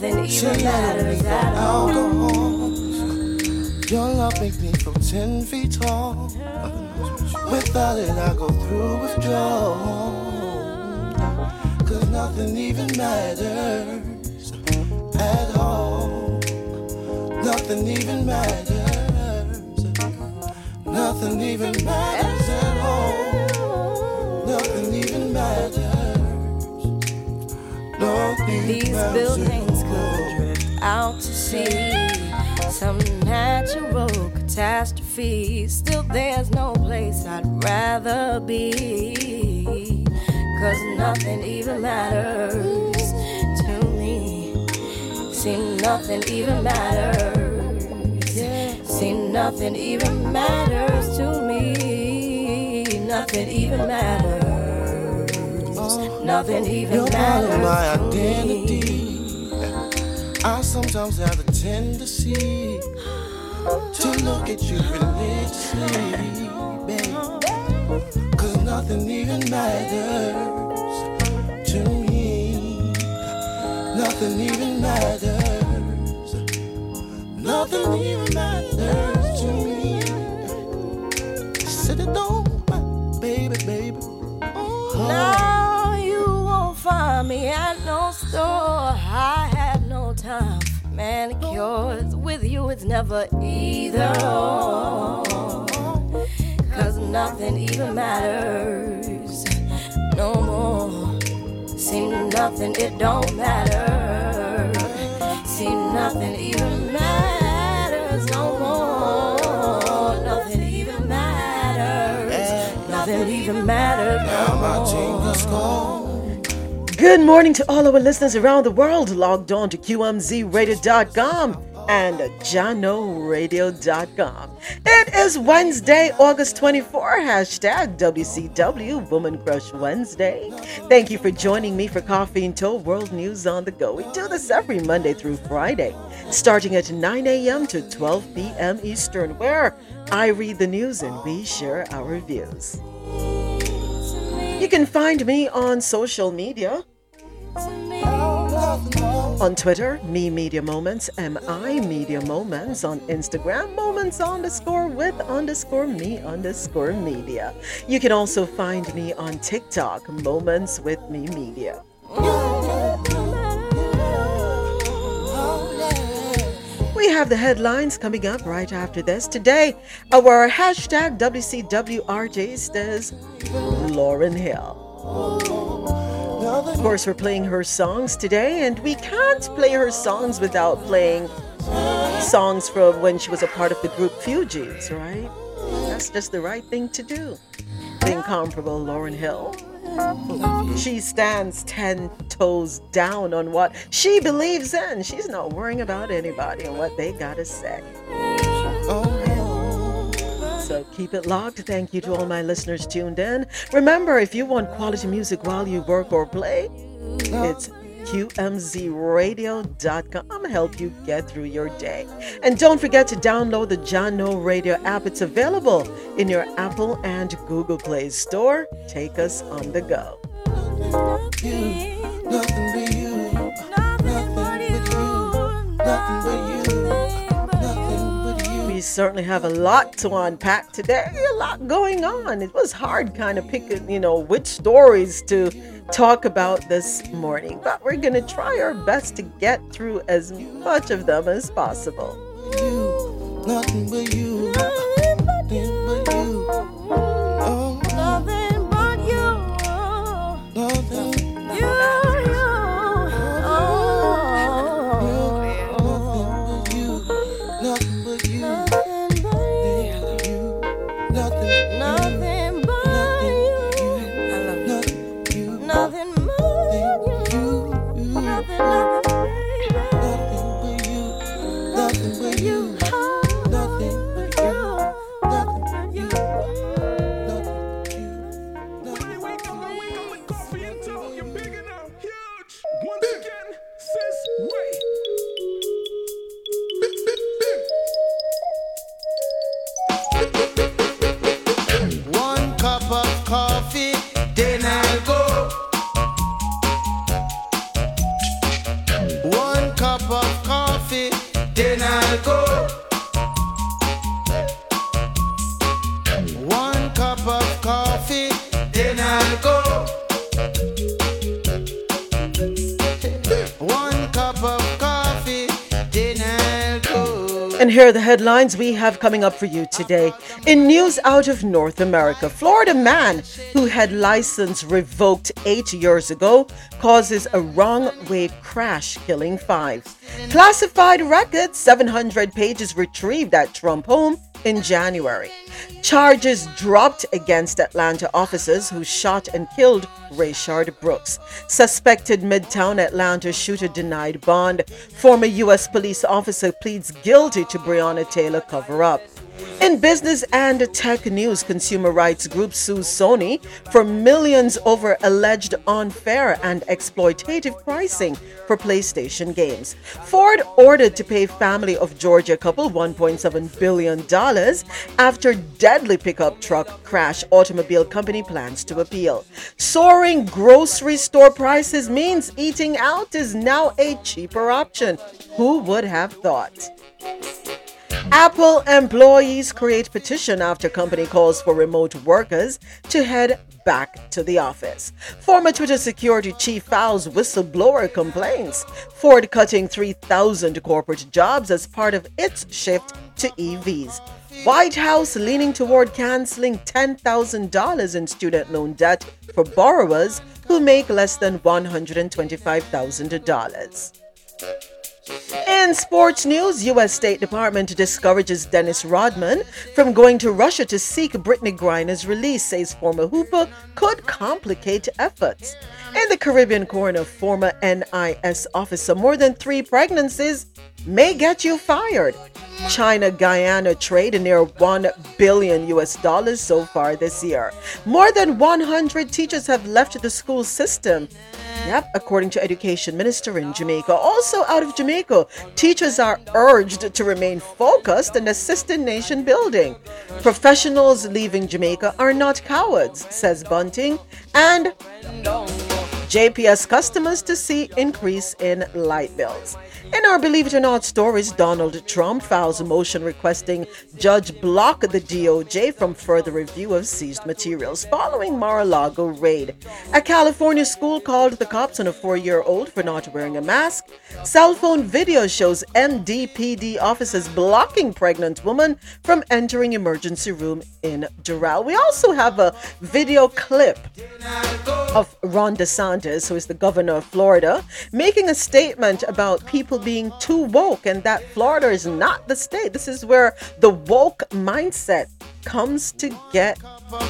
Nothing even matters at all. Your love makes me feel ten feet tall. Without it, I go through withdrawal. Cause nothing even matters at all. Nothing even matters. Nothing even matters at all. Nothing even matters. Nothing These buildings out to sea. Some natural catastrophe. Still, there's no place I'd rather be. Cause nothing even matters to me. See, nothing even matters. See, nothing even matters to me. Nothing even matters. Nothing even You're part of my matters to me. identity. I sometimes have a tendency to look at you religiously, babe. Cause nothing even matters to me. Nothing even matters. Nothing even matters it's never either or. Cause nothing even matters no more. See, nothing, it don't matter. See, nothing even matters no more. Nothing even matters. Nothing even matters Now my no team more. gone. Good morning to all our listeners around the world logged on to QMZRadio.com and JanoRadio.com. It is Wednesday, August 24, hashtag WCW Woman Crush Wednesday. Thank you for joining me for Coffee In Toe World News on the Go. We do this every Monday through Friday, starting at 9 a.m. to 12 p.m. Eastern, where I read the news and we share our views. You can find me on social media. Oh. On Twitter, Mi Media Moments, M-I Media Moments. On Instagram, Moments underscore with underscore mi underscore media. You can also find me on TikTok, Moments with Mi Media. We have the headlines coming up right after this. Today, our hashtag WCWRJ says Lauryn Hill. Of course, we're playing her songs today, and we can't play her songs without playing songs from when she was a part of the group Fugees, right? That's just the right thing to do. The incomparable Lauryn Hill. She stands 10 toes down on what she believes in. She's not worrying about anybody and what they gotta say. So keep it locked. Thank you to all my listeners tuned in. Remember, if you want quality music while you work or play, it's QMZRadio.com help you get through your day. And don't forget to download the Jano Radio app. It's available in your Apple and Google Play store. Take us on the go. Nothing but you. Nothing but you. Nothing but you. We certainly have a lot to unpack today, a lot going on. It was hard kind of picking, you know, which stories to talk about this morning, but we're going to try our best to get through as much of them as possible. you. And here are the headlines we have coming up for you today. In news out of North America, Florida man who had license revoked eight years ago causes a wrong way crash, killing five. Classified records, 700 pages retrieved at Trump home in January. Charges dropped against Atlanta officers who shot and killed Rayshard Brooks. Suspected Midtown Atlanta shooter denied bond. Former U.S. police officer pleads guilty to Breonna Taylor cover up. In business and tech news, consumer rights group sues Sony for millions over alleged unfair and exploitative pricing for PlayStation games. Ford ordered to pay family of Georgia couple $1.7 billion after deadly pickup truck crash. Automobile company plans to appeal. Soaring grocery store prices means eating out is now a cheaper option. Who would have thought? Apple employees create petition after company calls for remote workers to head back to the office. Former Twitter security chief files whistleblower complaints. Ford cutting 3,000 corporate jobs as part of its shift to EVs. White House leaning toward canceling $10,000 in student loan debt for borrowers who make less than $125,000. In sports news, U.S. State Department discourages Dennis Rodman from going to Russia to seek Brittney Griner's release, says former Hooper could complicate efforts. In the Caribbean corner, former NIS officer, more than three pregnancies may get you fired. China Guyana trade near 1 billion US dollars so far this year. More than 100 teachers have left the school system. Yep, according to Education Minister in Jamaica. Also out of Jamaica, teachers are urged to remain focused and assist in nation building. Professionals leaving Jamaica are not cowards, says Bunting. And JPS customers to see increase in light bills. In our Believe It or Not stories, Donald Trump files a motion requesting judge block the DOJ from further review of seized materials following Mar-a-Lago raid. A California school called the cops on a four-year-old for not wearing a mask. Cell phone video shows MDPD officers blocking pregnant woman from entering emergency room in Doral. We also have a video clip of Ron DeSantis, who is the governor of Florida, making a statement about people being too woke and that Florida is not the state. This is where the woke mindset comes to get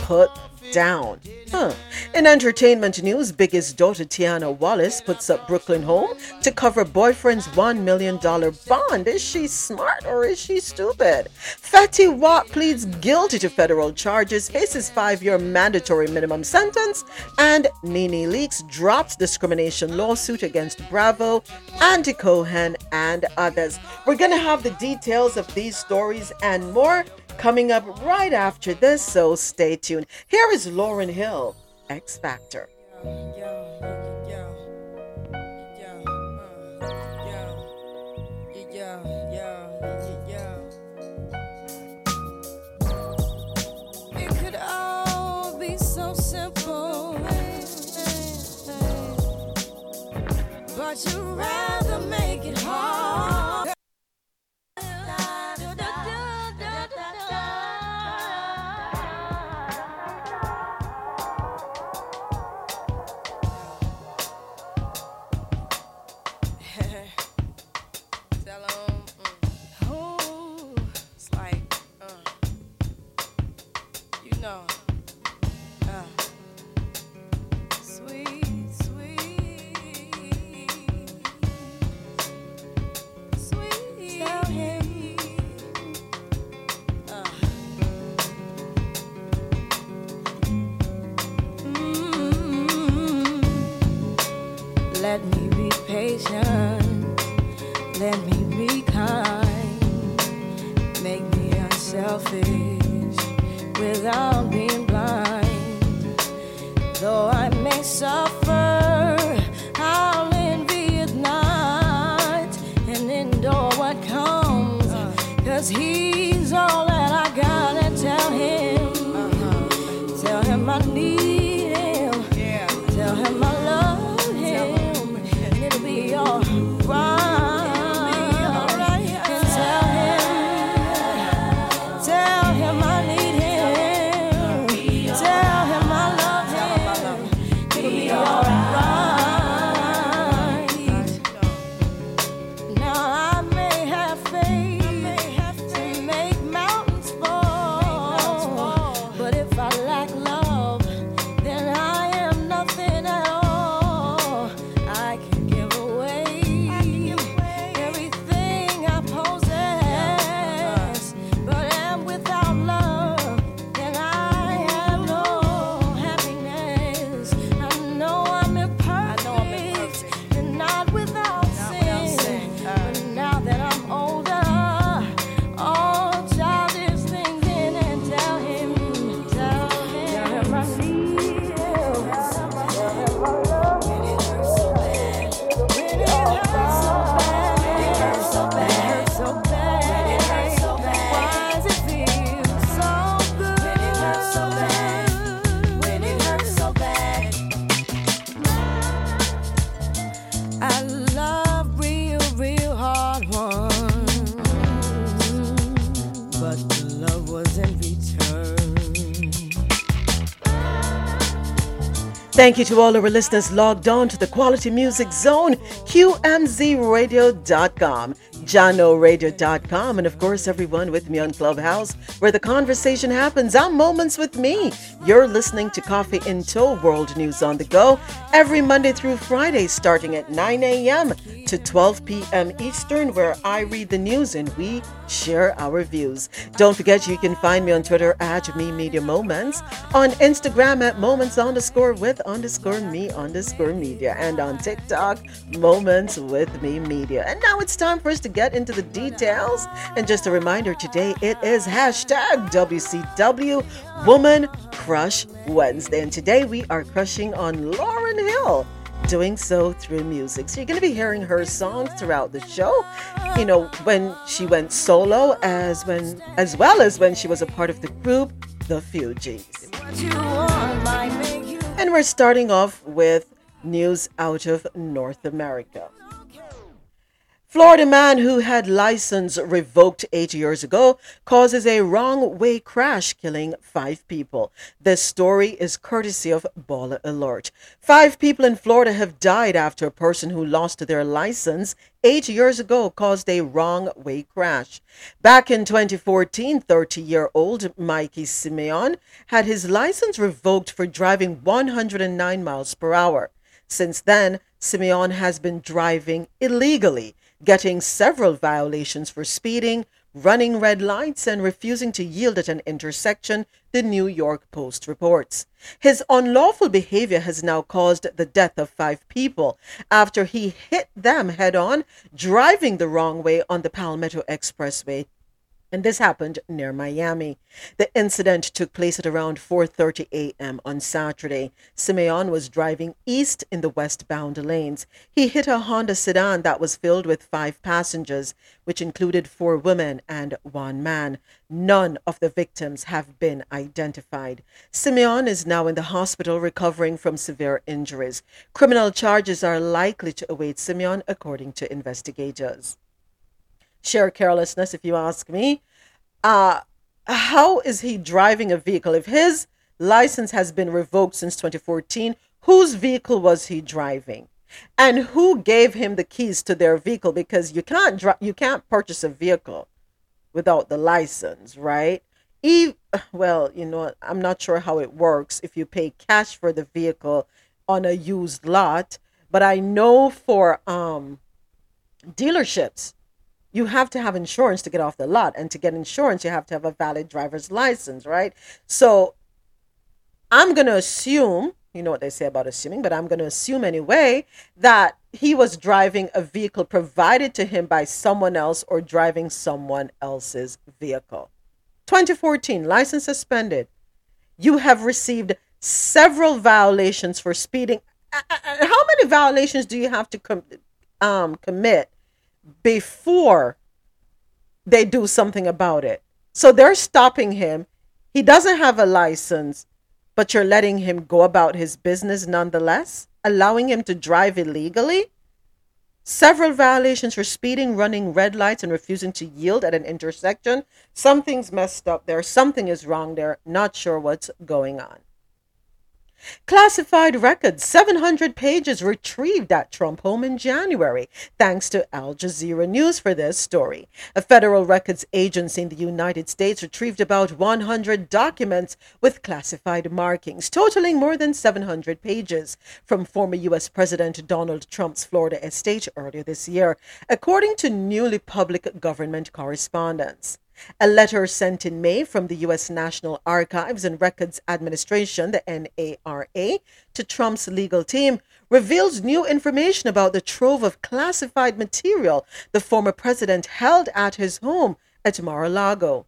put down. Huh. In entertainment news, Biggie's daughter T'yanna Wallace puts up Brooklyn home to cover boyfriend's $1 million bond. Is she smart or is she stupid? Fetty Wap pleads guilty to federal charges, faces five year mandatory minimum sentence, and Nene Leakes drops discrimination lawsuit against Bravo, Andy Cohen, and others. We're going to have the details of these stories and more coming up right after this, so stay tuned. Here is Lauryn Hill, Ex-Factor. But you rather make it hard. Unselfish Thank you to all our listeners logged on to the Quality Music Zone, QMZRadio.com, JanoRadio.com, and of course, everyone with me on Clubhouse, where the conversation happens on Moments with Me. You're listening to Coffee in World News on the Go every Monday through Friday, starting at 9 a.m. to 12 p.m. Eastern, where I read the news and we share our views. Don't forget, you can find me on Twitter at Mi Media Moments, on Instagram at Moments underscore with underscore mi underscore media, and on TikTok, Moments with Mi Media. And now it's time for us to get into the details. And just a reminder today it is hashtag WCW Woman Crush Wednesday. And today we are crushing on Lauryn Hill doing so through music. So you're going to be hearing her songs throughout the show. You know, when she went solo as when as well as when she was a part of the group The Fugees. And we're starting off with news out of North America. Florida man who had license revoked eight years ago causes a wrong way crash, killing five people. This story is courtesy of Baller Alert. Five people in Florida have died after a person who lost their license eight years ago caused a wrong way crash. Back in 2014, 30 year old Maiky Simeon had his license revoked for driving 109 miles per hour. Since then, Simeon has been driving illegally getting several violations for speeding, running red lights, and refusing to yield at an intersection, the New York Post reports. His unlawful behavior has now caused the death of five people after he hit them head on, driving the wrong way on the Palmetto Expressway and this happened near Miami. The incident took place at around 4:30 a.m. on Saturday. Simeon was driving east in the westbound lanes. He hit a Honda sedan that was filled with five passengers, which included four women and one man. None of the victims have been identified. Simeon is now in the hospital recovering from severe injuries. Criminal charges are likely to await Simeon according to investigators sheer carelessness, if you ask me. Uh, how is he driving a vehicle? If his license has been revoked since 2014, whose vehicle was he driving? And who gave him the keys to their vehicle? Because you can't you can't purchase a vehicle without the license, right? Eve, well, you know, I'm not sure how it works if you pay cash for the vehicle on a used lot, but I know for um dealerships you have to have insurance to get off the lot and to get insurance you have to have a valid driver's license right? So i'm going to assume you know what they say about assuming but i'm going to assume anyway that he was driving a vehicle provided to him by someone else or driving someone else's vehicle. 2014 license suspended. You have received several violations for speeding. Uh, uh, uh, how many violations do you have to com- um, commit before they do something about it. So they're stopping him. He doesn't have a license, but you're letting him go about his business nonetheless, allowing him to drive illegally. Several violations for speeding, running red lights, and refusing to yield at an intersection. Something's messed up there. Something is wrong there. Not sure what's going on. Classified records, 700 pages retrieved at Trump home in January, thanks to Al Jazeera News for this story. A federal records agency in the United States retrieved about 100 documents with classified markings, totaling more than 700 pages from former U.S. President Donald Trump's Florida estate earlier this year, according to newly public government correspondence. A letter sent in May from the U.S. National Archives and Records Administration, the NARA, to Trump's legal team reveals new information about the trove of classified material the former president held at his home at Mar a Lago.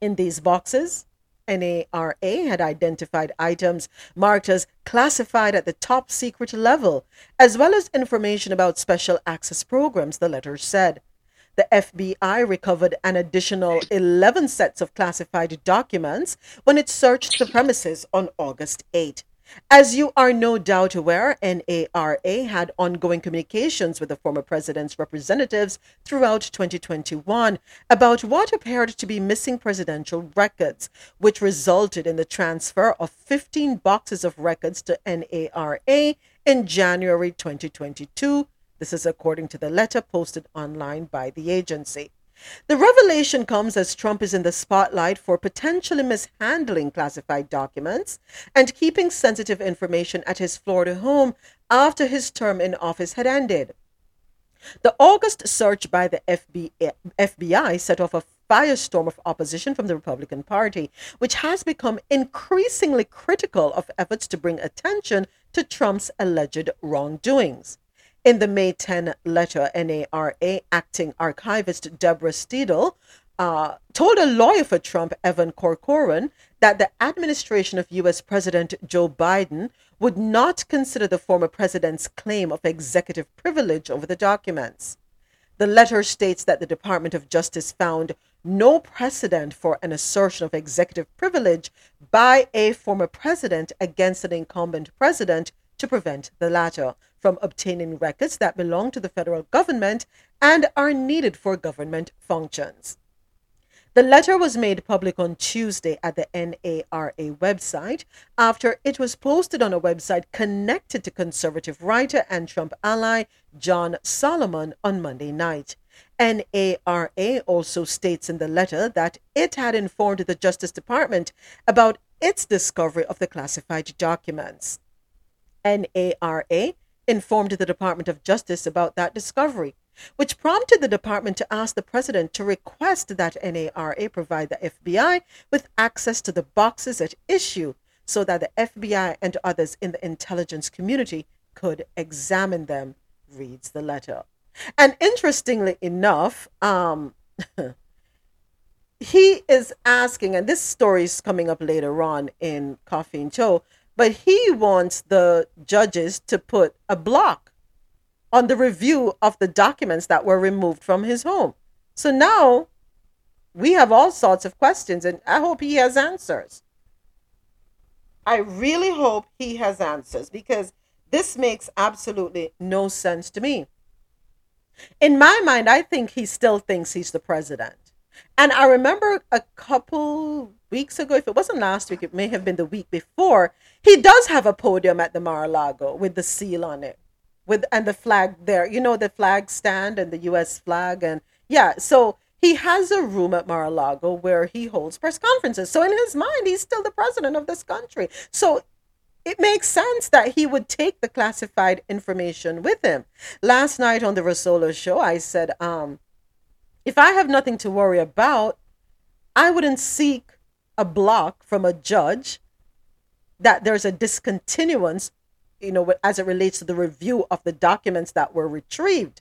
In these boxes, NARA had identified items marked as classified at the top secret level, as well as information about special access programs, the letter said. The FBI recovered an additional 11 sets of classified documents when it searched the premises on August 8. As you are no doubt aware, NARA had ongoing communications with the former president's representatives throughout 2021 about what appeared to be missing presidential records, which resulted in the transfer of 15 boxes of records to NARA in January 2022. This is according to the letter posted online by the agency. The revelation comes as Trump is in the spotlight for potentially mishandling classified documents and keeping sensitive information at his Florida home after his term in office had ended. The August search by the FBI set off a firestorm of opposition from the Republican Party, which has become increasingly critical of efforts to bring attention to Trump's alleged wrongdoings. In the May 10 letter, NARA acting archivist Deborah Steidel uh, told a lawyer for Trump, Evan Corcoran, that the administration of U.S. President Joe Biden would not consider the former president's claim of executive privilege over the documents. The letter states that the Department of Justice found no precedent for an assertion of executive privilege by a former president against an incumbent president to prevent the latter from obtaining records that belong to the federal government and are needed for government functions. The letter was made public on Tuesday at the NARA website after it was posted on a website connected to conservative writer and Trump ally John Solomon on Monday night. NARA also states in the letter that it had informed the Justice Department about its discovery of the classified documents. NARA informed the Department of Justice about that discovery, which prompted the department to ask the president to request that NARA provide the FBI with access to the boxes at issue so that the FBI and others in the intelligence community could examine them, reads the letter. And interestingly enough, um, he is asking, and this story is coming up later on in Coffee and Joe, but he wants the judges to put a block on the review of the documents that were removed from his home. So now we have all sorts of questions, and I hope he has answers. I really hope he has answers because this makes absolutely no sense to me. In my mind, I think he still thinks he's the president. And I remember a couple weeks ago, if it wasn't last week, it may have been the week before, he does have a podium at the Mar-a-Lago with the seal on it. With and the flag there. You know the flag stand and the US flag and yeah, so he has a room at Mar-a-Lago where he holds press conferences. So in his mind, he's still the president of this country. So it makes sense that he would take the classified information with him. Last night on the Rosolo show, I said, um, if I have nothing to worry about, I wouldn't seek a block from a judge that there's a discontinuance, you know, as it relates to the review of the documents that were retrieved.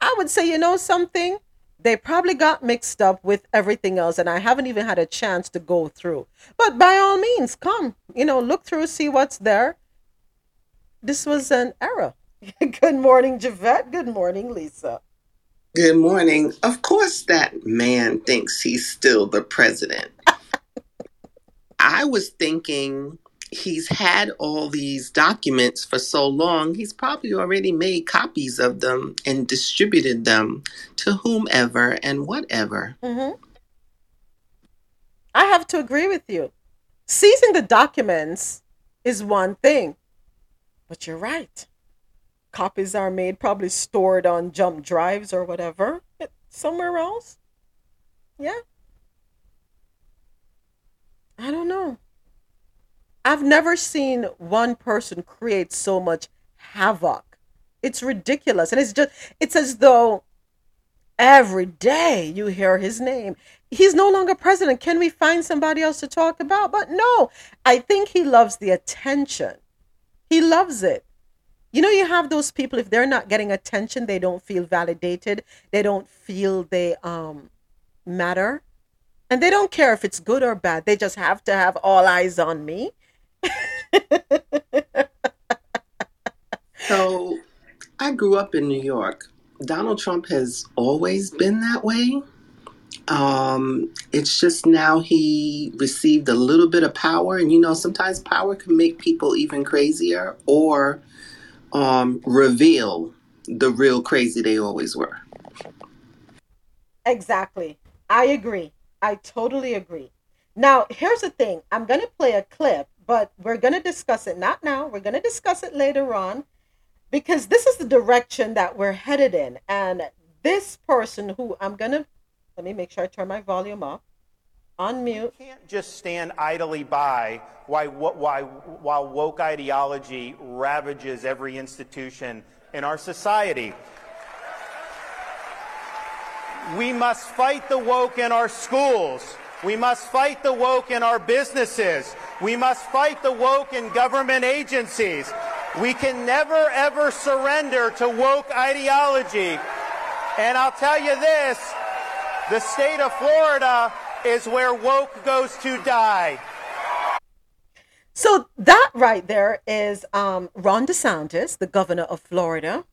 I would say, you know, something, they probably got mixed up with everything else, and I haven't even had a chance to go through. But by all means, come, you know, look through, see what's there. This was an error. Good morning, Javette. Good morning, Lisa. Good morning. Of course, that man thinks he's still the president. I was thinking he's had all these documents for so long, he's probably already made copies of them and distributed them to whomever and whatever. Mm-hmm. I have to agree with you. Seizing the documents is one thing, but you're right copies are made, probably stored on jump drives or whatever, somewhere else. Yeah. I don't know. I've never seen one person create so much havoc. It's ridiculous. And it's just, it's as though every day you hear his name. He's no longer president. Can we find somebody else to talk about? But no, I think he loves the attention. He loves it. You know, you have those people, if they're not getting attention, they don't feel validated, they don't feel they um, matter. And they don't care if it's good or bad. They just have to have all eyes on me. so I grew up in New York. Donald Trump has always been that way. Um, it's just now he received a little bit of power, and you know, sometimes power can make people even crazier or um, reveal the real crazy they always were. Exactly. I agree. I totally agree. Now, here's the thing I'm going to play a clip, but we're going to discuss it not now. We're going to discuss it later on because this is the direction that we're headed in. And this person who I'm going to let me make sure I turn my volume You can't just stand idly by while woke ideology ravages every institution in our society. We must fight the woke in our schools. We must fight the woke in our businesses. We must fight the woke in government agencies. We can never ever surrender to woke ideology. And I'll tell you this, the state of Florida is where woke goes to die. So that right there is um, Ron DeSantis, the governor of Florida,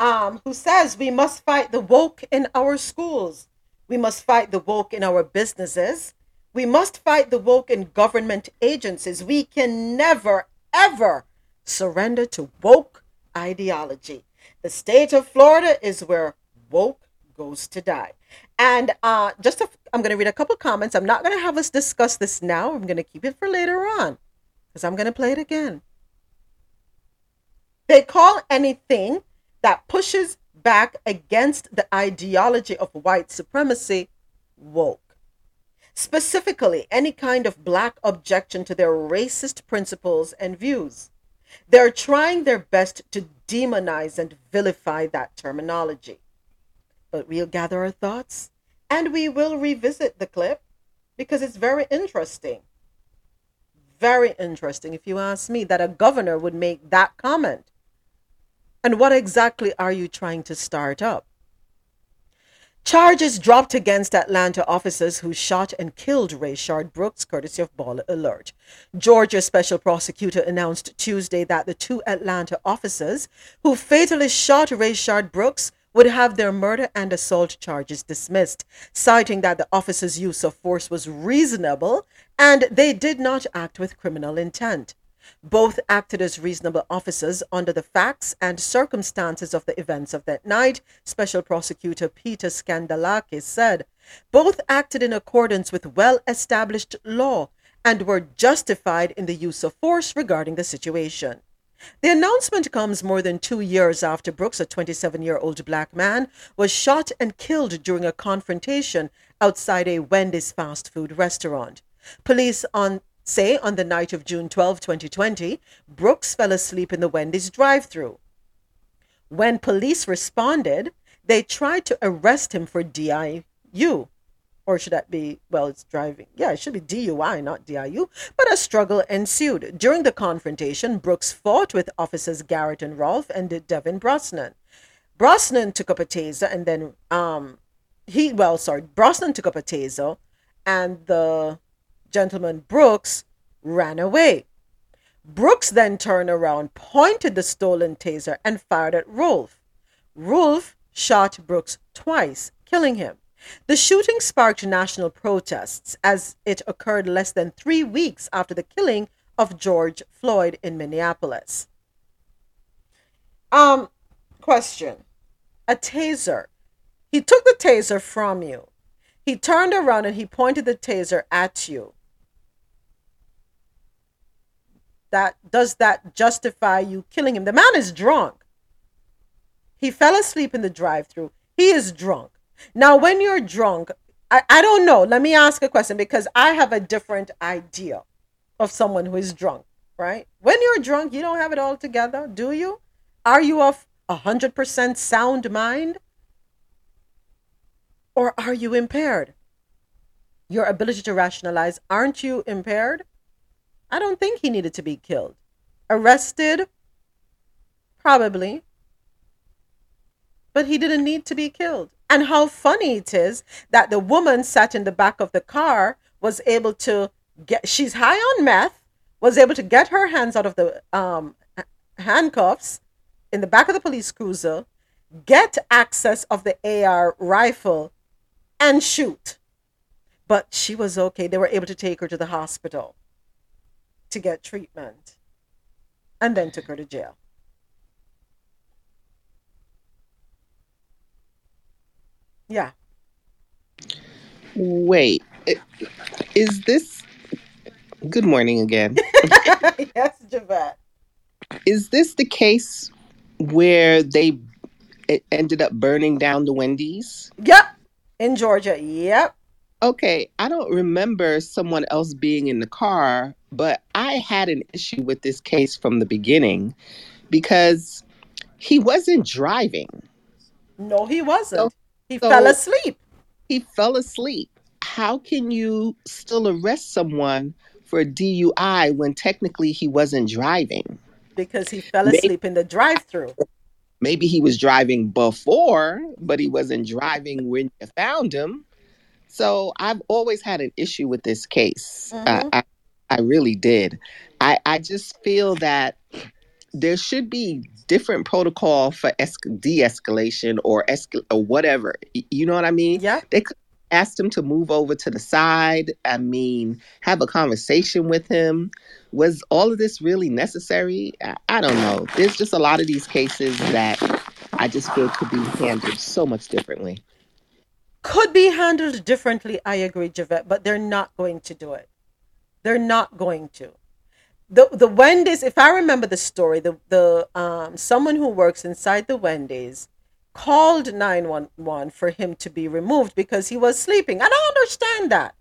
um, who says we must fight the woke in our schools. We must fight the woke in our businesses. We must fight the woke in government agencies. We can never, ever surrender to woke ideology. The state of Florida is where woke goes to die. And uh, just i am going to read a couple comments. I'm not going to have us discuss this now. I'm going to keep it for later on because I'm going to play it again. They call anything that pushes back against the ideology of white supremacy woke. Specifically, any kind of black objection to their racist principles and views. They're trying their best to demonize and vilify that terminology but we'll gather our thoughts and we will revisit the clip because it's very interesting. Very interesting, if you ask me, that a governor would make that comment. And what exactly are you trying to start up? Charges dropped against Atlanta officers who shot and killed Rayshard Brooks, courtesy of Baller Alert. Georgia special prosecutor announced Tuesday that the two Atlanta officers who fatally shot Rayshard Brooks would have their murder and assault charges dismissed, citing that the officers' use of force was reasonable and they did not act with criminal intent. Both acted as reasonable officers under the facts and circumstances of the events of that night, Special Prosecutor Peter Skandalakis said. Both acted in accordance with well established law and were justified in the use of force regarding the situation. The announcement comes more than two years after Brooks, a 27 year old black man, was shot and killed during a confrontation outside a Wendy's fast food restaurant. Police on say on the night of June 12, 2020, Brooks fell asleep in the Wendy's drive through. When police responded, they tried to arrest him for DIU, or should that be, well, it's driving. Yeah, it should be DUI, not DIU. But a struggle ensued. During the confrontation, Brooks fought with officers Garrett and Rolfe and Devin Brosnan. Brosnan took up a taser and then, um, he, well, sorry, Brosnan took up a taser and the gentleman Brooks ran away. Brooks then turned around, pointed the stolen taser, and fired at Rolfe. Rolfe shot Brooks twice, killing him. The shooting sparked national protests as it occurred less than three weeks after the killing of George Floyd in Minneapolis. Um, question. A taser. He took the taser from you. He turned around and he pointed the taser at you. That does that justify you killing him? The man is drunk. He fell asleep in the drive-through. He is drunk. Now, when you're drunk, I, I don't know. Let me ask a question because I have a different idea of someone who is drunk, right? When you're drunk, you don't have it all together, do you? Are you of a 100% sound mind? Or are you impaired? Your ability to rationalize, aren't you impaired? I don't think he needed to be killed. Arrested? Probably. But he didn't need to be killed. And how funny it is that the woman sat in the back of the car was able to get, she's high on meth, was able to get her hands out of the um, handcuffs in the back of the police cruiser, get access of the AR rifle and shoot. But she was okay. They were able to take her to the hospital to get treatment and then took her to jail. Yeah. Wait, is this? Good morning again. yes, Javette. Is this the case where they it ended up burning down the Wendy's? Yep. In Georgia. Yep. Okay, I don't remember someone else being in the car, but I had an issue with this case from the beginning because he wasn't driving. No, he wasn't. So- he so- fell asleep. He fell asleep. How can you still arrest someone for a DUI when technically he wasn't driving? because he fell Maybe- asleep in the drive-through. Maybe he was driving before, but he wasn't driving when you found him. So I've always had an issue with this case. Mhm. I, I, I really did. I, I just feel that there should be different protocol for es- de-escalation or escal- or whatever. You know what I mean? Yeah. They could ask him to move over to the side. I mean, have a conversation with him. Was all of this really necessary? I, I don't know. There's just a lot of these cases that I just feel could be handled so much differently. Could be handled differently, I agree, Javette, but they're not going to do it. They're not going to. The the Wendy's, if I remember the story, the the um someone who works inside the Wendy's called 911 for him to be removed because he was sleeping. And I understand that.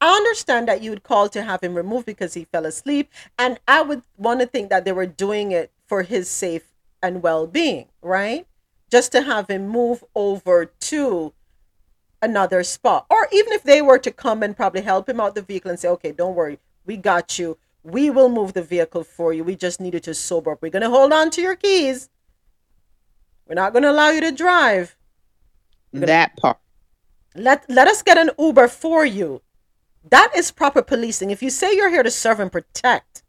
I understand that you would call to have him removed because he fell asleep. And I would want to think that they were doing it for his safe and well being, right? Just to have him move over to another spot. Or even if they were to come and probably help him out the vehicle and say, okay, don't worry, we got you. We will move the vehicle for you. We just need needed to sober up. We're going to hold on to your keys. We're not going to allow you to drive. That part. Let let us get an Uber for you. That is proper policing. If you say you're here to serve and protect,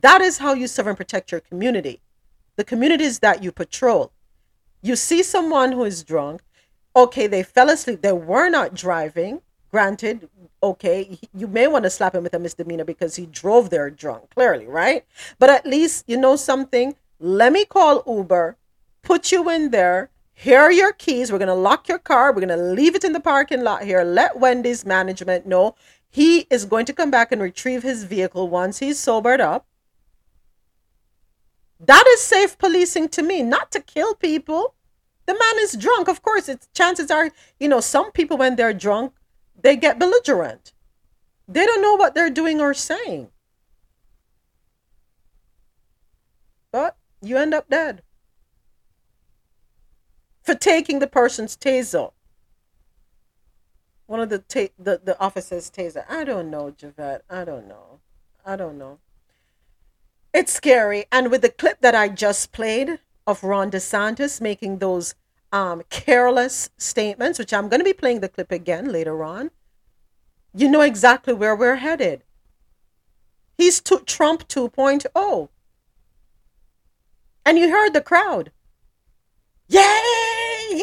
that is how you serve and protect your community. The communities that you patrol. You see someone who is drunk. Okay, they fell asleep. They were not driving. Granted, okay, you may want to slap him with a misdemeanor because he drove there drunk, clearly, right? But at least you know something. Let me call Uber, put you in there. Here are your keys. We're going to lock your car. We're going to leave it in the parking lot here. Let Wendy's management know he is going to come back and retrieve his vehicle once he's sobered up. That is safe policing to me, not to kill people. The man is drunk. Of course, it's chances are, you know, some people when they're drunk, they get belligerent. They don't know what they're doing or saying. But you end up dead for taking the person's taser. One of the ta- the the officers' taser. I don't know, Javette. I don't know. I don't know. It's scary. And with the clip that I just played of Ron DeSantis making those um, careless statements, which I'm going to be playing the clip again later on, you know exactly where we're headed. He's to Trump 2.0. And you heard the crowd. Yay!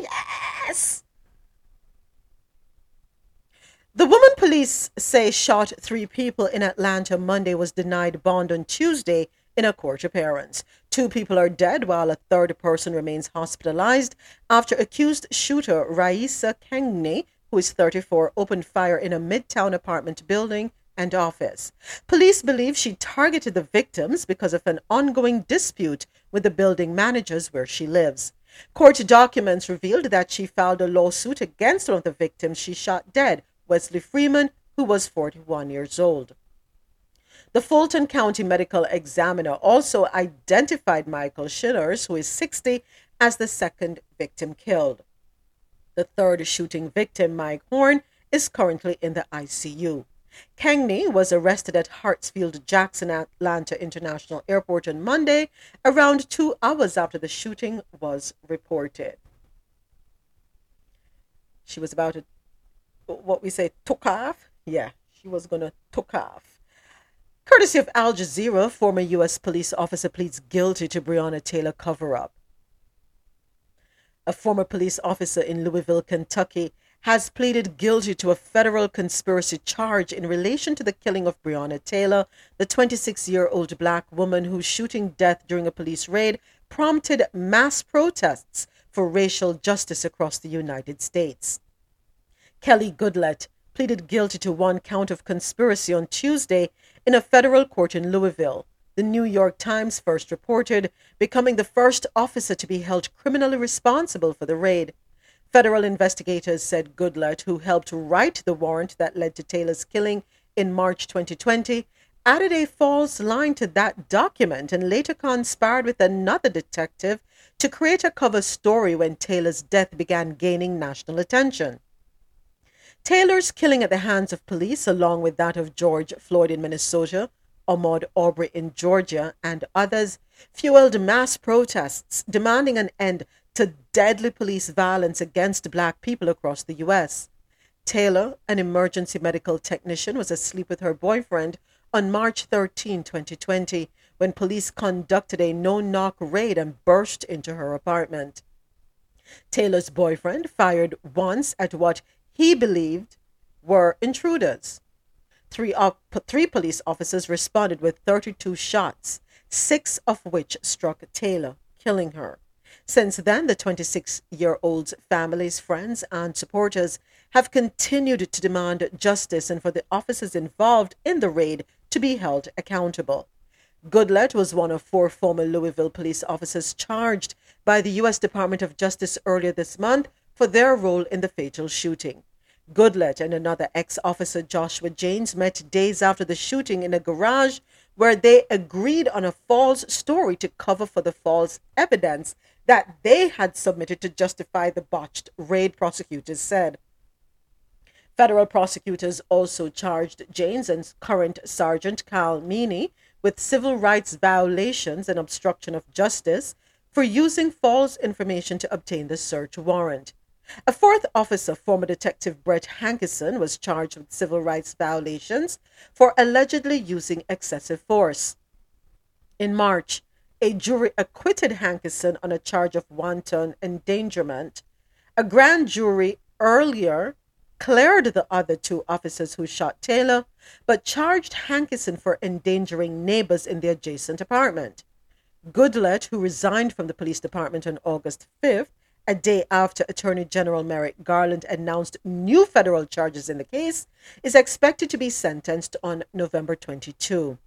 Yes! The woman police say shot three people in Atlanta Monday was denied bond on Tuesday in a court appearance. Two people are dead while a third person remains hospitalized after accused shooter Raisa Kengney, who is 34, opened fire in a midtown apartment building and office. Police believe she targeted the victims because of an ongoing dispute with the building managers where she lives. Court documents revealed that she filed a lawsuit against one of the victims she shot dead, Wesley Freeman, who was 41 years old. The Fulton County Medical Examiner also identified Michael Schillers, who is 60, as the second victim killed. The third shooting victim, Mike Horn, is currently in the ICU. Kangney was arrested at Hartsfield Jackson Atlanta International Airport on Monday, around two hours after the shooting was reported. She was about to, what we say, took off. Yeah, she was going to took off. Courtesy of Al Jazeera, former U.S. police officer pleads guilty to Breonna Taylor cover up. A former police officer in Louisville, Kentucky, has pleaded guilty to a federal conspiracy charge in relation to the killing of Breonna Taylor, the 26 year old black woman whose shooting death during a police raid prompted mass protests for racial justice across the United States. Kelly Goodlett pleaded guilty to one count of conspiracy on Tuesday in a federal court in Louisville. The New York Times first reported, becoming the first officer to be held criminally responsible for the raid. Federal investigators said Goodlett, who helped write the warrant that led to Taylor's killing in March 2020, added a false line to that document and later conspired with another detective to create a cover story when Taylor's death began gaining national attention. Taylor's killing at the hands of police, along with that of George Floyd in Minnesota, Ahmaud Arbery in Georgia, and others, fueled mass protests demanding an end to deadly police violence against black people across the U.S. Taylor, an emergency medical technician, was asleep with her boyfriend on March 13, 2020, when police conducted a no knock raid and burst into her apartment. Taylor's boyfriend fired once at what he believed were intruders. Three, op- three police officers responded with 32 shots, six of which struck Taylor, killing her. Since then, the 26 year old's family's friends and supporters have continued to demand justice and for the officers involved in the raid to be held accountable. Goodlett was one of four former Louisville police officers charged by the U.S. Department of Justice earlier this month for their role in the fatal shooting. Goodlett and another ex officer, Joshua James, met days after the shooting in a garage where they agreed on a false story to cover for the false evidence that they had submitted to justify the botched raid, prosecutors said. Federal prosecutors also charged James and current Sergeant Carl Meany with civil rights violations and obstruction of justice for using false information to obtain the search warrant. A fourth officer, former Detective Brett Hankison, was charged with civil rights violations for allegedly using excessive force. In March, a jury acquitted Hankison on a charge of wanton endangerment. A grand jury earlier cleared the other two officers who shot Taylor, but charged Hankison for endangering neighbors in the adjacent apartment. Goodlett, who resigned from the police department on August 5th, a day after Attorney General Merrick Garland announced new federal charges in the case, is expected to be sentenced on November 22.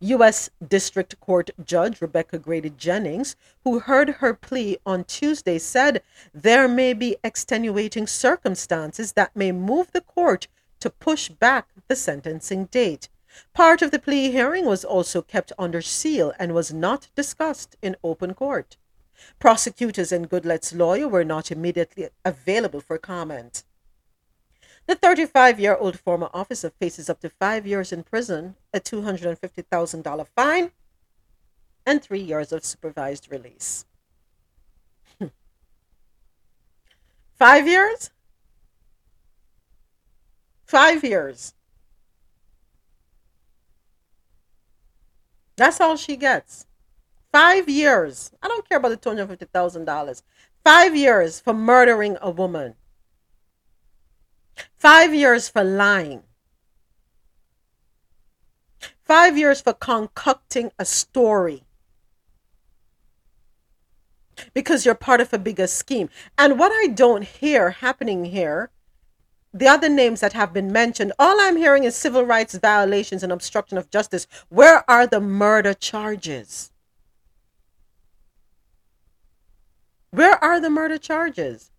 U.S. District Court Judge Rebecca Grady Jennings, who heard her plea on Tuesday, said there may be extenuating circumstances that may move the court to push back the sentencing date. Part of the plea hearing was also kept under seal and was not discussed in open court. Prosecutors and Goodlett's lawyer were not immediately available for comment. The 35 year old former officer faces up to five years in prison, a $250,000 fine, and three years of supervised release. five years? Five years. That's all she gets. Five years. I don't care about the $250,000. Five years for murdering a woman. Five years for lying. Five years for concocting a story. Because you're part of a bigger scheme. And what I don't hear happening here, the other names that have been mentioned, all I'm hearing is civil rights violations and obstruction of justice. Where are the murder charges? Where are the murder charges?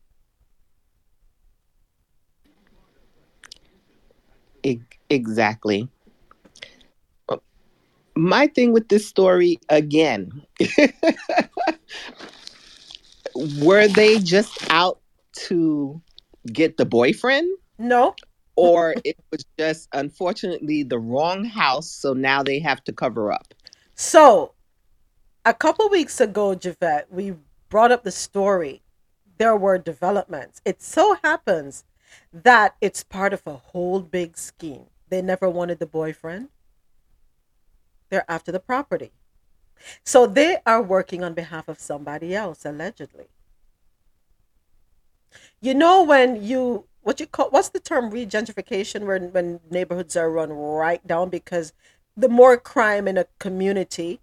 Exactly. My thing with this story again, were they just out to get the boyfriend? No. or it was just unfortunately the wrong house, so now they have to cover up. So, a couple weeks ago, Javette, we brought up the story. There were developments. It so happens that it's part of a whole big scheme. They never wanted the boyfriend. They're after the property. So they are working on behalf of somebody else, allegedly. You know when you what you call what's the term regentrification when when neighborhoods are run right down because the more crime in a community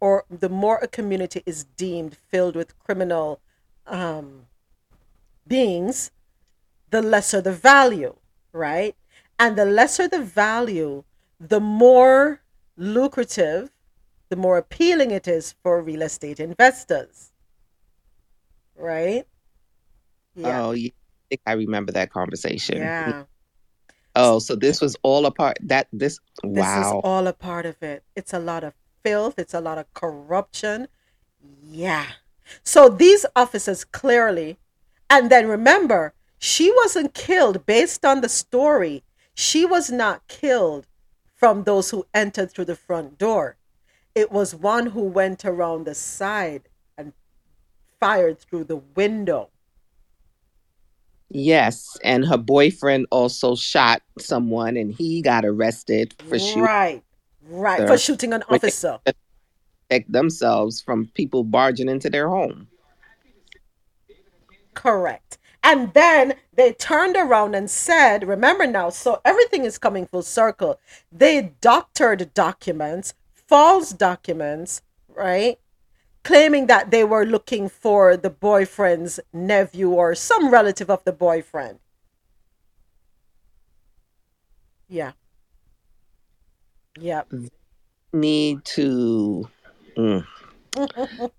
or the more a community is deemed filled with criminal um, beings, the lesser the value, right? And the lesser the value, the more lucrative, the more appealing it is for real estate investors, right? Yeah. Oh, yeah. I think I remember that conversation. Yeah. Oh, so this was all a part that this This wow. is all a part of it. It's a lot of filth, it's a lot of corruption. Yeah. So these officers clearly, and then remember, she wasn't killed based on the story. She was not killed from those who entered through the front door. It was one who went around the side and fired through the window. Yes, and her boyfriend also shot someone and he got arrested for shooting Right. Right. For shooting an officer. protect themselves from people barging into their home. Correct. And then they turned around and said, remember now, so everything is coming full circle. They doctored documents, false documents, right? Claiming that they were looking for the boyfriend's nephew or some relative of the boyfriend. Yeah. Yeah. Need to mm.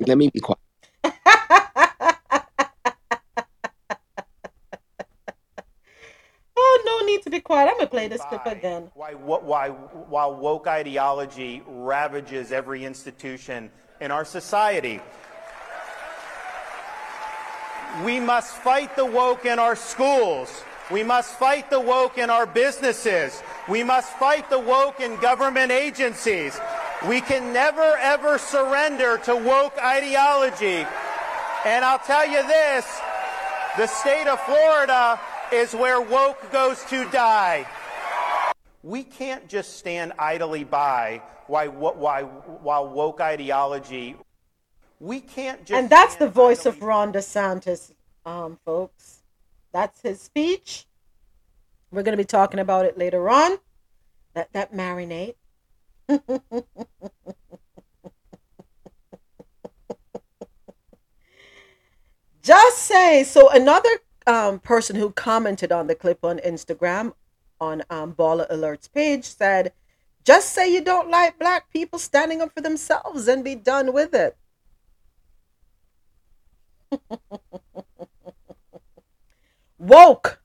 let me be quiet. Oh, no need to be quiet. I'm going to play this clip again. Why, wh- why, while woke ideology ravages every institution in our society, we must fight the woke in our schools. We must fight the woke in our businesses. We must fight the woke in government agencies. We can never ever surrender to woke ideology. And I'll tell you this, the state of Florida is where woke goes to die. We can't just stand idly by while, woke ideology. We can't just. and that's the voice of Ron DeSantis, um, folks. That's his speech. We're going to be talking about it later on. Let that marinate. Just say so. Another um, person who commented on the clip on Instagram on um, Baller Alerts page said, "Just say you don't like black people standing up for themselves and be done with it." Woke,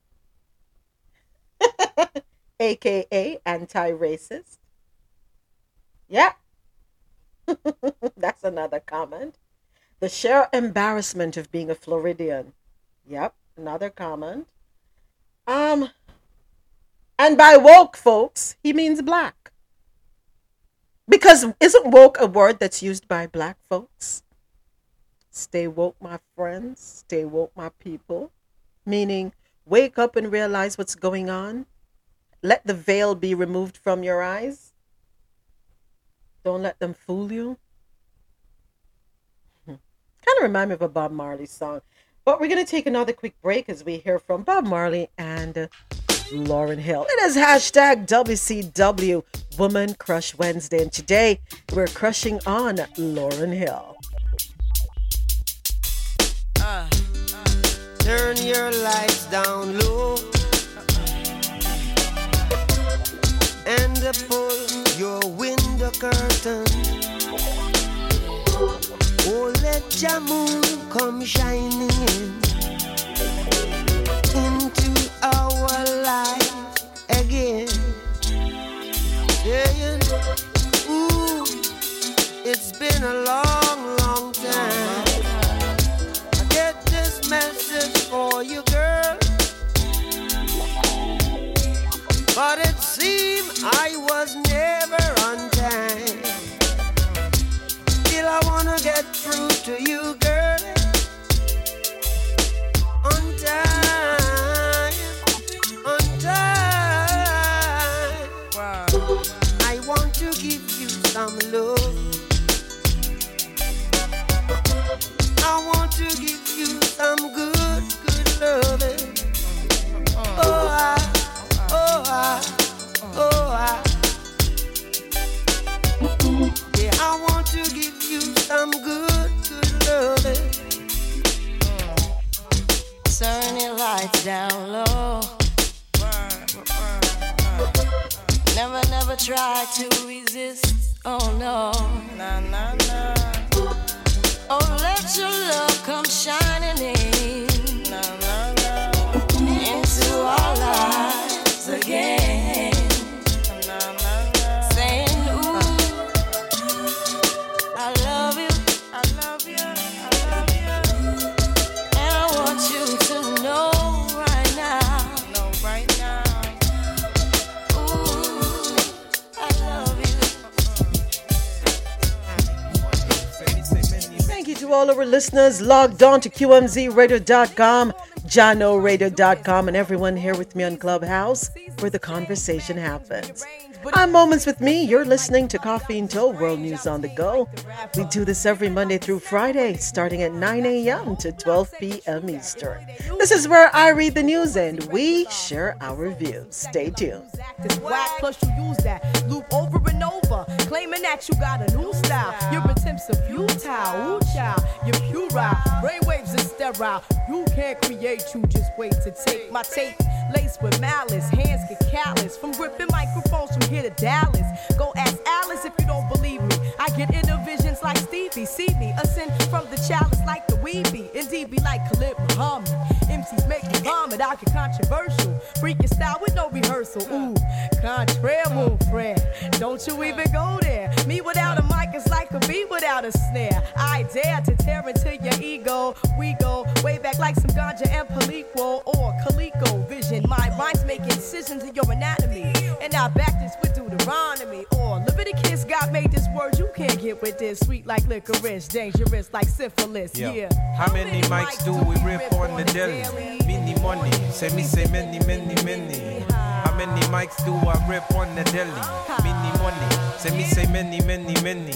aka anti-racist. Yeah, that's another comment. The sheer embarrassment of being a Floridian. Yep, another comment. Um, and by woke, folks, he means black. Because isn't woke a word that's used by black folks? Stay woke, my friends. Stay woke, my people. Meaning, wake up and realize what's going on. Let the veil be removed from your eyes. Don't let them fool you. Kind of remind me of a Bob Marley song. But we're going to take another quick break as we hear from Bob Marley and Lauren Hill. It is hashtag WCW Woman Crush Wednesday. And today we're crushing on Lauren Hill. Turn your lights down low and pull your window curtain. Oh, let your moon come shining in into our life again. Saying, ooh, it's been a long for you, girl. But it seemed I was never on time. Still, I wanna get through to you, girl. On time, on time. Wow. I want to give you some love. I want to give you some good. Oh, I, yeah, I want to give you some good, good loving. Turn your lights down low. Never, never try to resist. Oh no. Oh, let your love come shining in. To all our listeners logged on to QMZRadio.com, JanoRadio.com, and everyone here with me on Clubhouse where the conversation happens. I'm Moments with Me. You're listening to Coffee and Toe World News on the Go. We do this every Monday through Friday, starting at 9 a.m. to 12 p.m. Eastern. This is where I read the news and we share our views. Stay tuned. Plus you use that loop over and over, claiming that you got a new style. Your attempts are futile, ooh child, you're puerile. Brainwaves are sterile. You can't create, you just wait to take my tape. Laced with malice, hands get callous from gripping microphones from here to Dallas. Go ask Alice if you don't believe me. I get inner visions like Stevie. See me ascend from the chalice like the weeby. Indeed, be like Khalid Muhammad. MCs make me vomit. I get controversial. Freaking style with no rehearsal. Ooh, contraire move, friend. Don't you even go there. Me without a mic is like a bee without a snare. I dare to tear into your ego. We go way back like some ganja and Palico or Calico vision. My rhymes making incisions in your anatomy. And I back this with Deuteronomy or Leviticus. God made this word you can't get with this. Sweet like licorice, dangerous like syphilis. Yeah. Yeah. How many mics do we rip on the daily? Many money. Say me say many, many, many. How many mics do I rip on the daily? Many money. Say me say many, many, many.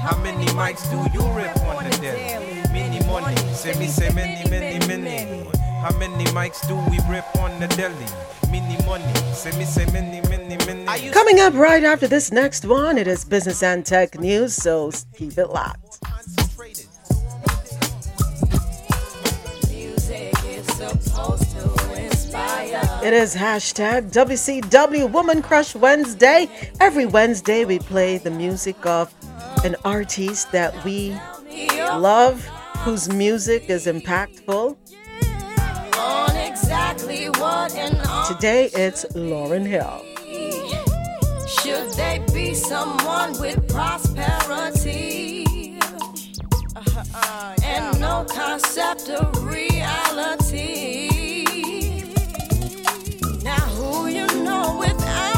How many mics do you rip on the daily? Many money. Say me say many, many, many. How many mics do we rip on the daily? Many money. Say me say many, many, many. Coming up right after this next one, it is business and tech news, so keep it locked. It is hashtag WCW Woman Crush Wednesday. Every Wednesday, we play the music of an artist that we love, whose music is impactful. On exactly what an Today, it's Lauren Hill. Should they be someone with prosperity uh-huh. and no concept of reality? Now, who you know without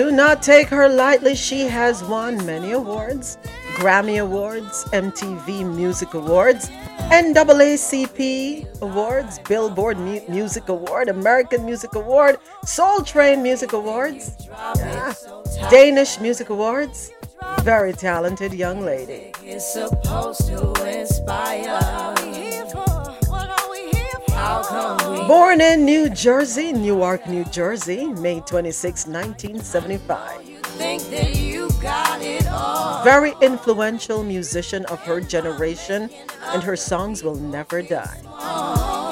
Do not take her lightly. She has won many awards Grammy Awards, MTV Music Awards, NAACP Awards, Billboard Mu- Music Award, American Music Award, Soul Train Music Awards, yeah, Danish Music Awards. Very talented young lady. Born in New Jersey, Newark, New Jersey, May 26, 1975. think that you got it? Very influential musician of her generation, and her songs will never die. Oh.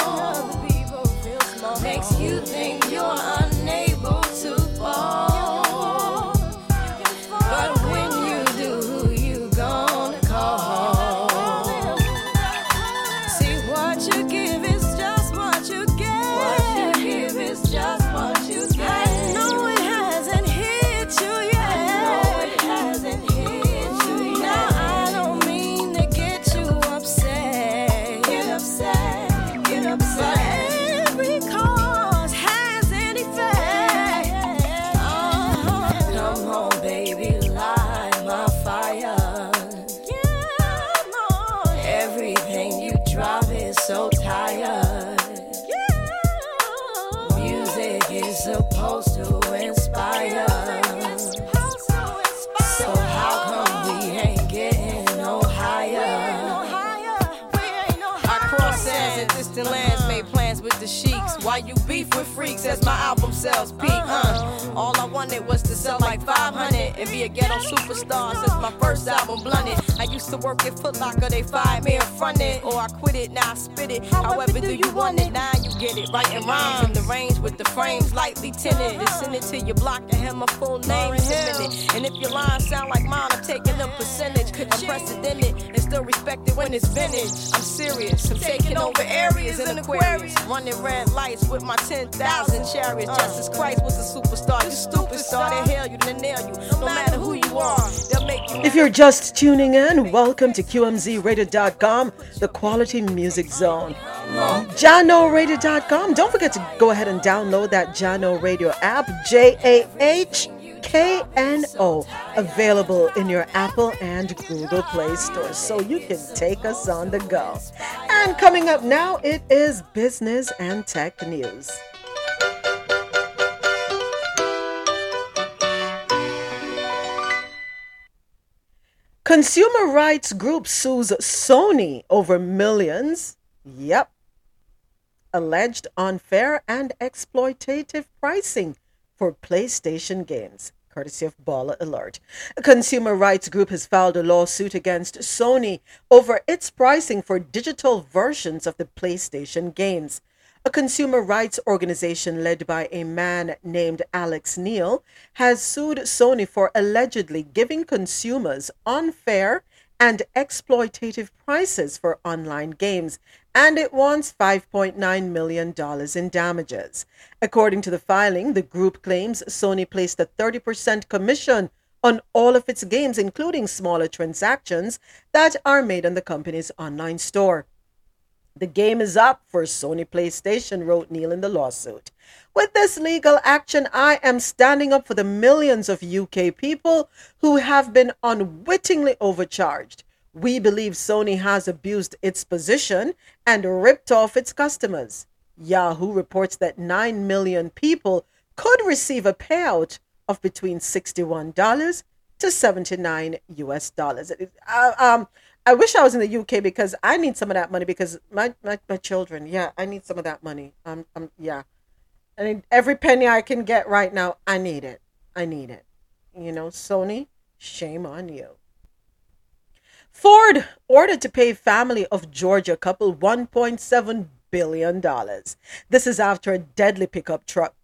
My album sells peak. Uh. All I wanted was to sell like 500 and be a ghetto superstar since my first album blunted. I used to work at Foot Locker, they fired me in front it, or I quit it, now I spit it. However, do you want it? Now you get it. Writing rhymes in the range with the frames lightly tinted. And send it to your block and have my full name submitted. And if your lines sound like mine, I'm taking a percentage. Unprecedented and still respected when it's vintage. I'm serious, I'm taking over areas in Aquarius. Running red lights with my 10,000 chariots. Uh. Justice Christ was a superstar. You stupid star, they hail you, they nail you. If you're just tuning in, welcome to QMZRadio.com, the quality music zone. JahknoRadio.com. Don't forget to go ahead and download that Jahkno Radio app, J A H K N O, available in your Apple and Google Play stores so you can take us on the go. And coming up now, it is business and tech news. Consumer rights group sues Sony over millions. Yep. Alleged unfair and exploitative pricing for PlayStation games, courtesy of Baller Alert. A consumer rights group has filed a lawsuit against Sony over its pricing for digital versions of the PlayStation games. A consumer rights organization led by a man named Alex Neil has sued Sony for allegedly giving consumers unfair and exploitative prices for online games, and it wants $5.9 million in damages. According to the filing, the group claims Sony placed a 30% commission on all of its games, including smaller transactions that are made on the company's online store. The game is up for Sony PlayStation, wrote Neil in the lawsuit. With this legal action, I am standing up for the millions of UK people who have been unwittingly overcharged. We believe Sony has abused its position and ripped off its customers. Yahoo reports that 9 million people could receive a payout of between $61 to 79 US dollars. Uh, um, I wish I was in the UK because I need some of that money because my, my, my children, yeah, I need some of that money. Um, um, yeah. I need every penny I can get right now. I need it. I need it. You know, Sony, shame on you. Ford ordered to pay family of Georgia couple 1.7 billion dollars. This is after a deadly pickup truck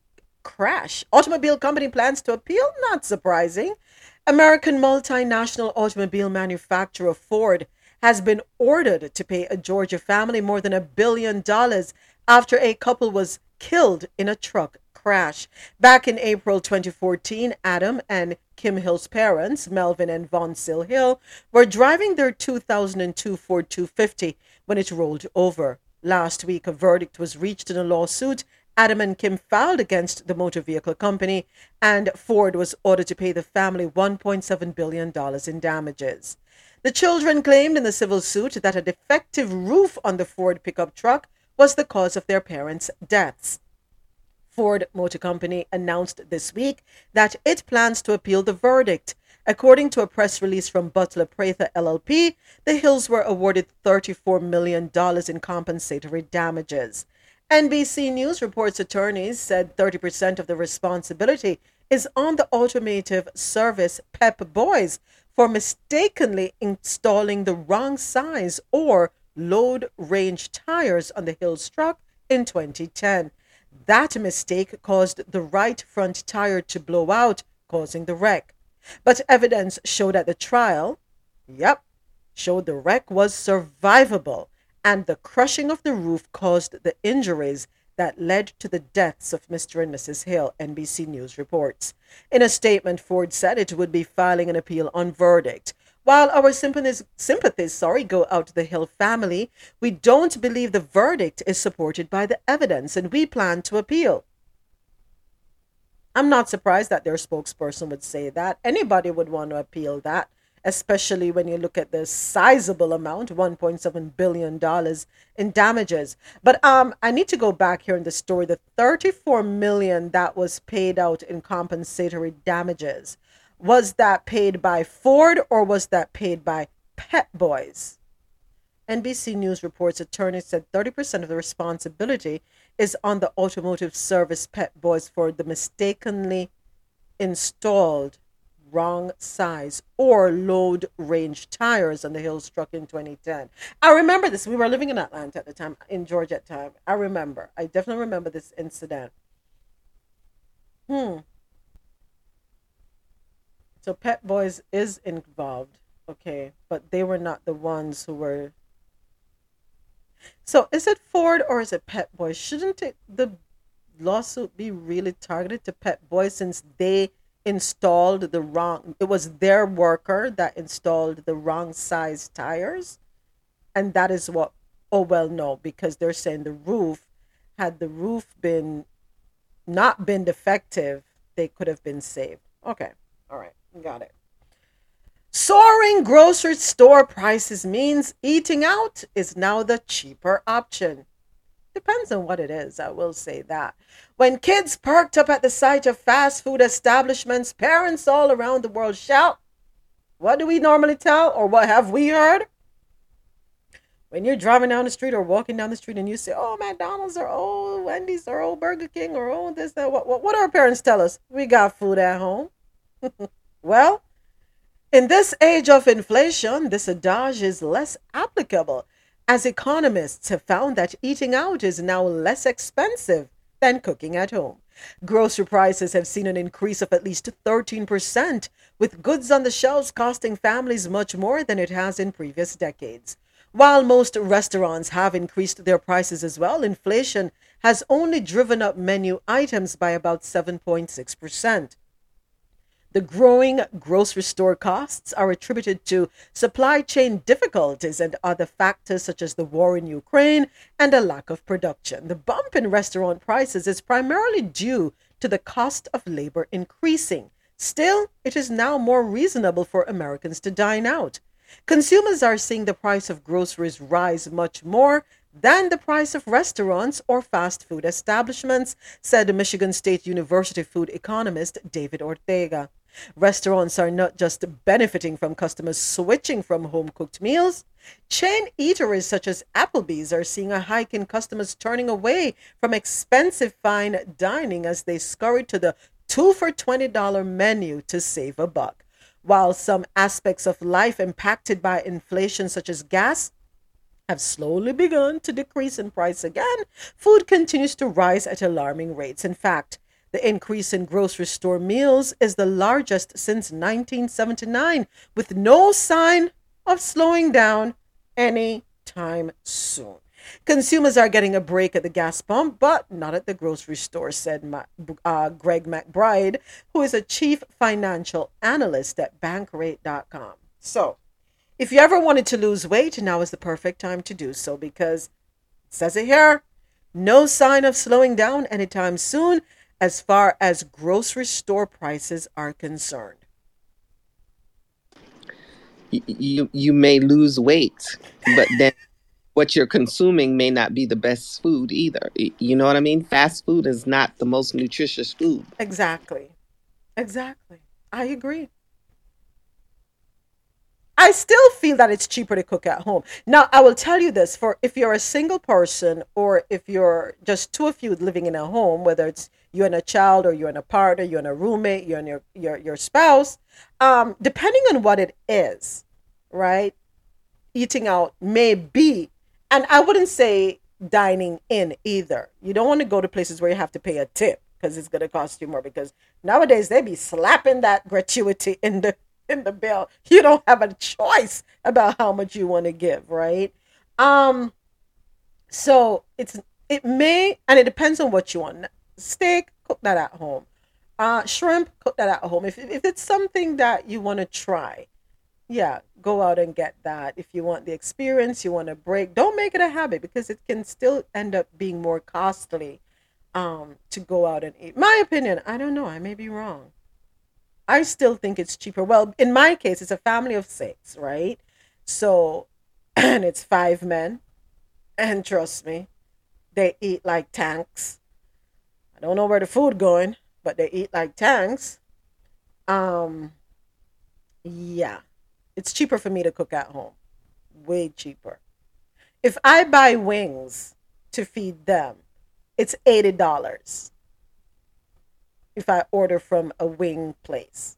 crash. Automobile company plans to appeal, not surprising. American multinational automobile manufacturer Ford has been ordered to pay a Georgia family more than a billion dollars after a couple was killed in a truck crash. Back in April 2014, Adam and Kim Hill's parents, Melvin and Von Sil Hill, were driving their 2002 Ford 250 when it rolled over. Last week, a verdict was reached in a lawsuit Adam and Kim filed against the motor vehicle company, and Ford was ordered to pay the family $1.7 billion in damages. The children claimed in the civil suit that a defective roof on the Ford pickup truck was the cause of their parents' deaths. Ford Motor Company announced this week that it plans to appeal the verdict. According to a press release from Butler Prather LLP, the Hills were awarded $34 million in compensatory damages. NBC News reports attorneys said 30% of the responsibility is on the automotive service Pep Boys for mistakenly installing the wrong size or load range tires on the Hills truck in 2010. That mistake caused the right front tire to blow out, causing the wreck. But evidence showed at the trial, yep, showed the wreck was survivable and the crushing of the roof caused the injuries that led to the deaths of Mr. and Mrs. Hill, NBC News reports. In a statement, Ford said it would be filing an appeal on verdict. While our sympathies, sympathies sorry, go out to the Hill family, we don't believe the verdict is supported by the evidence and we plan to appeal. I'm not surprised that their spokesperson would say that. Anybody would want to appeal that especially when you look at the sizable amount, $1.7 billion in damages. But um, I need to go back here in the story. The 34 million that was paid out in compensatory damages, was that paid by Ford or was that paid by Pet Boys? NBC News reports attorneys said 30% of the responsibility is on the automotive service Pet Boys for the mistakenly installed wrong size or load range tires on the hills truck in 2010. I remember this. We were living in Atlanta at the time, in Georgia at the time. I remember. I definitely remember this incident. Hmm. So Pet Boys is involved, okay, but they were not the ones who were. So is it Ford or is it Pet Boys? Shouldn't it the lawsuit be really targeted to Pet Boys since they installed the wrong? It was their worker that installed the wrong size tires, and that is what. Oh well, no, because they're saying the roof had the roof been not been defective, they could have been saved. Okay. All right. Got it. Soaring grocery store prices means eating out is now the cheaper option. Depends on what it is, I will say that. When kids parked up at the sight of fast food establishments, parents all around the world shout, What do we normally tell, or what have we heard? When you're driving down the street or walking down the street and you say, Oh, McDonald's or oh, Wendy's or oh, Burger King or oh, this, that, what, what, what our parents tell us? We got food at home. well, in this age of inflation, this adage is less applicable as economists have found that eating out is now less expensive than cooking at home. Grocery prices have seen an increase of at least 13%, with goods on the shelves costing families much more than it has in previous decades. While most restaurants have increased their prices as well, inflation has only driven up menu items by about 7.6%. The growing grocery store costs are attributed to supply chain difficulties and other factors such as the war in Ukraine and a lack of production. The bump in restaurant prices is primarily due to the cost of labor increasing. Still, it is now more reasonable for Americans to dine out. Consumers are seeing the price of groceries rise much more than the price of restaurants or fast food establishments, said Michigan State University food economist David Ortega. Restaurants are not just benefiting from customers switching from home cooked meals. Chain eateries such as Applebee's are seeing a hike in customers turning away from expensive fine dining as they scurry to the two for $20 menu to save a buck. While some aspects of life impacted by inflation, such as gas, have slowly begun to decrease in price again, food continues to rise at alarming rates. In fact, the increase in grocery store meals is the largest since 1979, with no sign of slowing down anytime soon. Consumers are getting a break at the gas pump, but not at the grocery store, said uh, Greg McBride, who is a chief financial analyst at Bankrate.com. So, if you ever wanted to lose weight, now is the perfect time to do so because says it here no sign of slowing down anytime soon as far as grocery store prices are concerned? You you may lose weight, but then what you're consuming may not be the best food either. You know what I mean? Fast food is not the most nutritious food. Exactly. Exactly. I agree. I still feel that it's cheaper to cook at home. Now, I will tell you this for if you're a single person or if you're just two of you living in a home, whether it's you and a child or you're in a partner, you're in a roommate, you're in your your, your spouse, um, depending on what it is, right? Eating out may be, and I wouldn't say dining in either. You don't want to go to places where you have to pay a tip because it's going to cost you more because nowadays they be slapping that gratuity in the in the bill. You don't have a choice about how much you want to give, right? Um so it's it may and it depends on what you want. Steak, cook that at home. Uh shrimp, cook that at home. If if it's something that you want to try, yeah, go out and get that. If you want the experience, you want to break, don't make it a habit because it can still end up being more costly um to go out and eat. My opinion, I don't know, I may be wrong. I still think it's cheaper. Well, in my case, it's a family of six, right? So, and it's five men. And trust me, they eat like tanks. I don't know where the food going, but they eat like tanks. Um, yeah, it's cheaper for me to cook at home. Way cheaper. If I buy wings to feed them, it's $80 if I order from a wing place,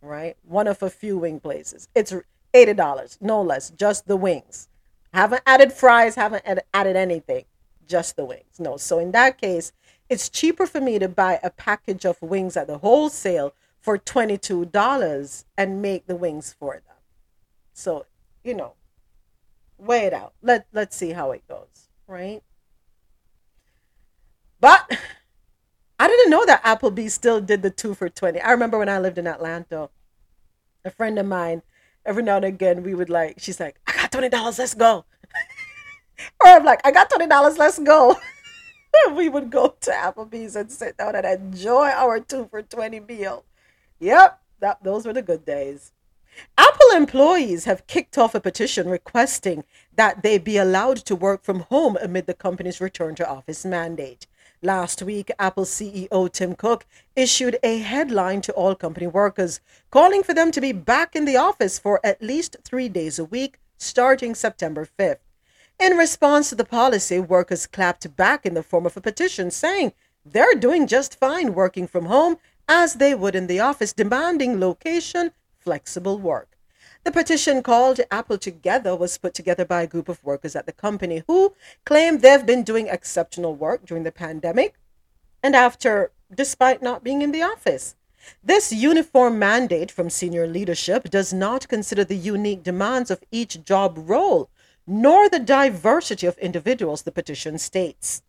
right? One of a few wing places. It's $80, no less, just the wings. Haven't added fries, haven't added anything, just the wings. No, so in that case, it's cheaper for me to buy a package of wings at the wholesale for $22 and make the wings for them. So, you know, weigh it out. Let let's see how it goes, right? But I didn't know that Applebee's still did the two for 20. I remember when I lived in Atlanta, a friend of mine, every now and again, we would like, she's like, I got $20, let's go. or I'm like, I got $20, let's go. we would go to Applebee's and sit down and enjoy our two for 20 meal. Yep, that, those were the good days. Apple employees have kicked off a petition requesting that they be allowed to work from home amid the company's return to office mandate. Last week, Apple CEO Tim Cook issued a headline to all company workers, calling for them to be back in the office for at least three days a week starting September 5th. In response to the policy, workers clapped back in the form of a petition saying they're doing just fine working from home as they would in the office, demanding location flexible work. The petition called Apple Together was put together by a group of workers at the company who claim they've been doing exceptional work during the pandemic and after, despite not being in the office. This uniform mandate from senior leadership does not consider the unique demands of each job role, nor the diversity of individuals, the petition states.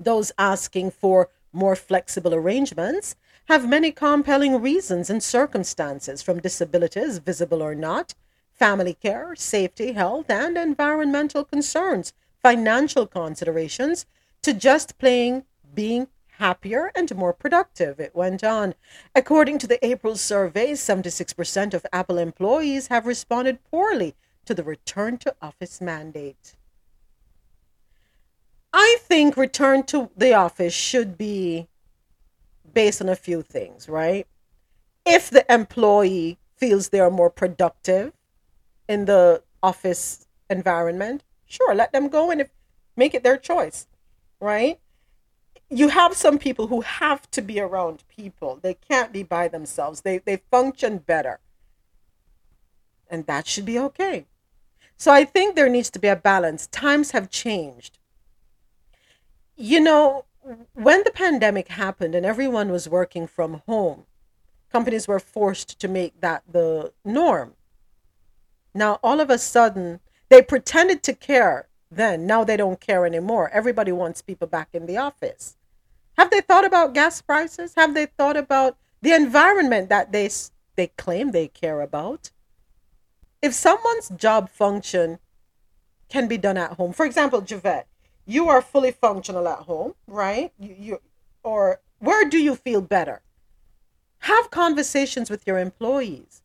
Those asking for more flexible arrangements have many compelling reasons and circumstances, from disabilities, visible or not, family care, safety, health, and environmental concerns, financial considerations, to just plain being happier and more productive. It went on. According to the April survey, 76% of Apple employees have responded poorly to the return to office mandate. I think return to the office should be based on a few things, right? If the employee feels they are more productive in the office environment, sure, let them go and make it their choice, right? You have some people who have to be around people. They can't be by themselves. They they function better. And that should be okay. So I think there needs to be a balance. Times have changed. You know, when the pandemic happened and everyone was working from home, companies were forced to make that the norm. Now, all of a sudden, they pretended to care then. Now they don't care anymore. Everybody wants people back in the office. Have they thought about gas prices? Have they thought about the environment that they, they claim they care about? If someone's job function can be done at home, for example, Javette, you are fully functional at home, right? You, you or where do you feel better? Have conversations with your employees.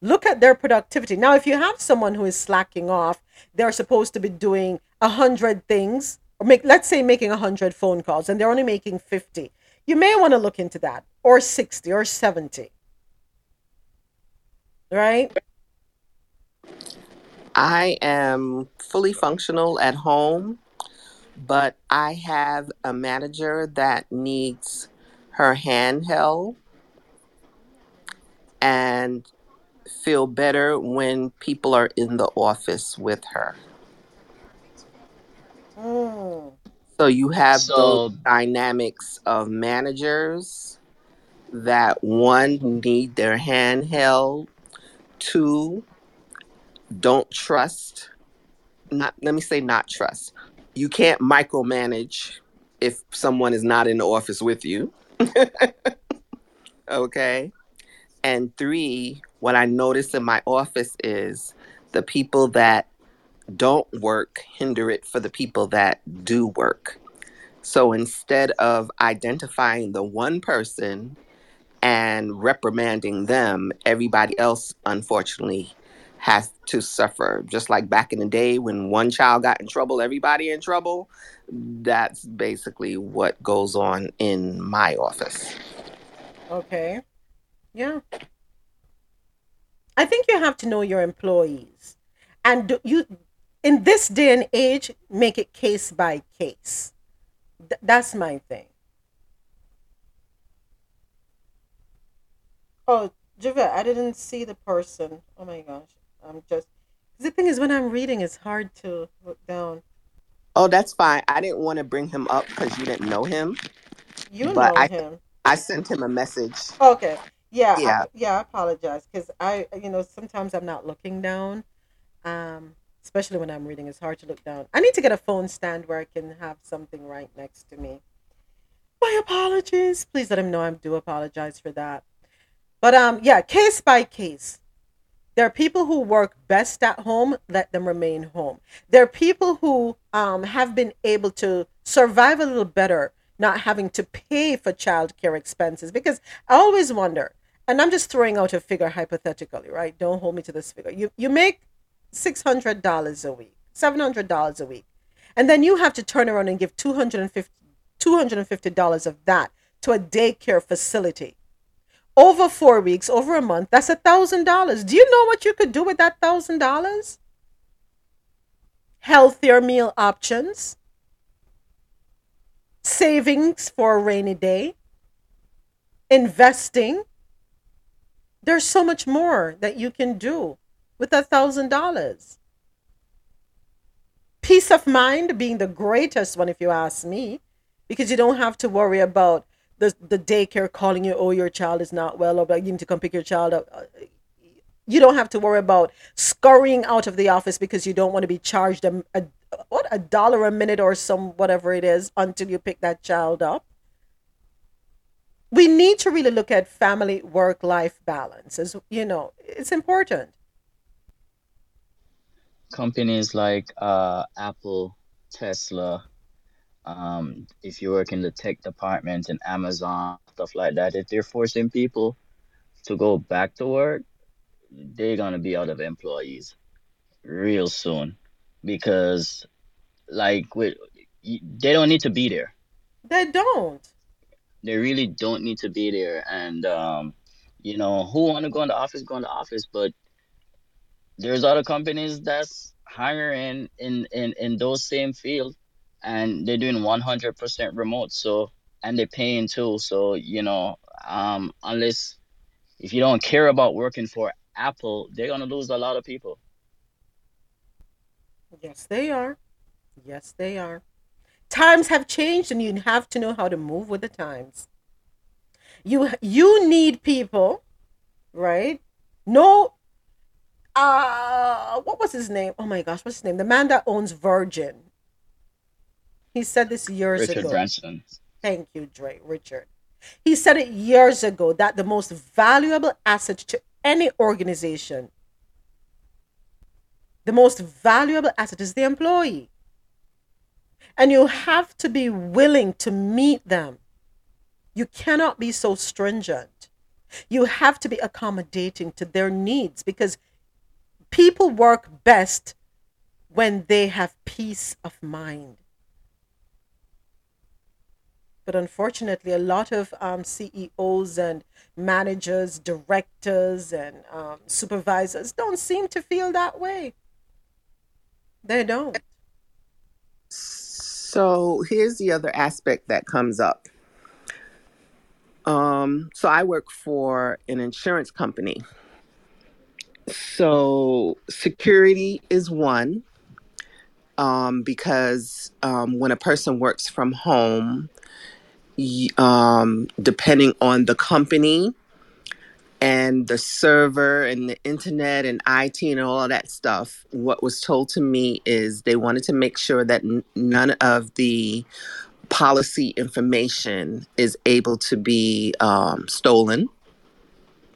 Look at their productivity. Now, if you have someone who is slacking off, they're supposed to be doing a hundred things, or make let's say making a hundred phone calls, and they're only making fifty. You may want to look into that, or sixty, or seventy. Right? I am fully functional at home but I have a manager that needs her hand held and feel better when people are in the office with her. Mm. So you have So those dynamics of managers that one need their hand held, two don't trust, not let me say not trust you can't micromanage if someone is not in the office with you. okay. And three, what I notice in my office is the people that don't work hinder it for the people that do work. So instead of identifying the one person and reprimanding them, everybody else, unfortunately, has to suffer. Just like back in the day when one child got in trouble, everybody in trouble. That's basically what goes on in my office. Okay. Yeah. I think you have to know your employees. And you in this day and age make it case by case. th- that's my thing. Oh, Javette, I didn't see the person. Oh my gosh. I'm just. The thing is, when I'm reading, it's hard to look down. Oh, that's fine. I didn't want to bring him up because you didn't know him, You but know I him. I sent him a message. Okay. Yeah. Yeah. I, yeah. I apologize because I, you know, sometimes I'm not looking down. Um, especially when I'm reading, it's hard to look down. I need to get a phone stand where I can have something right next to me. My apologies. Please let him know I do apologize for that. But um, yeah, case by case. There are people who work best at home, let them remain home. There are people who um, have been able to survive a little better, not having to pay for childcare expenses. Because I always wonder, and I'm just throwing out a figure hypothetically, right? Don't hold me to this figure. You you make six hundred dollars a week, seven hundred dollars a week, and then you have to turn around and give 250 $250 of that to a daycare facility over four weeks, over a month, that's a thousand dollars. Do you know what you could do with that thousand dollars? Healthier meal options, savings for a rainy day, investing. There's so much more that you can do with a thousand dollars. Peace of mind being the greatest one, if you ask me, because you don't have to worry about the the daycare calling you, oh, your child is not well, or you need to come pick your child up. Uh, You don't have to worry about scurrying out of the office because you don't want to be charged a, a what a dollar a minute or some whatever it is until you pick that child up. We need to really look at family work life balance as you know, it's important. companies like uh, Apple, Tesla, um, if you work in the tech department and Amazon, stuff like that, if they're forcing people to go back to work, they're gonna be out of employees real soon because, like, with they don't need to be there. They don't. They really don't need to be there. And um, you know, who want to go in the office, go in the office, but there's other companies that's hiring in in in those same field and they're doing 100% remote so and they're paying too so you know um unless if you don't care about working for apple they're gonna lose a lot of people Yes, they are. Yes, they are. Times have changed and you have to know how to move with the times. You you need people, right? No uh what was his name? Oh my gosh, what's his name? The man that owns Virgin. He said this years richard ago. branson Thank you, Dre, Richard. He said it years ago that the most valuable asset to any organization, the most valuable asset is the employee. And you have to be willing to meet them. You cannot be so stringent. You have to be accommodating to their needs because people work best when they have peace of mind. But unfortunately, a lot of um, CEOs and managers, directors, and um, supervisors don't seem to feel that way. They don't. So here's the other aspect that comes up. Um, so I work for an insurance company. So security is one um, because um, when a person works from home, um, depending on the company and the server and the internet and IT and all that stuff, what was told to me is they wanted to make sure that n- none of the policy information is able to be um, stolen,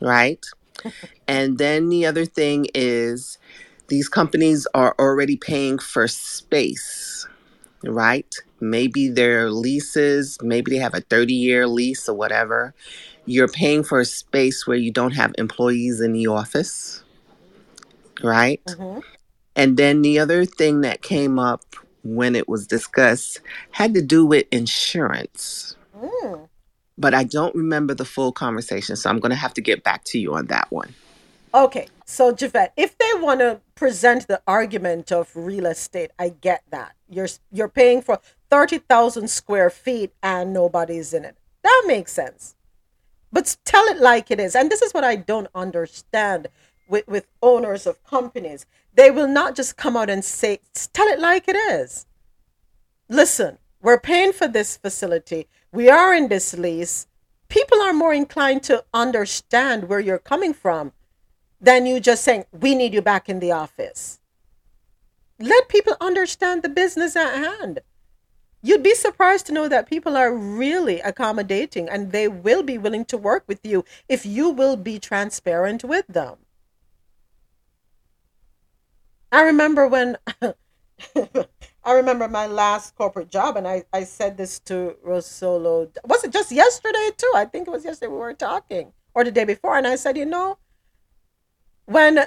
right? And then the other thing is these companies are already paying for space, right? Maybe their leases, maybe they have a 30 year lease or whatever. You're paying for a space where you don't have employees in the office, right? Mhm. And then the other thing that came up when it was discussed had to do with insurance, Mm. but I don't remember the full conversation. So I'm going to have to get back to you on that one. Okay, so Javette, if they want to present the argument of real estate, I get that. You're you're paying for 30,000 square feet and nobody's in it. That makes sense. But tell it like it is. And this is what I don't understand with, with owners of companies. They will not just come out and say, tell it like it is. Listen, we're paying for this facility. We are in this lease. People are more inclined to understand where you're coming from than you just saying, we need you back in the office. Let people understand the business at hand. You'd be surprised to know that people are really accommodating and they will be willing to work with you if you will be transparent with them. I remember when I remember my last corporate job, and I, I said this to Rosolo. Was it just yesterday, too? I think it was yesterday we were talking, or the day before. And I said, you know, when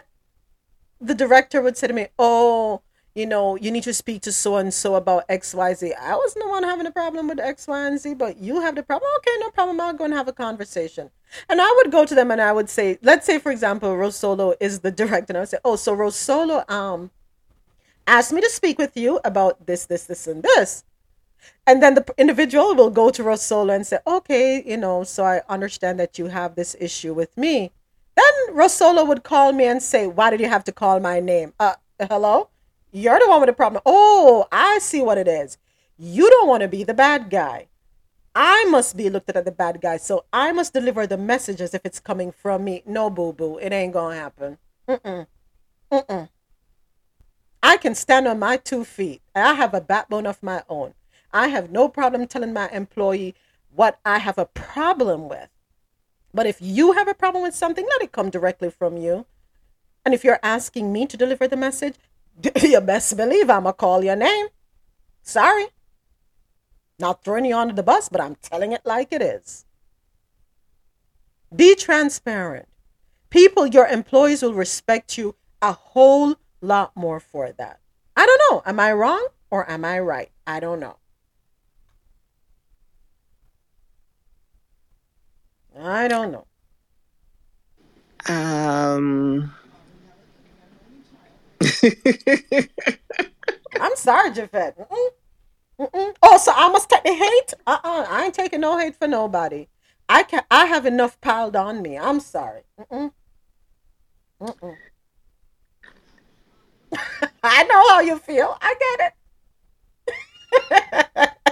the director would say to me, oh, you know, you need to speak to so and so about X, Y, Z. I wasn't the one having a problem with X, Y, and Z, but you have the problem. Okay, no problem. I'll go and have a conversation. And I would go to them and I would say, let's say, for example, Rosolo is the director. And I would say, oh, so Rosolo um, asked me to speak with you about this, this, this, and this. And then the individual will go to Rosolo and say, okay, you know, so I understand that you have this issue with me. Then Rosolo would call me and say, why did you have to call my name? Uh, hello? You're the one with the problem. Oh, I see what it is. You don't want to be the bad guy. I must be looked at as the bad guy. So I must deliver the messages if it's coming from me. No, boo boo. It ain't to happen. Mm-mm. Mm-mm. I can stand on my two feet. I have a backbone of my own. I have no problem telling my employee what I have a problem with. But if you have a problem with something, let it come directly from you. And if you're asking me to deliver the message, you best believe I'm going to call your name. Sorry. Not throwing you under the bus, but I'm telling it like it is. Be transparent. People, your employees will respect you a whole lot more for that. I don't know. Am I wrong or am I right? I don't know. I don't know. Um, I'm sorry, Javette. Mm-mm. Mm-mm. Oh, so I must take the hate? Uh-uh. I ain't taking no hate for nobody. I can I have enough piled on me. I'm sorry. Mm-mm. Mm-mm. I know how you feel. I get it.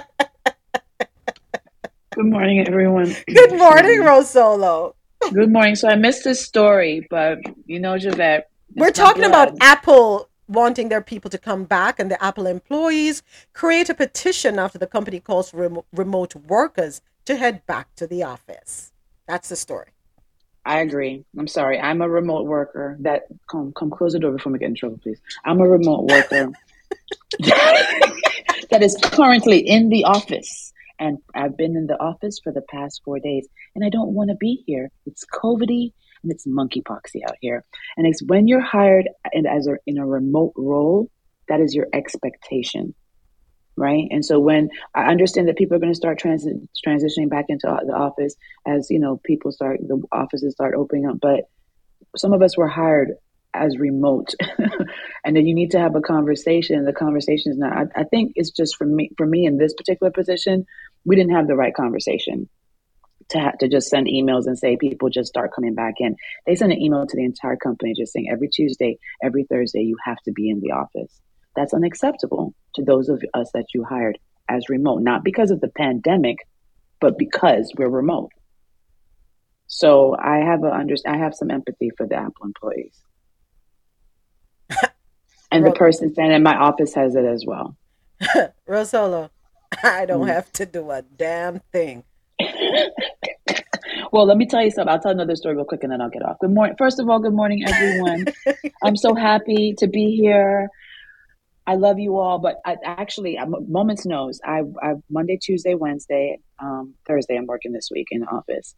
Good morning, everyone. Good morning, Rosolo. Good morning. So I missed this story, but you know, Javette, we're talking about Apple wanting their people to come back and the Apple employees create a petition after the company calls rem- remote workers to head back to the office. That's the story. I agree. I'm sorry. I'm a remote worker. That come come close the door before we get in trouble, please. I'm a remote worker that is currently in the office. And I've been in the office for the past four days and I don't want to be here. It's COVIDy and it's monkeypoxy out here. And it's when you're hired and as a, in a remote role, that is your expectation, right? And so when I understand that people are going to start transi- transitioning back into the office as you know people start the offices start opening up, but some of us were hired as remote and then you need to have a conversation the conversation is not I, I, think it's just for me for me in this particular position we didn't have the right conversation to have to just send emails and say people just start coming back in. They send an email to the entire company just saying every Tuesday, every Thursday, you have to be in the office. That's unacceptable to those of us that you hired as remote, not because of the pandemic, but because we're remote. So I have a under, I have some empathy for the Apple employees. and the person standing in my office has it as well. Rosolo, I don't mm. have to do a damn thing. well, let me tell you something. I'll tell another story real quick and then I'll get off. Good morning. First of all, good morning, everyone. I'm so happy to be here. I love you all, but I, actually, I'm, moments knows. I, I Monday, Tuesday, Wednesday, um, Thursday. I'm working this week in the office.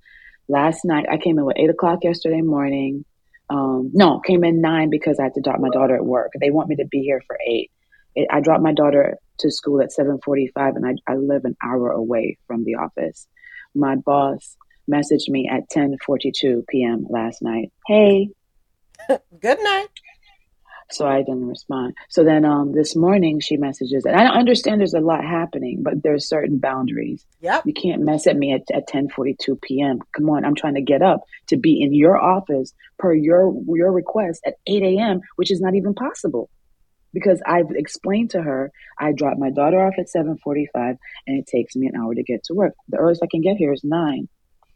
Last night, I came in with eight o'clock yesterday morning. Um, no, came in nine because I had to drop my daughter at work. They want me to be here for eight. It, I dropped my daughter to school at seven forty-five, and I, I live an hour away from the office my boss messaged me at 10:42 p.m. last night. Hey, good night. So I didn't respond. So then um, this morning she messages, and I understand there's a lot happening, but there's certain boundaries. Yep. You can't mess at me at, at 10:42 p.m. Come on, I'm trying to get up to be in your office per your your request at 8 a.m., which is not even possible. Because I've explained to her, I drop my daughter off at 7:45, and it takes me an hour to get to work. The earliest I can get here is nine.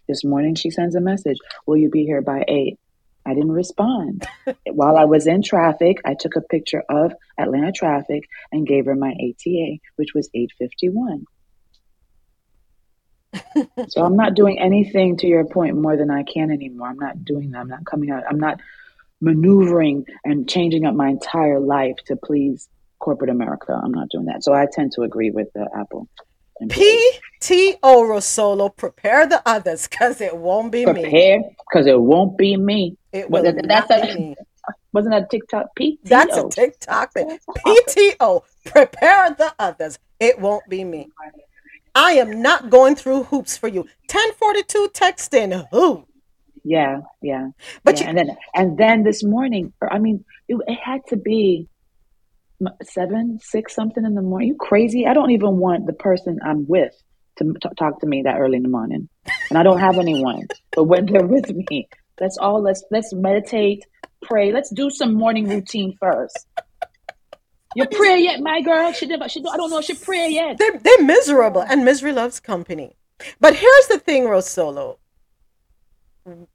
This morning she sends a message, "Will you be here by 8?" I didn't respond. While I was in traffic, I took a picture of Atlanta traffic and gave her my ATA, which was 851. so I'm not doing anything to your point more than I can anymore. I'm not doing that. I'm not coming out. I'm not maneuvering and changing up my entire life to please corporate America. I'm not doing that. So I tend to agree with the Apple. PTO Rosolo, prepare the others because it won't be prepare, me. Prepare because it won't be me. It will that- not that's be a- me. Wasn't that TikTok? PTO. That's a TikTok thing. PTO, prepare the others. It won't be me. I am not going through hoops for you. 1042 texting. Who? Yeah, yeah. But yeah. you- and then and then this morning, or I mean, it, it had to be seven, six something in the morning. You crazy? I don't even want the person I'm with to t- talk to me that early in the morning, and I don't have anyone. but when they're with me, let's all let's let's meditate, pray. Let's do some morning routine first. You pray yet, my girl? She. She. do- I don't know. if She pray yet. They're, they're miserable, and misery loves company. But here's the thing, Rosolo.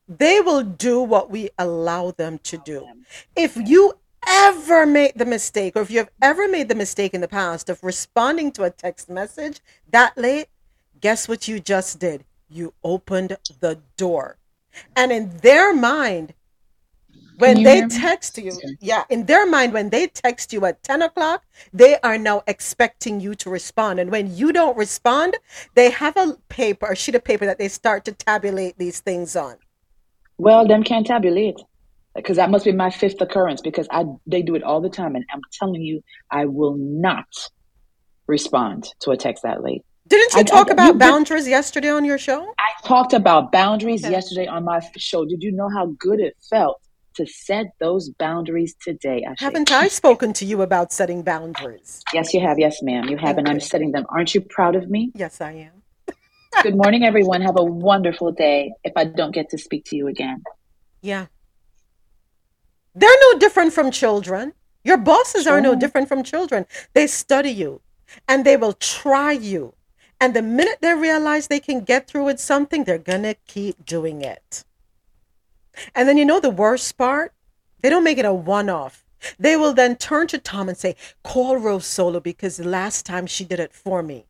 They will do what we allow them to do. If you ever made the mistake, or if you have ever made the mistake in the past of responding to a text message that late, guess what you just did? You opened the door. And in their mind, when you they text you, yeah, in their mind, when they text you at 10 o'clock, they are now expecting you to respond. And when you don't respond, they have a paper, a sheet of paper that they start to tabulate these things on. Well, them can't tabulate because that must be my fifth occurrence because I they do it all the time, and I'm telling you, I will not respond to a text that late. Didn't you I- I- talk you about did- boundaries yesterday on your show? I talked about boundaries Okay. yesterday on my show. Did you know how good it felt to set those boundaries today? Ashley? Haven't I spoken to you about setting boundaries? Yes, you have. Yes, ma'am. You have, and I'm setting them. Aren't you proud of me? Yes, I am. Good morning, everyone. Have a wonderful day. If I don't get to speak to you again, Yeah. They're no different from children. Your bosses are no different from children. They study you and they will try you. And the minute they realize they can get through with something, they're going to keep doing it. And then you know the worst part? They don't make it a one off. They will then turn to Tom and say, Call Rosolo because the last time she did it for me.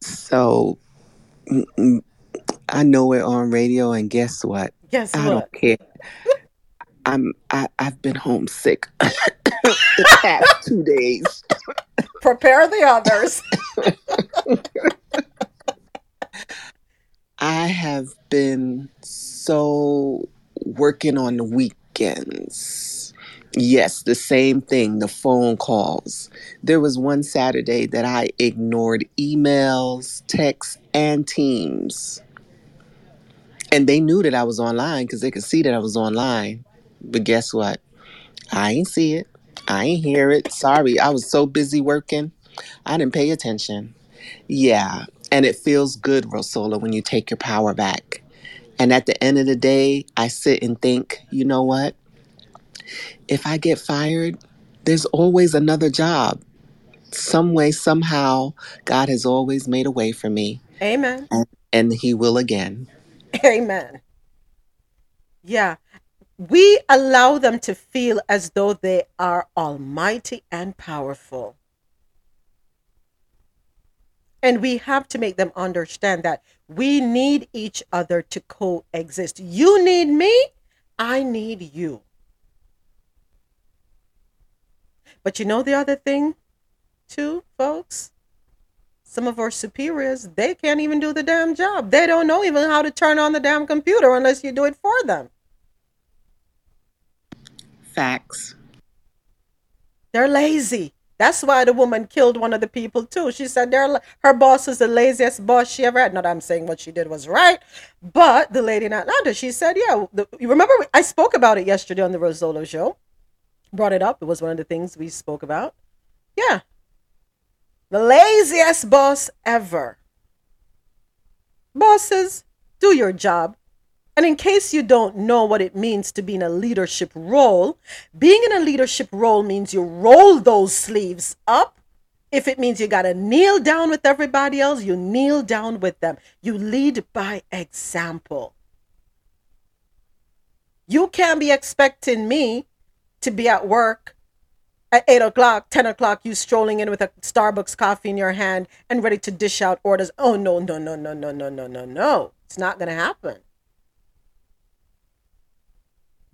So mm, mm, I know we're on radio, and guess what? Guess I what? don't care. I'm I, I've been homesick the past two days. Prepare the others. I have been so working on the weekends. Yes, the same thing, the phone calls. There was one Saturday that I ignored emails, texts, and Teams. And they knew that I was online because they could see that I was online. But guess what? I ain't see it. I ain't hear it. Sorry, I was so busy working. I didn't pay attention. Yeah, and it feels good, Rosola, when you take your power back. And at the end of the day, I sit and think, you know what? If I get fired, there's always another job. Some way, somehow, God has always made a way for me, Amen. and, and He will again. Amen. Yeah. We allow them to feel as though they are almighty and powerful. And we have to make them understand that we need each other to coexist. You need me, I need you. But you know the other thing, too, folks? Some of our superiors, they can't even do the damn job. They don't know even how to turn on the damn computer unless you do it for them. Facts. They're lazy. That's why the woman killed one of the people too. She said her boss is the laziest boss she ever had. Not I'm saying what she did was right, but the lady in Atlanta, she said, yeah. The, you remember I spoke about it yesterday on the Rosolo show. Brought it up. It was one of the things we spoke about. Yeah, the laziest boss ever. Bosses, do your job. And in case you don't know what it means to be in a leadership role, being in a leadership role means you roll those sleeves up. If it means you got to kneel down with everybody else, you kneel down with them. You lead by example. You can't be expecting me to be at work at 8 o'clock, 10 o'clock, you strolling in with a Starbucks coffee in your hand and ready to dish out orders. Oh, no, no, no, no, no, no, no, no, no. It's not going to happen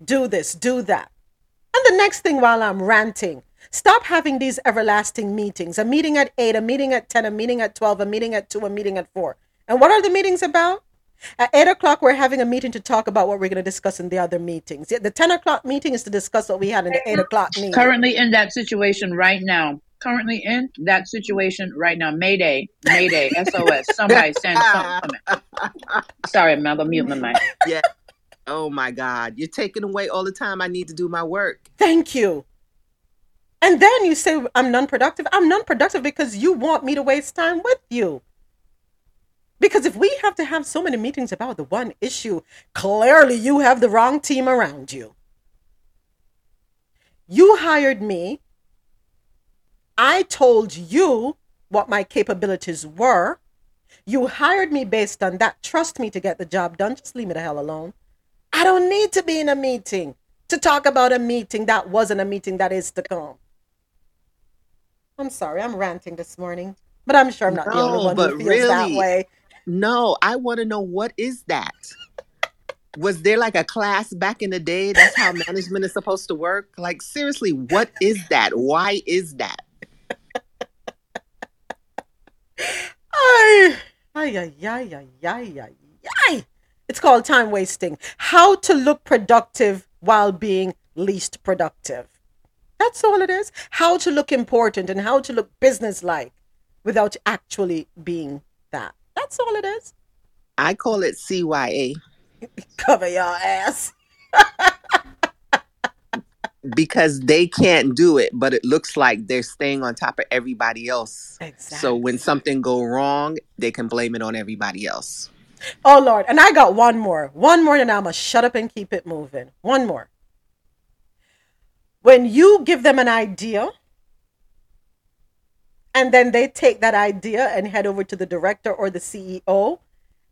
do this, do that. And the next thing while I'm ranting, stop having these everlasting meetings a meeting at 8, a meeting at 10, a meeting at 12, a meeting at 2, a meeting at 4. And what are the meetings about? At 8 o'clock, we're having a meeting to talk about what we're going to discuss in the other meetings. The 10 o'clock meeting is to discuss what we had in the 8 o'clock meeting. Currently in that situation right now. Currently in that situation right now. Mayday, Mayday, SOS. Somebody send something. Sorry, I'm going to mute my mic. Yeah. Oh my God. You're taking away all the time I need to do my work. Thank you. And then you say, I'm non productive. I'm non productive because you want me to waste time with you. Because if we have to have so many meetings about the one issue, clearly you have the wrong team around you. You hired me. I told you what my capabilities were. You hired me based on that. Trust me to get the job done. Just leave me the hell alone. I don't need to be in a meeting to talk about a meeting that wasn't a meeting that is to come. I'm sorry, I'm ranting this morning, but I'm sure I'm not no, the only one who feels really, that way. No, I want to know what is that? Was there like a class back in the day? That's how management is supposed to work? Like, seriously, what is that? Why is that? ay, ay, ay, ay, ay, ay, ay. It's called time wasting. How to look productive while being least productive. That's all it is. How to look important and how to look businesslike without actually being that. That's all it is. I call it CYA. Cover your ass. because they can't do it, but it looks like they're staying on top of everybody else. Exactly. So when something go wrong, they can blame it on everybody else. Oh Lord. And I got one more. One more and I'm gonna shut up and keep it moving. One more. When you give them an idea and then they take that idea and head over to the director or the CEO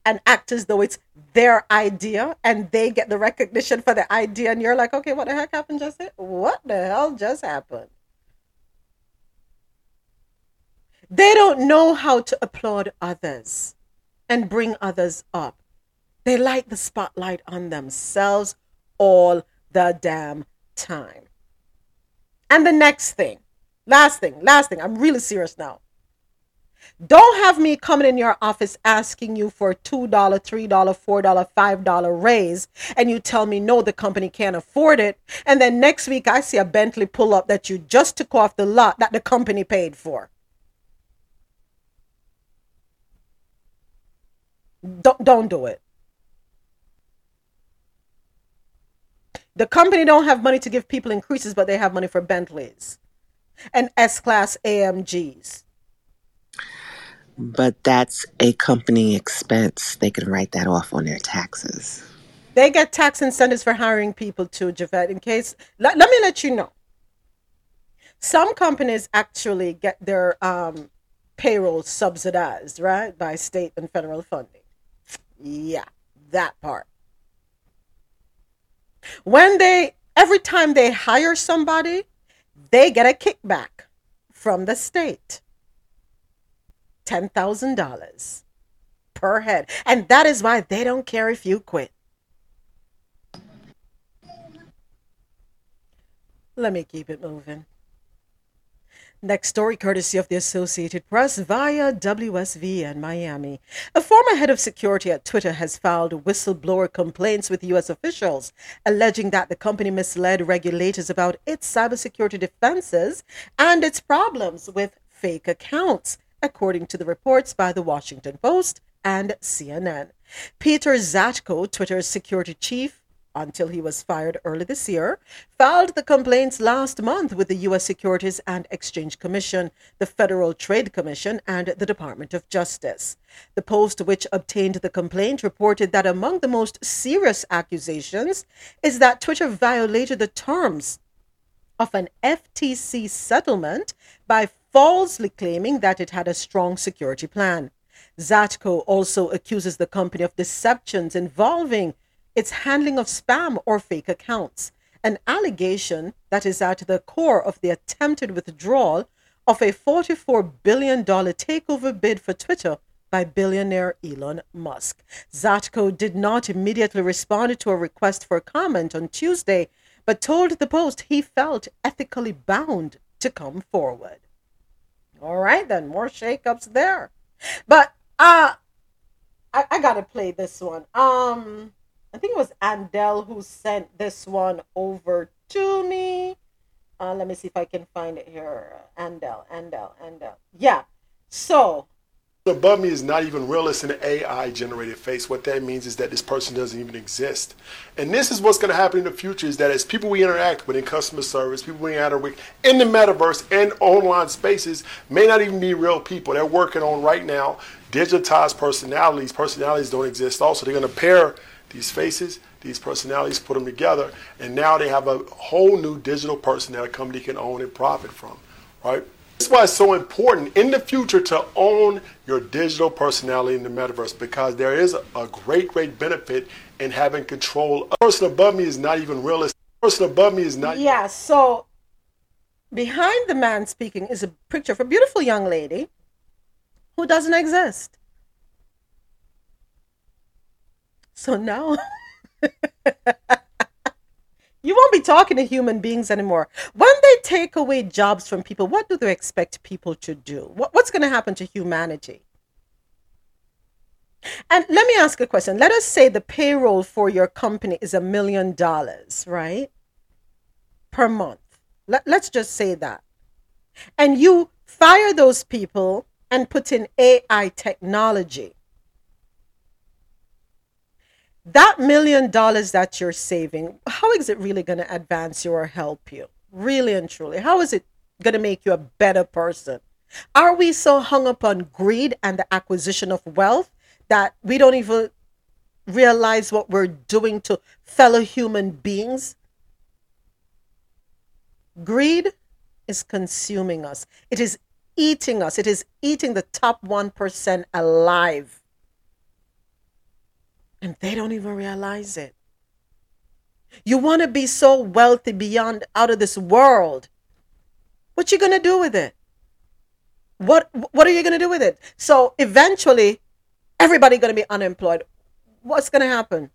and act as though it's their idea and they get the recognition for the idea and you're like, okay, what the heck happened just What the hell just happened? They don't know how to applaud others and bring others up. They like the spotlight on themselves all the damn time. And the next thing, last thing, last thing, I'm really serious now. Don't have me coming in your office asking you for $2, $3, $4, $5 raise, and you tell me no, the company can't afford it. And then next week I see a Bentley pull up that you just took off the lot that the company paid for. Don't don't do it. The company don't have money to give people increases, but they have money for Bentleys and S-class AMGs. But that's a company expense. They can write that off on their taxes. They get tax incentives for hiring people too, Javette. In case, let, let me let you know. Some companies actually get their um, payroll subsidized, right, by state and federal funding. Yeah, that part. When they, every time they hire somebody, they get a kickback from the state $10,000 per head. And that is why they don't care if you quit. Let me keep it moving. Next story, courtesy of the Associated Press via WSVN Miami. A former head of security at Twitter has filed whistleblower complaints with U.S. officials, alleging that the company misled regulators about its cybersecurity defenses and its problems with fake accounts, according to the reports by the Washington Post and CNN. Peter Zatko, Twitter's security chief, until he was fired early this year, filed the complaints last month with the U.S. Securities and Exchange Commission, the Federal Trade Commission, and the Department of Justice. The Post, which obtained the complaint, reported that among the most serious accusations is that Twitter violated the terms of an FTC settlement by falsely claiming that it had a strong security plan. Zatko also accuses the company of deceptions involving its handling of spam or fake accounts, an allegation that is at the core of the attempted withdrawal of a $44 billion takeover bid for Twitter by billionaire Elon Musk. Zatko did not immediately respond to a request for comment on Tuesday, but told the Post he felt ethically bound to come forward. All right, then, more shakeups there. But uh I, I gotta play this one. Um I think it was Andel who sent this one over to me. Uh, let me see if I can find it here. Andel, Andel, Andel. Yeah. So above me is not even real. It's an AI generated face. What that means is that this person doesn't even exist. And this is what's going to happen in the future is that as people we interact with in customer service, people we interact with in the metaverse and online spaces may not even be real people. They're working on right now digitized personalities. Personalities don't exist also. They're going to pair these faces, these personalities, put them together, and now they have a whole new digital person that a company can own and profit from, right? That's why it's so important in the future to own your digital personality in the metaverse because there is a great, great benefit in having control. A person above me is not even realistic. A person above me is not. Yeah, so behind the man speaking is a picture of a beautiful young lady who doesn't exist. So now you won't be talking to human beings anymore. When they take away jobs from people, what do they expect people to do? What, what's going to happen to humanity? And let me ask a question. Let us say the payroll for your company is a million dollars, right? Per month. Let, let's just say that. And you fire those people and put in AI technology that million dollars that you're saving, how is it really going to advance you or help you? Really and truly. How is it going to make you a better person? Are we so hung up on greed and the acquisition of wealth that we don't even realize what we're doing to fellow human beings? Greed is consuming us, it is eating us, it is eating the top 1% alive and they don't even realize it. You want to be so wealthy beyond out of this world. What you going to do with it? What what are you going to do with it? So eventually everybody going to be unemployed. What's going to happen?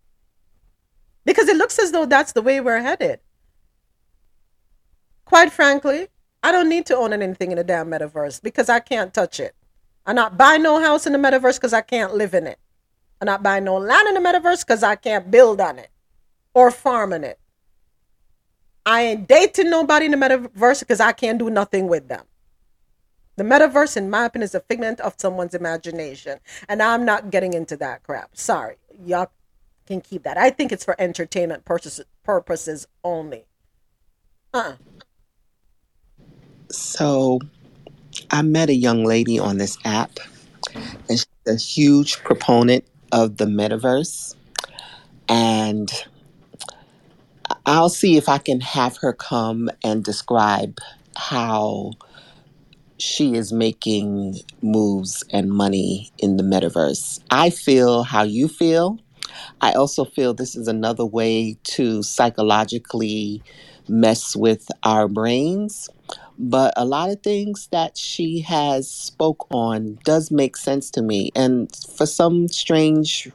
Because it looks as though that's the way we're headed. Quite frankly, I don't need to own anything in the damn metaverse because I can't touch it. I not buy no house in the metaverse because I can't live in it. I'm not buying no land in the metaverse because I can't build on it or farm it. I ain't dating nobody in the metaverse because I can't do nothing with them. The metaverse, in my opinion, is a figment of someone's imagination. And I'm not getting into that crap. Sorry. Y'all can keep that. I think it's for entertainment purposes, only. Uh. So I met a young lady on this app, and she's a huge proponent of the metaverse. And I'll see if I can have her come and describe how she is making moves and money in the metaverse. I feel how you feel. I also feel this is another way to psychologically mess with our brains but a lot of things that she has spoke on does make sense to me and for some strange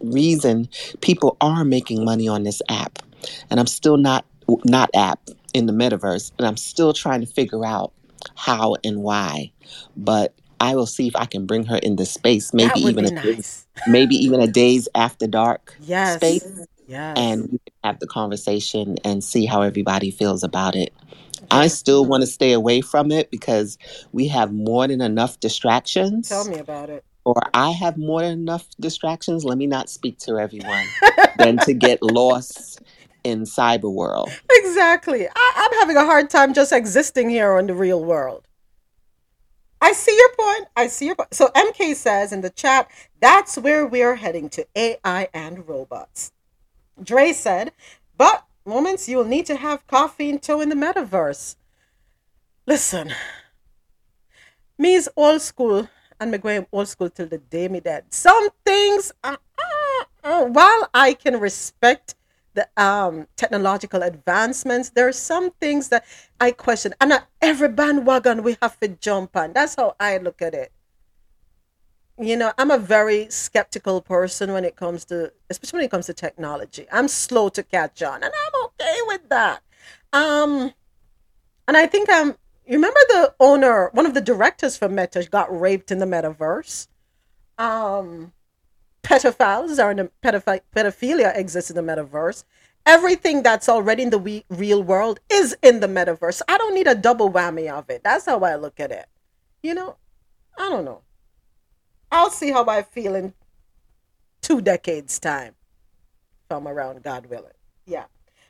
reason people are making money on this app and i'm still not not app in the metaverse and i'm still trying to figure out how and why. But I will see if I can bring her in the space, maybe even a days, nice. maybe even a days after dark space, Yes. Yes. and we can have the conversation and see how everybody feels about it. I still want to stay away from it because we have more than enough distractions. Tell me about it. or I have more than enough distractions. Let me not speak to everyone than to get lost in cyber world. Exactly. I, I'm having a hard time just existing here in the real world. I see your point. I see your point. So MK says in the chat, that's where we're heading to AI and robots. Dre said, but moments you'll need to have Coffee In Toe in the metaverse. Listen, me's old school and me going old school till the day me dead. Some things, uh, uh, uh, while I can respect the um, technological advancements, there are some things that I question. And every bandwagon we have to jump on. That's how I look at it. You know, I'm a very skeptical person when it comes to, especially when it comes to technology. I'm slow to catch on, and I'm okay with that. Um, and I think I'm. You remember the owner, one of the directors for Meta, got raped in the metaverse. Um, pedophiles are in the pedophi- pedophilia exists in the metaverse. Everything that's already in the we- real world is in the metaverse. I don't need a double whammy of it. That's how I look at it. You know, I don't know. I'll see how I feel in two decades' time. If I'm around, God willing. Yeah.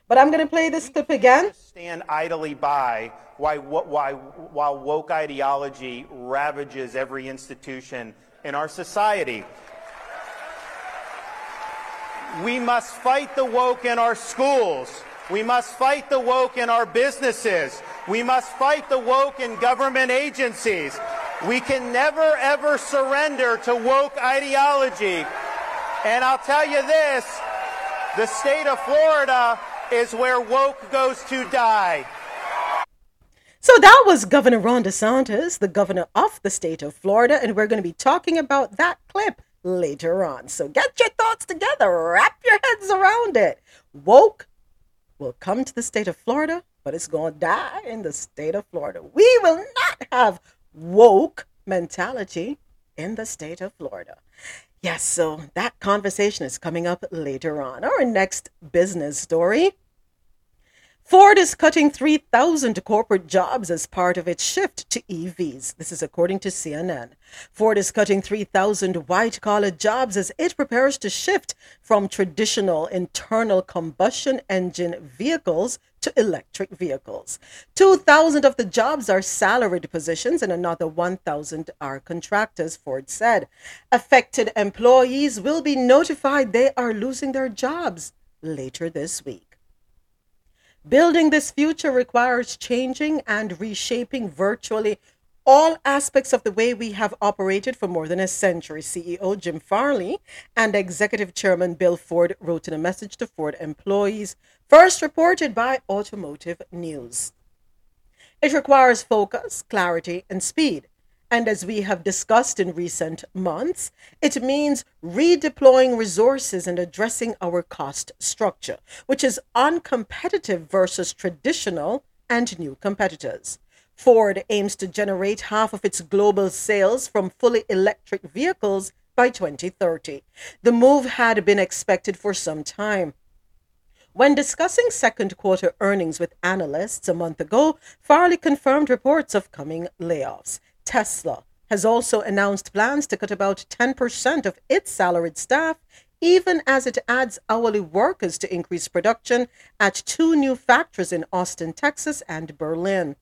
But I'm gonna play this clip again. stand idly by why, why, while woke ideology ravages every institution in our society. We must fight the woke in our schools. We must fight the woke in our businesses. We must fight the woke in government agencies. We can never ever surrender to woke ideology. And I'll tell you this, the state of Florida is where woke goes to die. So that was Governor Ron DeSantis, the governor of the state of Florida, and we're going to be talking about that clip later on. So get your thoughts together, wrap your heads around it. Woke will come to the state of Florida, but it's going to die in the state of Florida. We will not have woke mentality in the state of Florida. Yes, so that conversation is coming up later on. Our next business story. Ford is cutting 3,000 corporate jobs as part of its shift to EVs. This is according to CNN. Ford is cutting 3,000 white collar jobs as it prepares to shift from traditional internal combustion engine vehicles to electric vehicles. 2,000 of the jobs are salaried positions and another 1,000 are contractors, Ford said. Affected employees will be notified they are losing their jobs later this week. Building this future requires changing and reshaping virtually all aspects of the way we have operated for more than a century, CEO Jim Farley and Executive Chairman Bill Ford wrote in a message to Ford employees, first reported by Automotive News. It requires focus, clarity, and speed. And as we have discussed in recent months, it means redeploying resources and addressing our cost structure, which is uncompetitive versus traditional and new competitors. Ford aims to generate half of its global sales from fully electric vehicles by 2030. The move had been expected for some time. When discussing second quarter earnings with analysts a month ago, Farley confirmed reports of coming layoffs. Tesla has also announced plans to cut about 10% of its salaried staff, even as it adds hourly workers to increase production at two new factories in Austin, Texas and Berlin.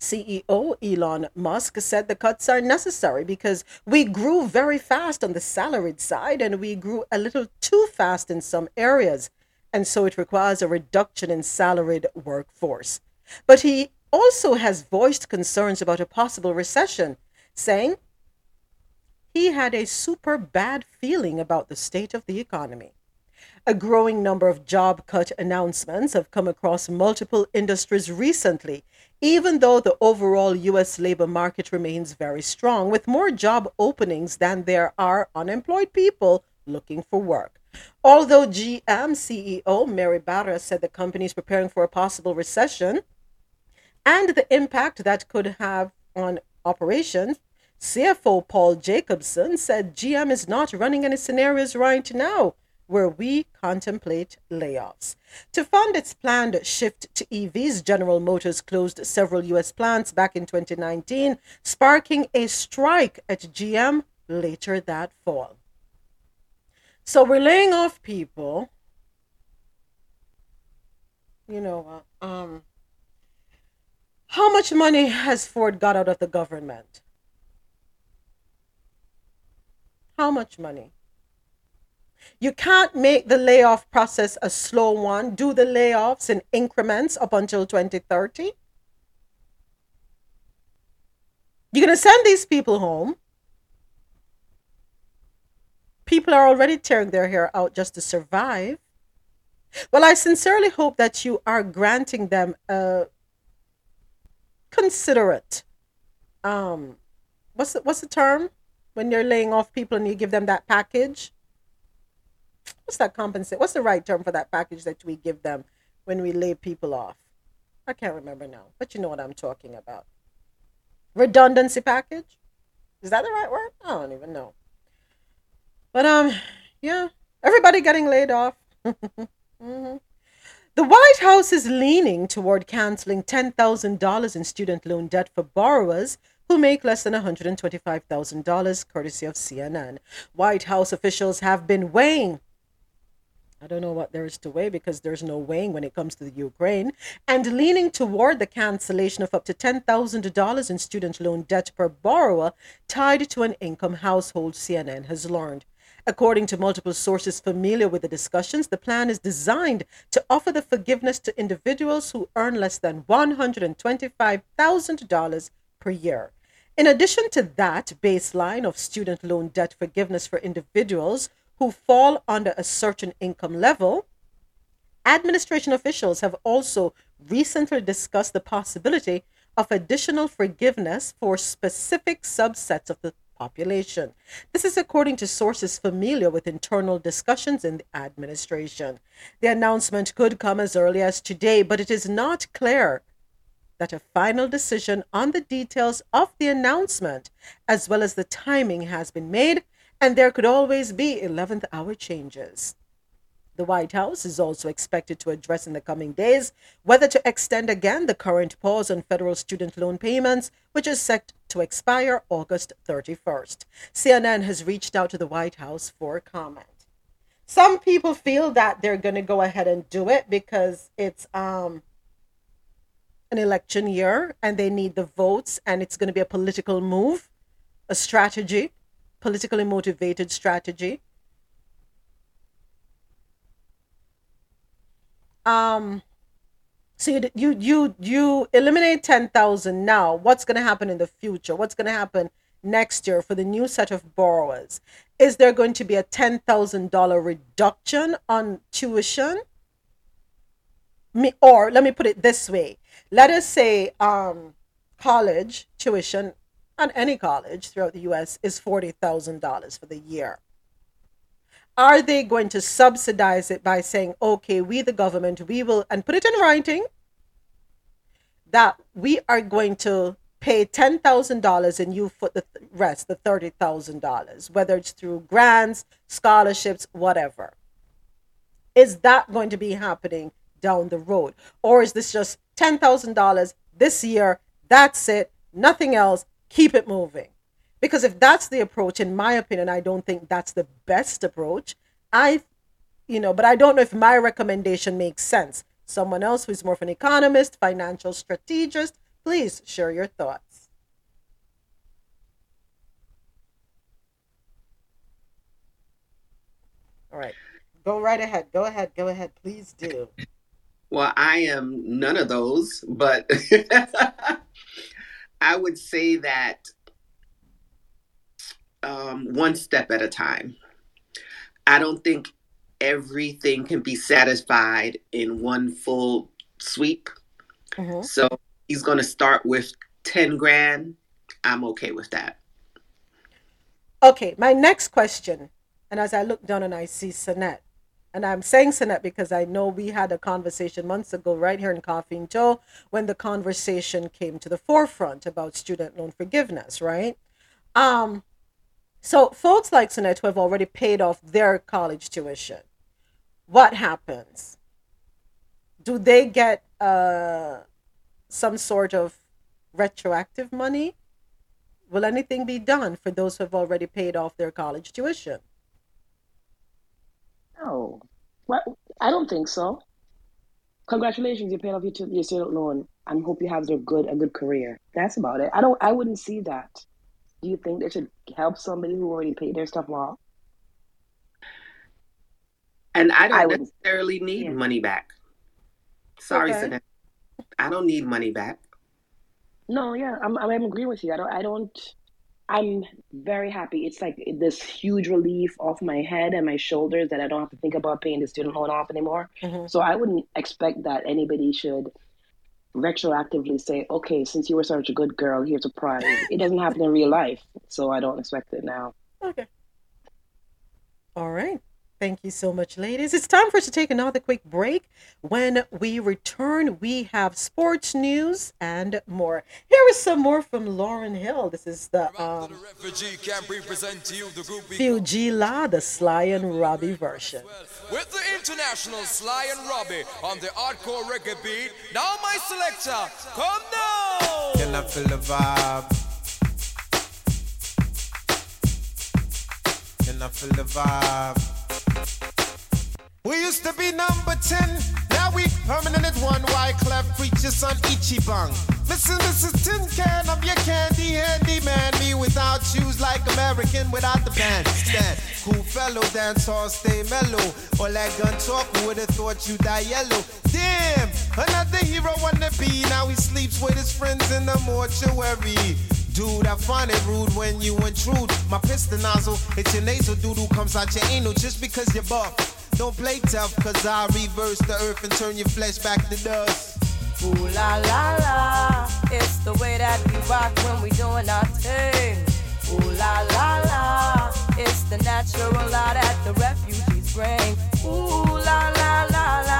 CEO Elon Musk said the cuts are necessary because we grew very fast on the salaried side and we grew a little too fast in some areas. And so it requires a reduction in salaried workforce. But he also has voiced concerns about a possible recession, saying he had a super bad feeling about the state of the economy. A growing number of job cut announcements have come across multiple industries recently, even though the overall U.S. labor market remains very strong, with more job openings than there are unemployed people looking for work. Although GM CEO Mary Barra said the company is preparing for a possible recession, and the impact that could have on operations, CFO Paul Jacobson said GM is not running any scenarios right now where we contemplate layoffs. To fund its planned shift to EVs, General Motors closed several U.S. plants back in 2019, sparking a strike at GM later that fall. So we're laying off people. You know, uh, um, how much money has Ford got out of the government? How much money? You can't make the layoff process a slow one. Do the layoffs in increments up until 2030. You're going to send these people home. People are already tearing their hair out just to survive. Well, I sincerely hope that you are granting them a considerate um what's the, what's the term when you're laying off people and you give them that package what's that compensate? What's the right term for that package that we give them when we lay people off? I can't remember now, but you know what I'm talking about. Redundancy package? Is that the right word? I don't even know. But um, yeah, everybody getting laid off. mm-hmm. The White House is leaning toward canceling $10,000 in student loan debt for borrowers who make less than $125,000, courtesy of CNN. White House officials have been weighing I don't know what there is to weigh because there's no weighing when it comes to the Ukraine, and leaning toward the cancellation of up to $10,000 in student loan debt per borrower tied to an income household, CNN has learned. According to multiple sources familiar with the discussions, the plan is designed to offer the forgiveness to individuals who earn less than $125,000 per year. In addition to that baseline of student loan debt forgiveness for individuals who fall under a certain income level, administration officials have also recently discussed the possibility of additional forgiveness for specific subsets of the population. This is according to sources familiar with internal discussions in the administration. The announcement could come as early as today, but it is not clear that a final decision on the details of the announcement, as well as the timing, has been made and there could always be 11th hour changes. The White House is also expected to address in the coming days whether to extend again the current pause on federal student loan payments, which is set to expire August 31st. CNN has reached out to the White House for comment. Some people feel that they're going to go ahead and do it because it's um, an election year and they need the votes and it's going to be a political move, a strategy politically motivated strategy. Um, so you you you, you eliminate ten thousand now. What's going to happen in the future? What's going to happen next year for the new set of borrowers? Is there going to be a ten thousand dollar reduction on tuition? Me, or let me put it this way: Let us say um, college tuition on any college throughout the US is $40,000 for the year. Are they going to subsidize it by saying, okay, we, the government, we will, and put it in writing that we are going to pay $10,000 and you foot the rest, the $30,000, whether it's through grants, scholarships, whatever. Is that going to be happening down the road? Or is this just $10,000 this year? That's it, nothing else keep it moving. Because if that's the approach, in my opinion, I don't think that's the best approach. I, you know, but I don't know if my recommendation makes sense. Someone else who's more of an economist, financial strategist, please share your thoughts. All right. Go right ahead. Go ahead. Go ahead. Please do. Well, I am none of those, but I would say that um, one step at a time. I don't think everything can be satisfied in one full sweep. Mm-hmm. So he's going to start with 10 grand. I'm okay with that. Okay, my next question, and as I look down and I see Sanette, and I'm saying Sinette because I know we had a conversation months ago right here in Coffee In Toe when the conversation came to the forefront about student loan forgiveness, right? Um, so folks like Sinette who have already paid off their college tuition, what happens? Do they get uh, some sort of retroactive money? Will anything be done for those who have already paid off their college tuition? No, I don't think so. Congratulations, you paid off your, your student loan. I hope you have a good a good career. That's about it. I don't. I wouldn't see that. Do you think they should help somebody who already paid their stuff off? And I don't I wouldn't. necessarily need Yeah. money back. Sorry, Okay. Sinette. I don't need money back. No, yeah, I'm I'm agreeing with you. I don't I don't I'm very happy. It's like this huge relief off my head and my shoulders that I don't have to think about paying the student loan off anymore. Mhm. So I wouldn't expect that anybody should retroactively say, okay, since you were such a good girl, here's a prize. It doesn't happen in real life, so I don't expect it now. Okay. All right. Thank you so much, ladies. It's time for us to take another quick break. When we return, we have sports news and more. Here is some more from Lauryn Hill. This is the um, Refugee camp represent to you the group we Fu-Gee-La, the Sly and Robbie version. with the international Sly and Robbie on the hardcore reggae beat. Now my selector, come down. Can I feel the vibe? Can I feel the vibe? We used to be number 10, now we permanent at one. Wyclef preachers on Ichiban? Listen, Mrs. Tin Can, I'm your candy handy man. Me without shoes like American without the band. Stand, cool fellow, dance hall, stay mellow. All that gun talk, who would've thought you die yellow? Damn, another hero wanna be. Now he sleeps with his friends in the mortuary. Dude, I find it rude when you intrude. My piston nozzle, it's your nasal doodle comes out your anal just because you're buff. Don't play tough, cause I reverse the earth and turn your flesh back to dust. Ooh la la la, it's the way that we rock when we doing our thing. Ooh la la la, it's the natural law that the refugees bring. Ooh la la la la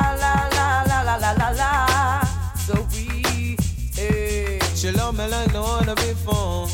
Shalom, me like no one before.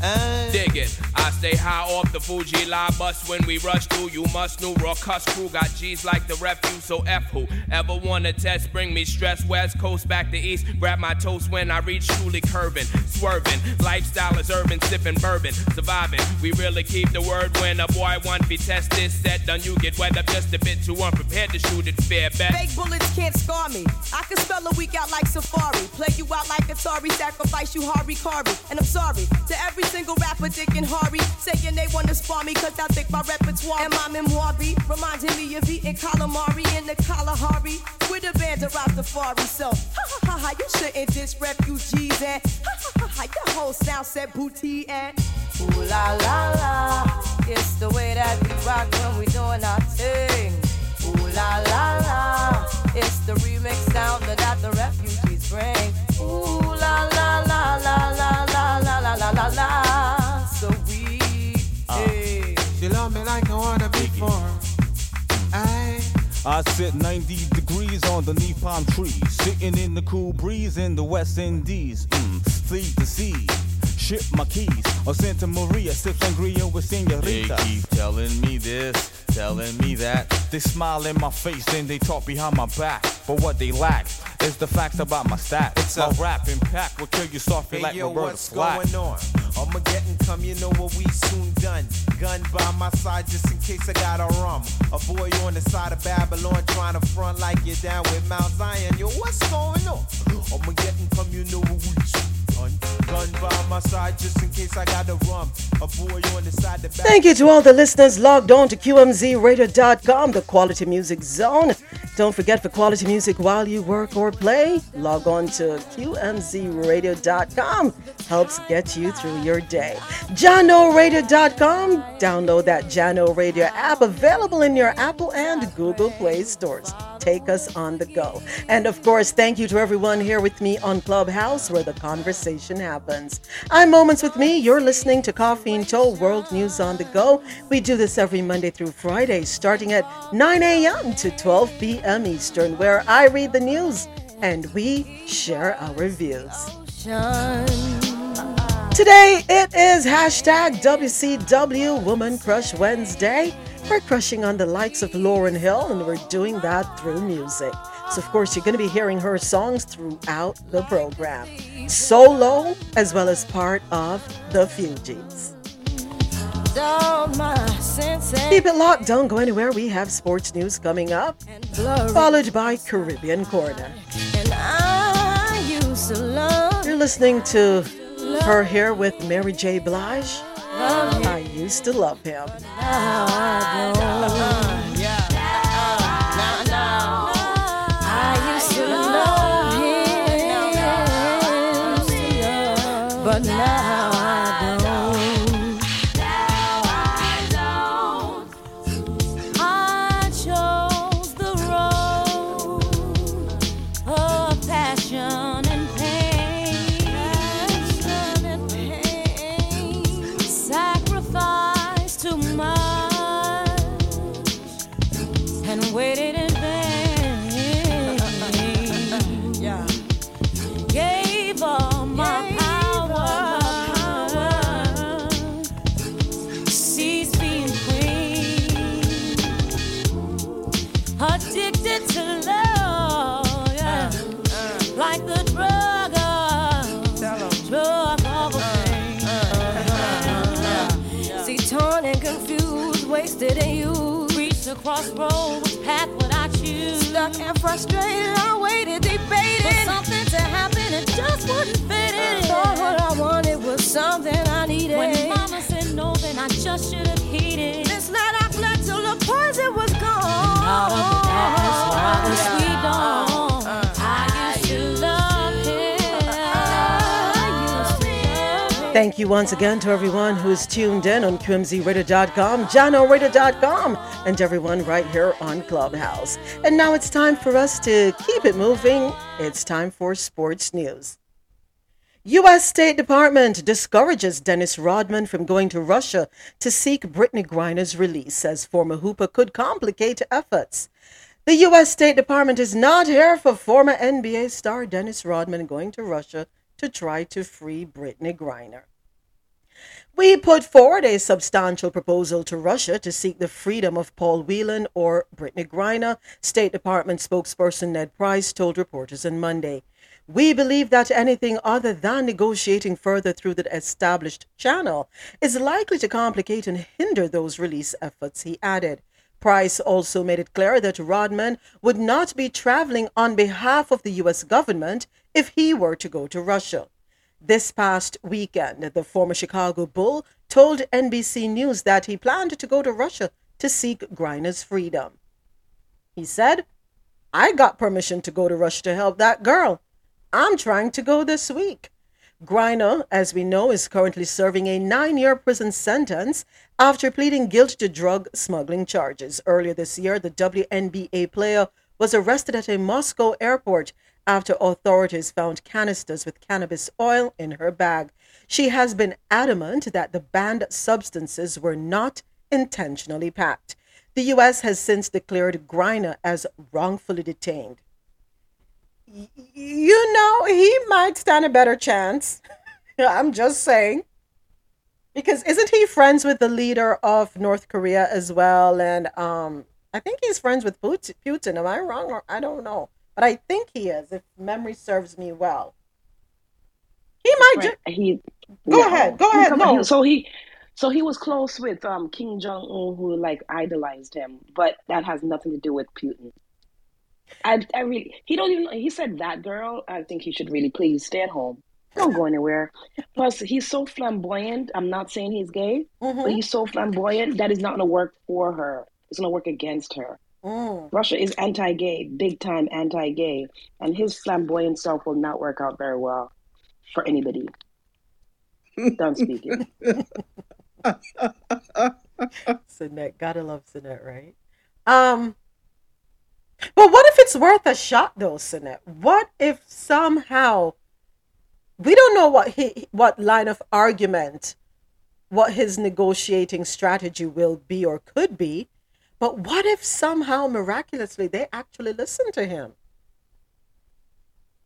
Hey. Eh? Dig it. I stay high off the Fuji lie bus when we rush through. You must know raw cuss crew got G's like the refuse. So F who ever wanna test? Bring me stress. West Coast back to East. Grab my toast when I reach truly curving, swerving. Lifestyle is urban, sipping bourbon, surviving. We really keep the word when a boy want be tested. Set done, you get wet up just a bit too unprepared to shoot it. Fair bet. Fake bullets can't scar me. I can spell a week out like Safari. Play you out like Atari, sacrifice you Hari Kari. And I'm sorry to every single rapper, Dick and Hari, saying they wanna spar me cause I think my repertoire and my memoir be reminding me of eating calamari in the Kalahari with a band of Rastafari. So, ha ha ha ha, you shouldn't diss refugees and ha ha ha ha, your whole sound set booty and Ooh la la la, it's the way that we rock when we doing our thing. Ooh la la la, it's the remix sound that the refugees bring. Ooh la la la la la la la la la la Me like one before. Aye. I sit 90 degrees underneath palm trees, sitting in the cool breeze in the West Indies. Mm, fleet the sea, ship my keys. Or Santa Maria, sip sangria with They senorita. keep telling me this, telling me that. They smile in my face, then they talk behind my back. But what they lack is the facts about my stats. It's my a- rap impact will kill you softly Hey like yo, Roberta what's Flack. going on? Armageddon come, you know what we soon done. Gun by my side just in case I got a rum. A boy on the side of Babylon trying to front like you're down with Mount Zion. Yo, what's going on? I'ma Armageddon come, you know what we soon Thank you to all the listeners logged on to QMZRadio.com, the quality music zone. Don't forget for quality music while you work or play, log on to QMZRadio.com. Helps get you through your day. JanoRadio.com. Download that Jano Radio app available in your Apple and Google Play stores. take us on the go. And of course, thank you to everyone here with me on Clubhouse where the conversation happens. I'm Moments With Mi. You're listening to Coffee In Toe World News on the Go. We do this every Monday through Friday, starting at 9 a.m. to 12 p.m. Eastern, where I read the news and we share our views. Today it is hashtag WCW Woman Crush Wednesday. We're crushing on the likes of Lauryn Hill, and we're doing that through music. So, of course, you're going to be hearing her songs throughout the program, solo as well as part of the Fugees. Keep it locked, don't go anywhere. We have sports news coming up, followed by Caribbean Corner. You're listening to her here with Mary J. Blige. I used to love him. Frustrated, I waited, debated for something to happen, it just wouldn't fit in. Thought what I wanted was something I needed. When mama said no, then I just should Thank you once again to everyone who's tuned in on QMZRadio.com, JanoRadio.com, and everyone right here on Clubhouse. And now it's time for us to keep it moving. It's time for sports news. U.S. State Department discourages Dennis Rodman from going to Russia to seek Brittney Griner's release, as former hooper could complicate efforts. The U.S. State Department is not here for former NBA star Dennis Rodman going to Russia to try to free Brittney Griner. We put forward a substantial proposal to Russia to seek the freedom of Paul Whelan or Brittney Griner, State Department spokesperson Ned Price told reporters on Monday. We believe that anything other than negotiating further through the established channel is likely to complicate and hinder those release efforts, he added. Price also made it clear that Rodman would not be traveling on behalf of the U.S. government if he were to go to Russia. This past weekend, the former Chicago Bull told NBC News that he planned to go to Russia to seek Griner's freedom. He said, I got permission to go to Russia to help that girl. I'm trying to go this week. Griner, as we know, is currently serving a nine year prison sentence after pleading guilty to drug smuggling charges. Earlier this year, the WNBA player was arrested at a Moscow airport after authorities found canisters with cannabis oil in her bag. She has been adamant that the banned substances were not intentionally packed. The U.S. has since declared Griner as wrongfully detained. You know, he might stand a better chance. I'm just saying. Because isn't he friends with the leader of North Korea as well? And um, I think he's friends with Putin. Am I wrong? Or I don't know. But I think he is, if memory serves me well. He might Right. ju- He Go ahead. Go ahead. No. So he so he was close with um Kim Jong Un, who like idolized him, but that has nothing to do with Putin. I I really he don't even he said that girl. I think he should really please stay at home. Don't go anywhere. Plus, he's so flamboyant. I'm not saying he's gay, Mm-hmm. but he's so flamboyant that is not going to work for her. It's going to work against her. Mm. Russia is anti-gay, big time anti-gay, and his flamboyant self will not work out very well for anybody. Done speaking. Sinette, gotta love Sinette, right? Um, But what if it's worth a shot, though, Sinette? What if somehow we don't know what he what line of argument, what his negotiating strategy will be or could be, but what if somehow miraculously they actually listen to him?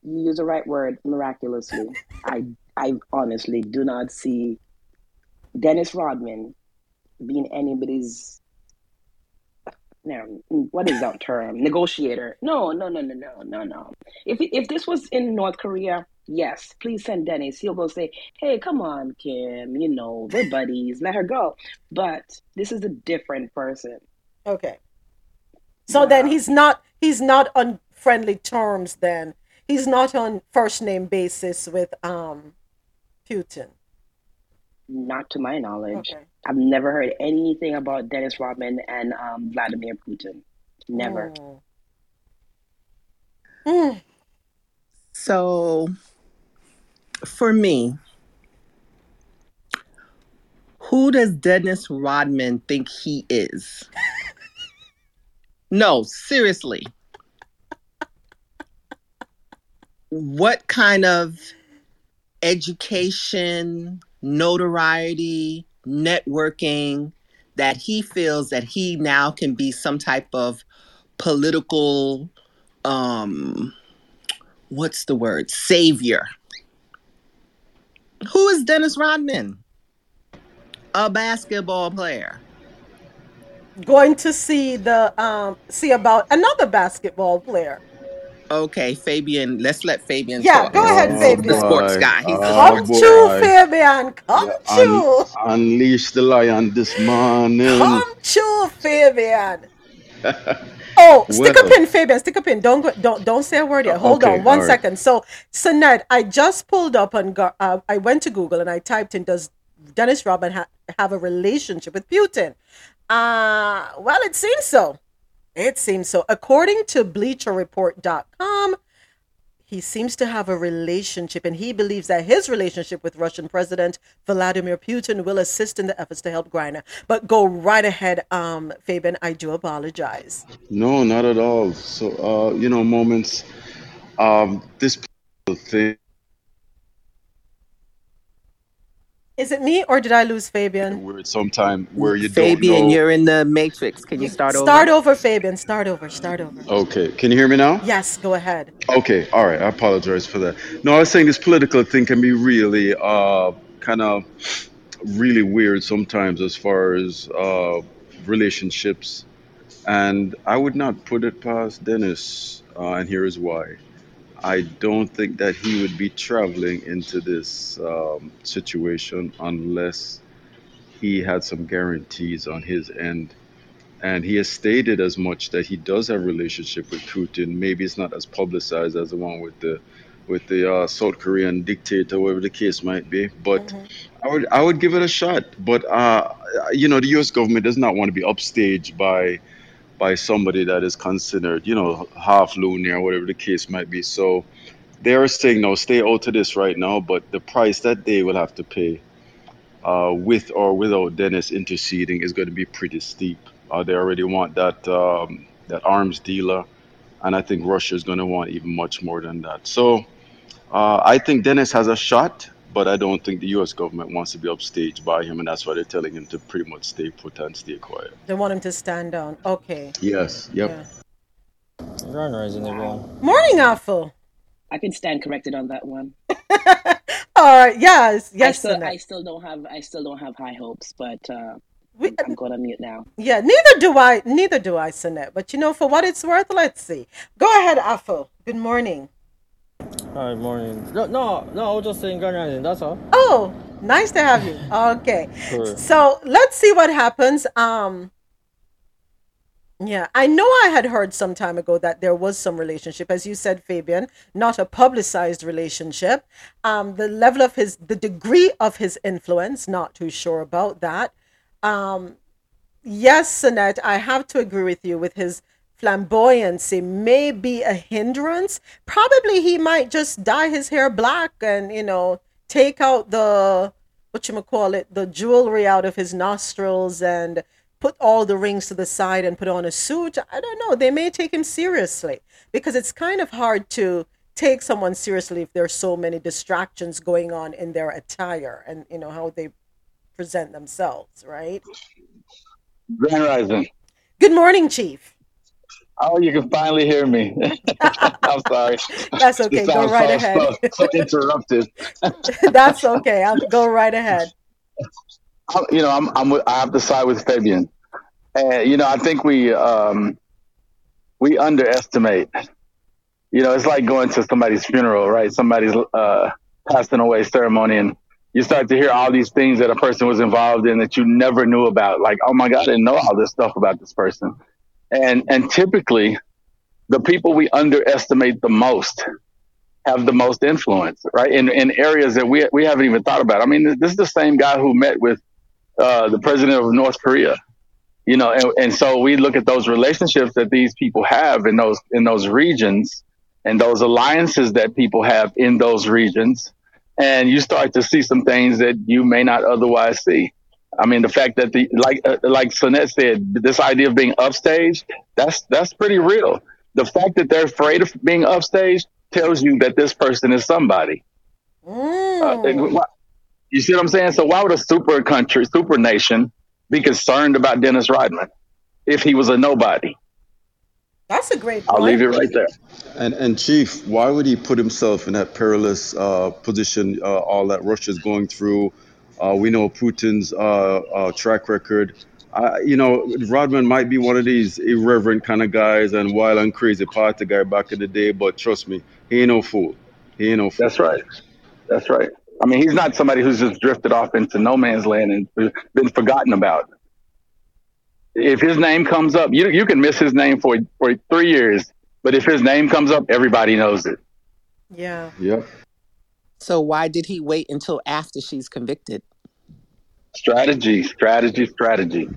You use the right word, miraculously. I I honestly do not see Dennis Rodman being anybody's no, what is that term? Negotiator. No, no, no, no, no, no, no. If if this was in North Korea, yes, please send Dennis. He'll go say, "Hey, come on, Kim. You know we're buddies. Let her go." But this is a different person. Okay. So then he's not he's not on friendly terms then. He's not on first name basis with um Putin. Not to my knowledge. Okay. I've never heard anything about Dennis Rodman and um, Vladimir Putin. Never. Hmm. So, for me, who does Dennis Rodman think he is? no, seriously. What kind of education, notoriety, networking that he feels that he now can be some type of political um what's the word? Savior? Who is dennis rodman? A basketball player Going to see the um see about another basketball player. okay fabian let's let fabian Yeah, talk go ahead, he's Fabian. the sports guy he's the Come sports true, guy Fabian. Come to Un- unleash the lion this morning. Come true, Fabian. Oh, stick a Well. pin, Fabian. Stick a pin. Don't go, don't don't say a word yet. Hold Okay, on one all right. second. So, Sanat, I just pulled up on. Go- Uh, I went to Google and I typed in Does Dennis Rodman ha- have a relationship with Putin? Uh, well, it seems so. It seems so. According to BleacherReport.com, he seems to have a relationship, and he believes that his relationship with Russian President Vladimir Putin will assist in the efforts to help Griner. But go right ahead, um, Fabian. I do apologize. No, not at all. So, uh, you know, moments. Um, this thing Is it me or did I lose Fabian? where it's sometime where you fabian don't know. you're in the matrix can you start over Start over, Fabian. Start over. Start over. Okay, can you hear me now? Yes, go ahead. Okay, all right. I apologize for that. No, I was saying this political thing can be really uh, kind of really weird sometimes as far as uh, relationships. And I would not put it past Dennis, uh, and here is why. I don't think that he would be traveling into this um, situation unless he had some guarantees on his end. And he has stated as much that he does have a relationship with Putin. Maybe it's not as publicized as the one with the with the uh, South Korean dictator, whatever the case might be. But I would I would give it a shot. But uh, you know, the U.S. government does not want to be upstaged by by somebody that is considered, you know, half loony or whatever the case might be. So they are saying, no, stay out of this right now. But the price that they will have to pay, uh, with or without Dennis interceding, is going to be pretty steep. Uh, they already want that um, that arms dealer, and I think Russia is going to want even much more than that. So uh, I think Dennis has a shot, but I don't think the U.S. government wants to be upstaged by him, and that's why they're telling him to pretty much stay put and stay quiet. They want him to stand down. Okay. Yes. Yep. Yeah. Grand rising, everyone. Morning, Awful. I can stand corrected on that one. All right. Yes. I Yes, still, I still don't have I still don't have high hopes, but uh, I'm, I'm going to mute now. Yeah, neither do I. Neither do I, Sanette. But you know, for what it's worth, let's see. Go ahead, Afo. Good morning. Hi, morning. No, no, no, I was just saying rising, that's all. Oh, nice to have you. Okay. Sure. So let's see what happens. Um yeah, I know I had heard some time ago that there was some relationship, as you said, Fabian, not a publicized relationship. Um, the level of his, the degree of his influence, not too sure about that. Um, yes, Sinette, I have to agree with you with his flamboyancy may be a hindrance. Probably he might just dye his hair black and, you know, take out the what you call it, the jewelry out of his nostrils and put all the rings to the side and put on a suit, I don't know. They may take him seriously because it's kind of hard to take someone seriously if there's so many distractions going on in their attire and you know how they present themselves, right? Grand Rising. Good morning, Chief. Oh, you can finally hear me. I'm sorry. That's okay. Go right ahead. So, so interrupted. That's okay. I'll go right ahead. You know, I'm, I'm I have to side with Fabian, and you know, I think we um, we underestimate. You know, it's like going to somebody's funeral, right? Somebody's uh, passing away ceremony, and you start to hear all these things that a person was involved in that you never knew about. Like, oh my God, I didn't know all this stuff about this person. And and typically, the people we underestimate the most have the most influence, right? In in areas that we we haven't even thought about. I mean, this is the same guy who met with uh, the president of North Korea, you know, and, and so we look at those relationships that these people have in those in those regions, and those alliances that people have in those regions, and you start to see some things that you may not otherwise see. I mean, the fact that the like uh, like Sonette said, this idea of being upstaged, that's that's pretty real. The fact that they're afraid of being upstaged tells you that this person is somebody. Uh, and why- you see what I'm saying? So why would a super country, super nation, be concerned about Dennis Rodman if he was a nobody? That's a great I'll leave it right there. And and Chief, why would he put himself in that perilous uh, position? Uh, all that Russia's going through. Uh, we know Putin's uh, uh, track record. I, you know, Rodman might be one of these irreverent kind of guys and wild and crazy party guy back in the day, but trust me, he ain't no fool. He ain't no fool. That's right. That's right. I mean, he's not somebody who's just drifted off into no man's land and been forgotten about. If his name comes up, you you can miss his name for for three years, but if his name comes up, everybody knows it. Yeah. Yep. So why did he wait until after she's convicted? Strategy, strategy, strategy.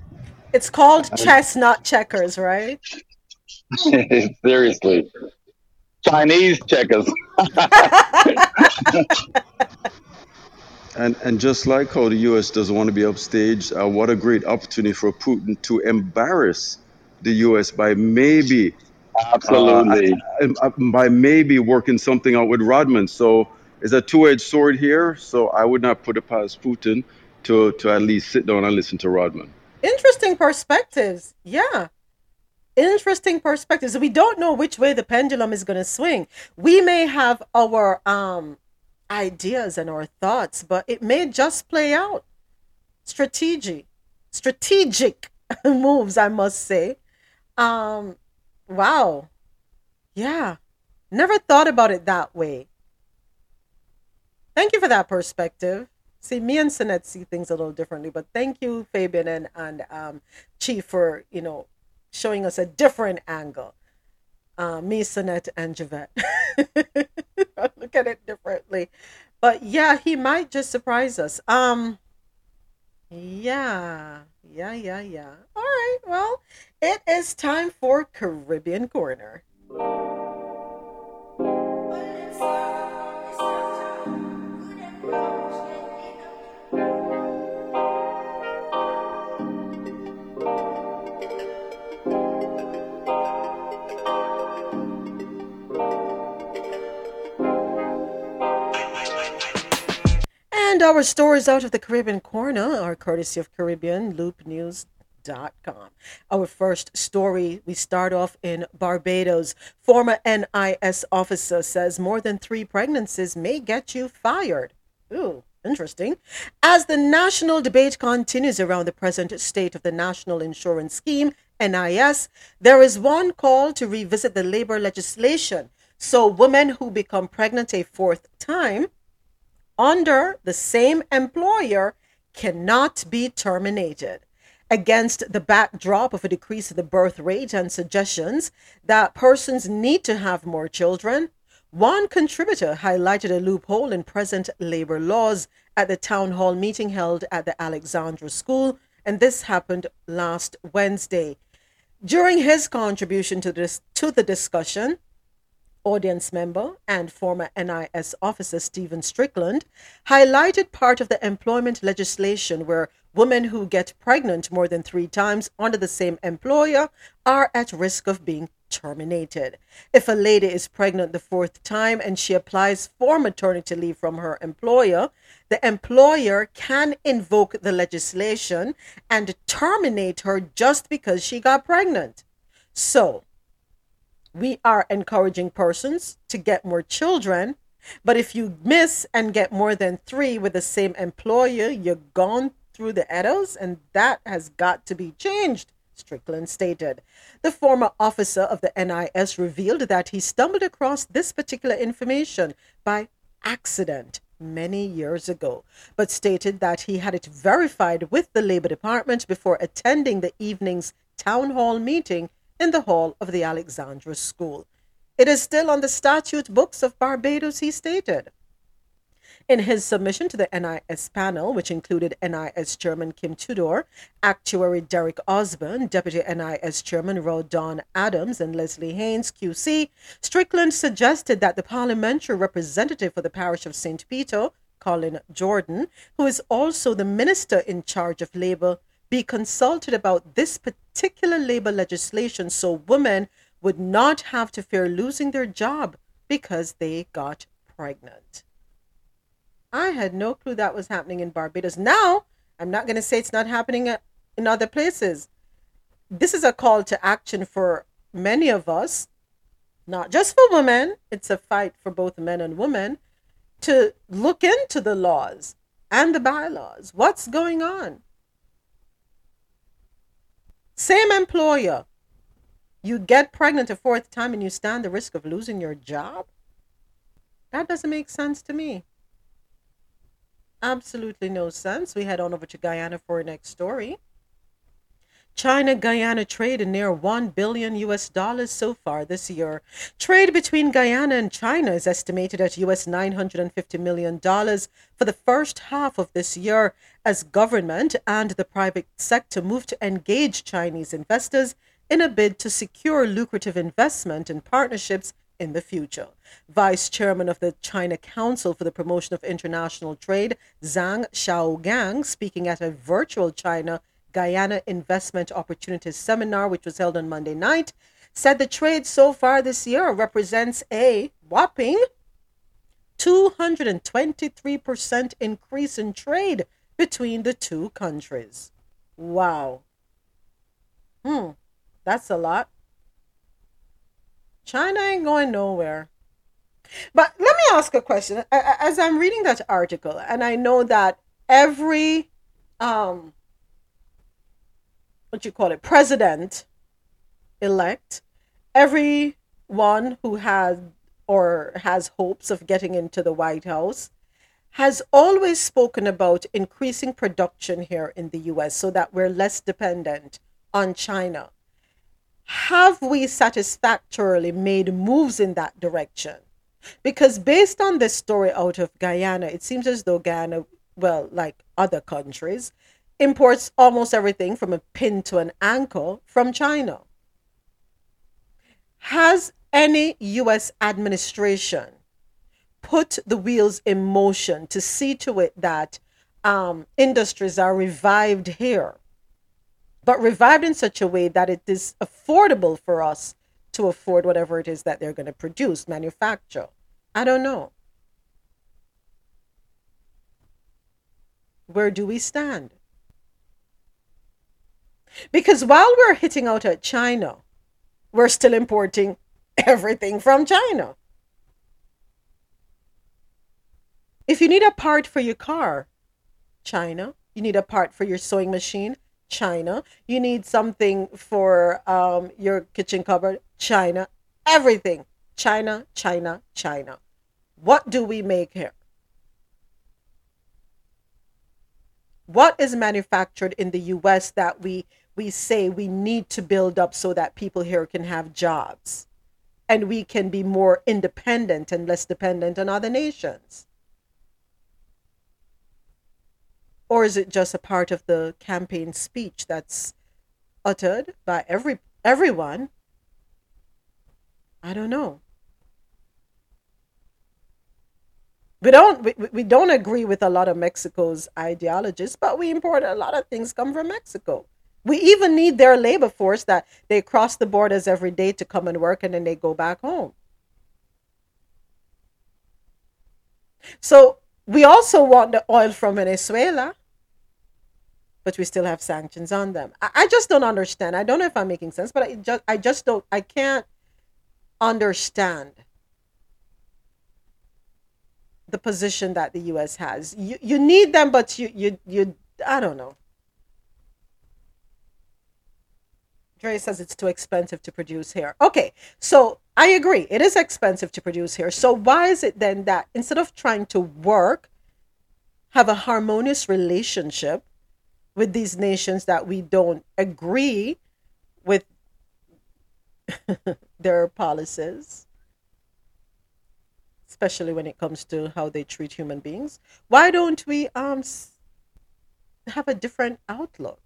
It's called chestnut checkers, right? Seriously, Chinese checkers. And and just like how the U.S. doesn't want to be upstaged, uh, what a great opportunity for Putin to embarrass the U.S. by maybe, Absolutely. uh, uh, by maybe working something out with Rodman. So it's a two-edged sword here. So I would not put it past Putin to to at least sit down and listen to Rodman. Interesting perspectives. Yeah. Interesting perspectives. We don't know which way the pendulum is going to swing. We may have our um ideas and our thoughts, but it may just play out. Strategic, strategic moves, I must say. Um, wow. Yeah. Never thought about it that way. Thank you for that perspective. See, me and Sinette see things a little differently, but thank you, Fabian and, and um, Chief, for, you know, showing us a different angle. Uh, me, Sinette, and Javette. Look at it differently. But yeah, he might just surprise us. Um, yeah, yeah, yeah, yeah. All right, well, it is time for Caribbean Corner. And our stories out of the Caribbean corner are courtesy of CaribbeanLoopNews.com. Our first story, we start off in Barbados. Former NIS officer says more than three pregnancies may get you fired. Ooh, interesting. As the national debate continues around the present state of the National Insurance Scheme, NIS, there is one call to revisit the labor legislation so women who become pregnant a fourth time under the same employer cannot be terminated. Against the backdrop of a decrease in the birth rate and suggestions that persons need to have more children, one contributor highlighted a loophole in present labor laws at the town hall meeting held at the Alexandra School, and this happened last Wednesday. During his contribution to this to the discussion, audience member and former NIS officer Stephen Strickland highlighted part of the employment legislation where Women who get pregnant more than three times under the same employer are at risk of being terminated. If a lady is pregnant the fourth time and she applies for maternity leave from her employer, the employer can invoke the legislation and terminate her just because she got pregnant. So, we are encouraging persons to get more children, but if you miss and get more than three with the same employer, you're gone through the edos, and that has got to be changed. Strickland stated. The former officer of the NIS revealed that he stumbled across this particular information by accident many years ago, but stated that he had it verified with the Labor Department before attending the evening's town hall meeting in the hall of the Alexandra School. It is still on the statute books of Barbados, he stated. In his submission to the NIS panel, which included NIS Chairman Kim Tudor, Actuary Derek Osborne, Deputy NIS Chairman Rodon Adams, and Leslie Haynes, QC, Strickland suggested that the parliamentary representative for the parish of St. Peter, Colin Jordan, who is also the minister in charge of labor, be consulted about this particular labor legislation so women would not have to fear losing their job because they got pregnant. I had no clue that was happening in Barbados. Now, I'm not going to say it's not happening uh, in other places. This is a call to action for many of us, not just for women. It's a fight for both men and women to look into the laws and the bylaws. What's going on? Same employer. You get pregnant a fourth time and you stand the risk of losing your job? That doesn't make sense to me absolutely no sense. We head on over to Guyana for our next story. China Guyana trade near 1 billion US dollars so far this year. Trade between Guyana and China is estimated at US 950 million dollars for the first half of this year as government and the private sector move to engage Chinese investors in a bid to secure lucrative investment and partnerships in the future. Vice Chairman of the China Council for the Promotion of International Trade, Zhang Shaogang, speaking at a virtual China Guyana Investment Opportunities Seminar, which was held on Monday night, said the trade so far this year represents a whopping 223% increase in trade between the two countries. Wow. Hmm, that's a lot. China ain't going nowhere. But let me ask a question. As I'm reading that article, and I know that every um what you call it, president elect, everyone who has or has hopes of getting into the White House has always spoken about increasing production here in the US so that we're less dependent on China have we satisfactorily made moves in that direction? Because based on this story out of Guyana, it seems as though Guyana, well, like other countries, imports almost everything from a pin to an ankle from China. Has any U.S. administration put the wheels in motion to see to it that um, industries are revived here? but revived in such a way that it is affordable for us to afford whatever it is that they're going to produce, manufacture. I don't know. Where do we stand? Because while we're hitting out at China, we're still importing everything from China. If you need a part for your car, China. You need a part for your sewing machine, China. You need something for um, your kitchen cupboard, China. Everything, China, China, China. What do we make here? What is manufactured in the US that we we say we need to build up so that people here can have jobs and we can be more independent and less dependent on other nations? or is it just a part of the campaign speech that's uttered by every everyone i don't know We don't we, we don't agree with a lot of Mexico's ideologies, but we import a lot of things come from Mexico. We even need their labor force that they cross the borders every day to come and work and then they go back home. So we also want the oil from Venezuela, but we still have sanctions on them. I, I just don't understand. I don't know if I'm making sense, but I just I just don't I can't understand the position that the US has. You you need them, but you you you I don't know. Dre says it's too expensive to produce here. Okay, so I agree. It is expensive to produce here. So why is it then that instead of trying to work, have a harmonious relationship with these nations that we don't agree with their policies, especially when it comes to how they treat human beings, why don't we um have a different outlook?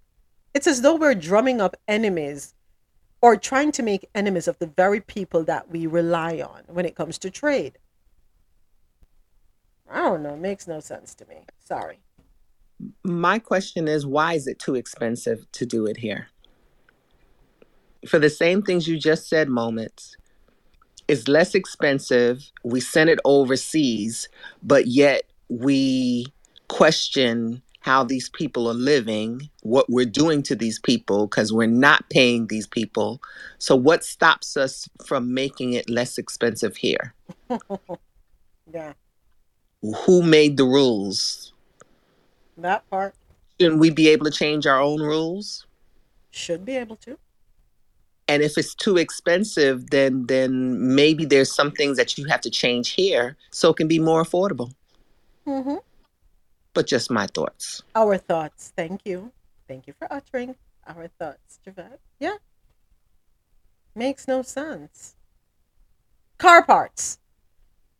It's as though we're drumming up enemies or trying to make enemies of the very people that we rely on when it comes to trade. I don't know. It makes no sense to me. Sorry. My question is why is it too expensive to do it here? For the same things you just said, moments. It's less expensive. We send it overseas, but yet we question how these people are living, what we're doing to these people because we're not paying these people. So, what stops us from making it less expensive here? yeah, Who made the rules? that part Shouldn't we be able to change our own rules? should be able to. And if it's too expensive, then then maybe there's some things that you have to change here so it can be more affordable. hmm But just my thoughts. Our thoughts. Thank you. Thank you for uttering our thoughts, Javette. Yeah. Makes no sense. Car parts.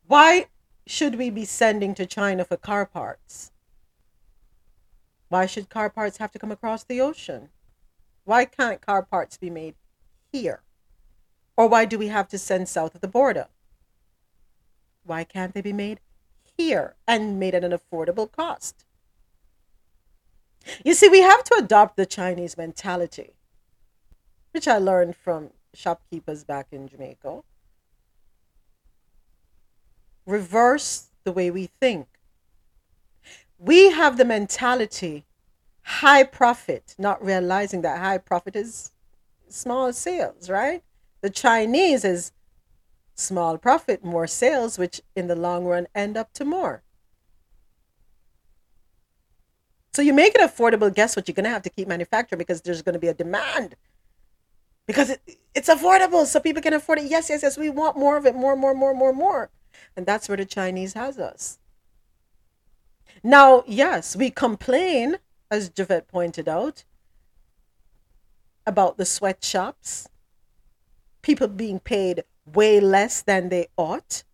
Why should we be sending to China for car parts? Why should car parts have to come across the ocean? Why can't car parts be made here? Or why do we have to send south of the border? Why can't they be made here and made at an affordable cost? You see, we have to adopt the Chinese mentality, which I learned from shopkeepers back in Jamaica. Reverse the way we think. We have the mentality high profit, not realizing that high profit is small sales, right? The Chinese is small profit, more sales, which in the long run end up to more. So you make it affordable. Guess what? You're going to have to keep manufacturing because there's going to be a demand. Because it, it's affordable, so people can afford it. Yes, yes, yes. We want more of it, more, more, more, more, more. And that's where the Chinese has us. Now, yes, we complain, as Javette pointed out, about the sweatshops, people being paid way less than they ought.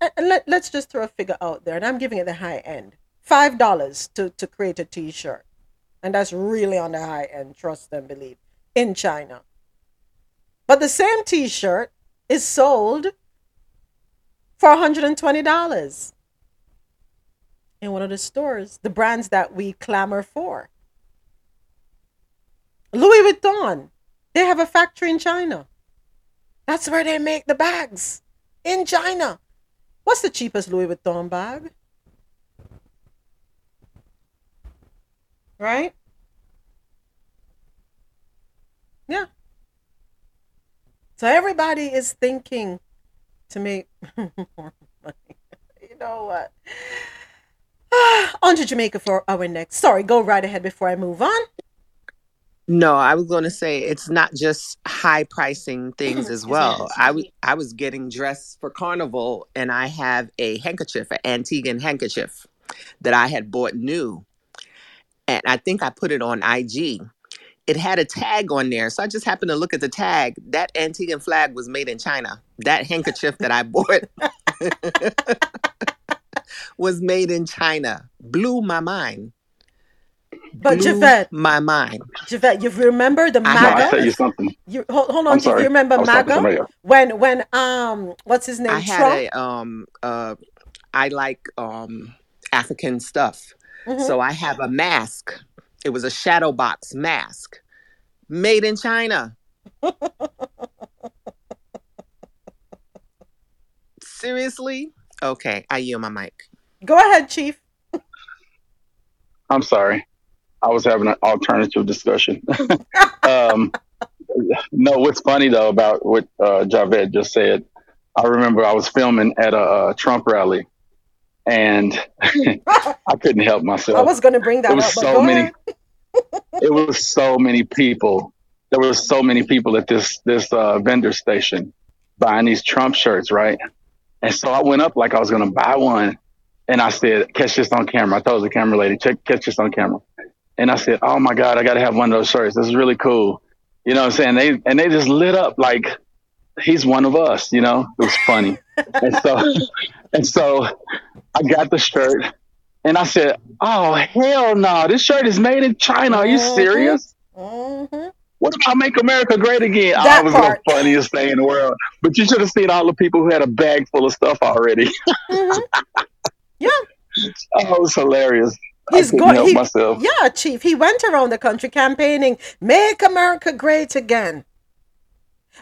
And let, let's just throw a figure out there, and I'm giving it the high end $5 to, to create a t shirt. And that's really on the high end, trust and believe, in China. But the same t shirt is sold for $120 in one of the stores, the brands that we clamor for. Louis Vuitton, they have a factory in China. That's where they make the bags in China. What's the cheapest Louis Vuitton bag? Right? Yeah. So everybody is thinking to make more money. You know what? on to Jamaica for our next. Sorry, go right ahead before I move on. No, I was going to say it's not just high pricing things as well. I was I was getting dressed for carnival and I have a handkerchief, an Antiguan handkerchief that I had bought new. And I think I put it on IG. It had a tag on there. So I just happened to look at the tag. That Antiguan flag was made in China. That handkerchief that I bought was made in China. Blew my mind. But Blew Javette, my mind. Javette, you remember the I No, I MAGA? tell you something. You hold, hold on. I'm Do sorry. you remember I was talking to MAGA? When when um what's his name? I had Trump. a um uh I like um, African stuff. Mhm. So I have a mask. It was a shadow box mask made in China. Seriously? Okay, I yield my mic. Go ahead, Chief. I'm sorry. I was having an alternative discussion. um, no, what's funny though about what uh, Javette just said, I remember I was filming at a, uh Trump rally, and I couldn't help myself. I was going to bring that It was up, so many. It was so many people. There were so many people at this this uh, vendor station buying these Trump shirts, right? And so I went up like I was going to buy one, and I said, "Catch this on camera." I told the camera lady, "Check, catch this on camera." And I said, "Oh my God, I got to have one of those shirts. This is really cool." You know what I'm saying? They and they just lit up like he's one of us. You know, it was funny. and so and so I got the shirt, and I said, "Oh hell no! This shirt is made in China. Are you mm-hmm. serious?" Mm-hmm. What about make America great again? Oh, That it was part. the funniest thing in the world. But you should have seen all the people who had a bag full of stuff already. Mm-hmm. Yeah. Oh, it was hilarious. He's I going. He, myself. yeah, Chief. He went around the country campaigning, "Make America Great Again."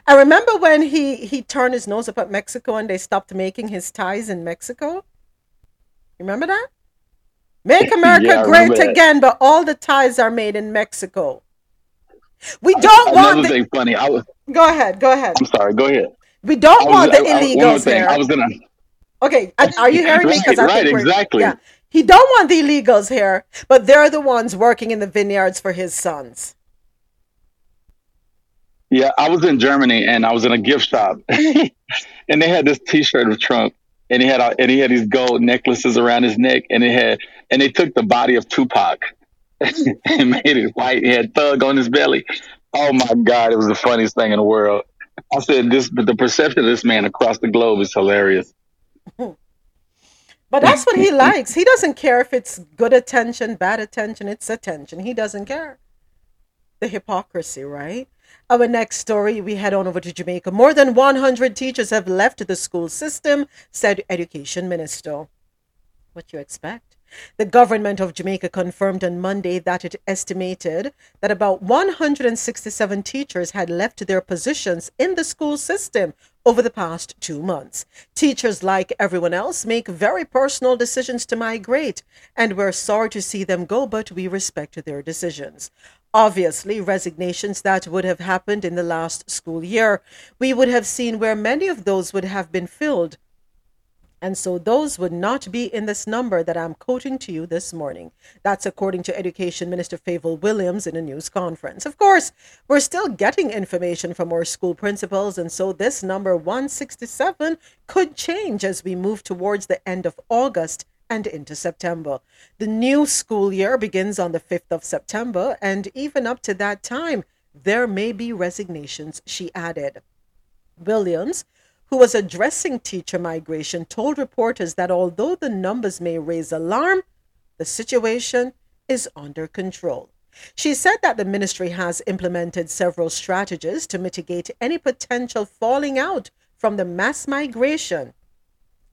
I remember when he he turned his nose up at Mexico and they stopped making his ties in Mexico. You Remember that? Make America Yeah, Great. Again, but all the ties are made in Mexico. We don't Another want. The, thing funny. I was. go ahead. Go ahead. I'm sorry. Go ahead. We don't I was- want the I- I- one more thing. here. I was gonna. Okay, are you hearing me? Right, I right, think we're, exactly. Yeah, he don't want the illegals here, but they're the ones working in the vineyards for his sons. Yeah, I was in Germany and I was in a gift shop, and they had this T-shirt of Trump, and he had a, and he had these gold necklaces around his neck, and it had and they took the body of Tupac and made it white. He had thug on his belly. Oh my God, it was the funniest thing in the world. I said this, but the perception of this man across the globe is hilarious. But that's what he likes. He doesn't care if it's good attention, bad attention, it's attention. He doesn't care. The hypocrisy, right? Our next story, we head on over to Jamaica. More than 100 teachers have left the school system, said Education Minister. What you expect? The government of Jamaica confirmed on Monday that it estimated that about 167 teachers had left their positions in the school system over the past two months. Teachers, like everyone else, make very personal decisions to migrate, and we're sorry to see them go, but we respect their decisions. Obviously, resignations that would have happened in the last school year, we would have seen where many of those would have been filled and so those would not be in this number that I'm quoting to you this morning. That's according to Education Minister Fayval Williams in a news conference. Of course, we're still getting information from our school principals, and so this number 167 could change as we move towards the end of August and into September. The new school year begins on the 5th of September, and even up to that time, there may be resignations, she added. Williams, who was addressing teacher migration, told reporters that although the numbers may raise alarm, the situation is under control. She said that the ministry has implemented several strategies to mitigate any potential falling out from the mass migration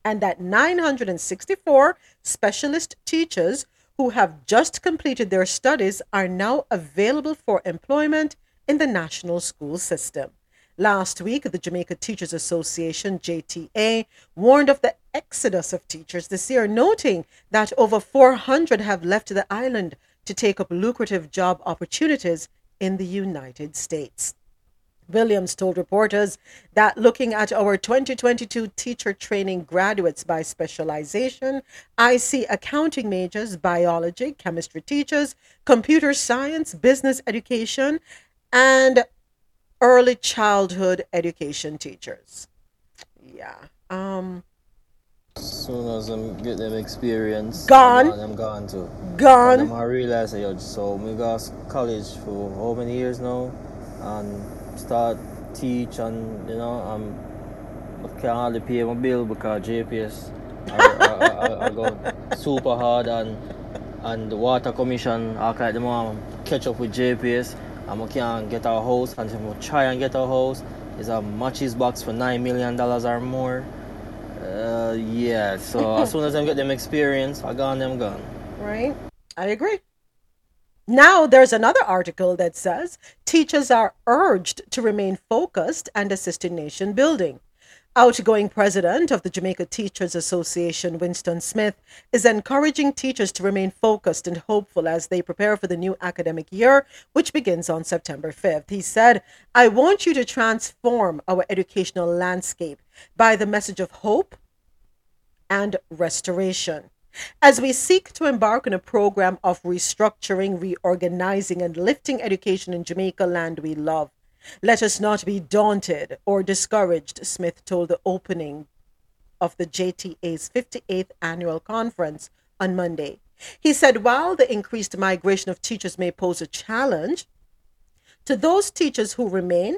and that 964 specialist teachers who have just completed their studies are now available for employment in the national school system. Last week, the Jamaica Teachers Association, JTA, warned of the exodus of teachers this year, noting that over 400 have left the island to take up lucrative job opportunities in the United States. Williams told reporters that looking at our 2022 teacher training graduates by specialization, I see accounting majors, biology, chemistry teachers, computer science, business education, and early childhood education teachers. Yeah. Um Soon as I get them experience, Gone. I'm gone too. Gone. And I realize that yo, so me go s- college for how many years now, and start teach and you know um I can't hardly pay my bill because JPS I, I, I, I go super hard and and the water commission I like them catch up with JPS and I can't get our house and if I try and get our house is a matches box for nine million dollars or more Uh, yeah. So as soon as I get them experience, I gone them gone. Right? I agree. Now, there's another article that says teachers are urged to remain focused and assist in nation building. Outgoing president of the Jamaica Teachers Association, Winston Smith, is encouraging teachers to remain focused and hopeful as they prepare for the new academic year, which begins on September 5th. He said, I want you to transform our educational landscape by the message of hope and restoration. As we seek to embark on a program of restructuring, reorganizing, and lifting education in Jamaica land we love, let us not be daunted or discouraged, Smith told the opening of the JTA's 58th annual conference on Monday. He said while the increased migration of teachers may pose a challenge, to those teachers who remain,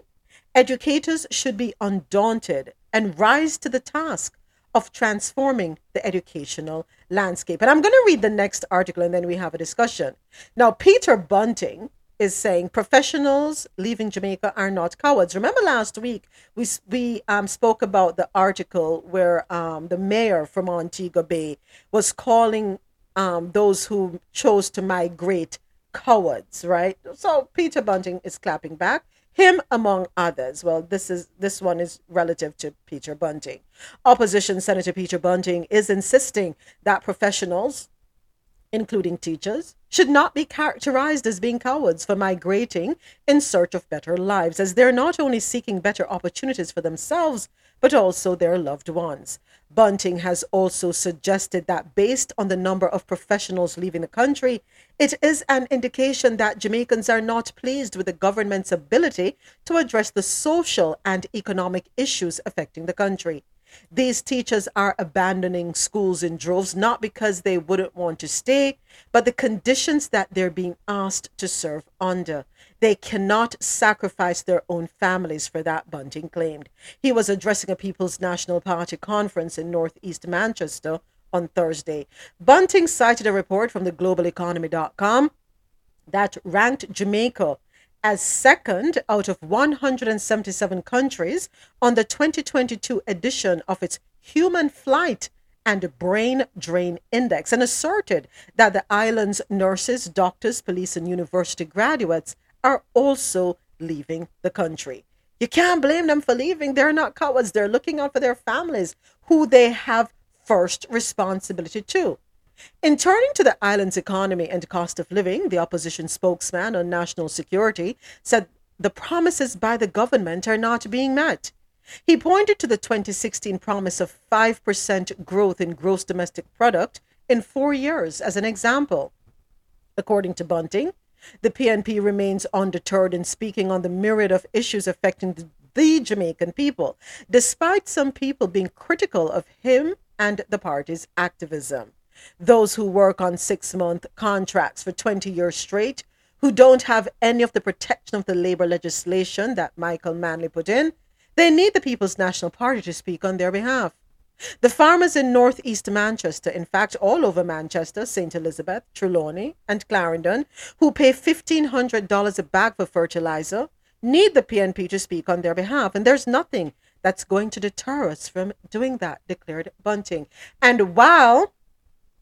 educators should be undaunted and rise to the task of transforming the educational landscape. And I'm going to read the next article and then we have a discussion. Now, Peter Bunting is saying professionals leaving Jamaica are not cowards. Remember last week we we um, spoke about the article where um, the mayor from Montego Bay was calling um, those who chose to migrate cowards, right? So Peter Bunting is clapping back him among others. Well, this is this one is relative to Peter Bunting. Opposition Senator Peter Bunting is insisting that professionals, including teachers, should not be characterized as being cowards for migrating in search of better lives, as they're not only seeking better opportunities for themselves, but also their loved ones. Bunting has also suggested that based on the number of professionals leaving the country, it is an indication that Jamaicans are not pleased with the government's ability to address the social and economic issues affecting the country. These teachers are abandoning schools in droves not because they wouldn't want to stay, but the conditions that they're being asked to serve under. They cannot sacrifice their own families for that, Bunting claimed. He was addressing a People's National Party conference in northeast Manchester on Thursday. Bunting cited a report from the globaleconomy.com that ranked Jamaica as second out of 177 countries on the 2022 edition of its Human Flight and Brain Drain Index and asserted that the island's nurses, doctors, police, and university graduates are also leaving the country. You can't blame them for leaving. They're not cowards. They're looking out for their families, who they have first responsibility to. In turning to the island's economy and cost of living, the opposition spokesman on national security said the promises by the government are not being met. He pointed to the 2016 promise of 5% growth in gross domestic product in four years as an example. According to Bunting, the PNP remains undeterred in speaking on the myriad of issues affecting the, the Jamaican people, despite some people being critical of him and the party's activism those who work on six month contracts for 20 years straight, who don't have any of the protection of the labor legislation that Michael Manley put in, they need the People's National Party to speak on their behalf. The farmers in northeast Manchester, in fact, all over Manchester, St. Elizabeth, Trelawny, and Clarendon, who pay $1,500 a bag for fertilizer, need the PNP to speak on their behalf. And there's nothing that's going to deter us from doing that, declared Bunting. And while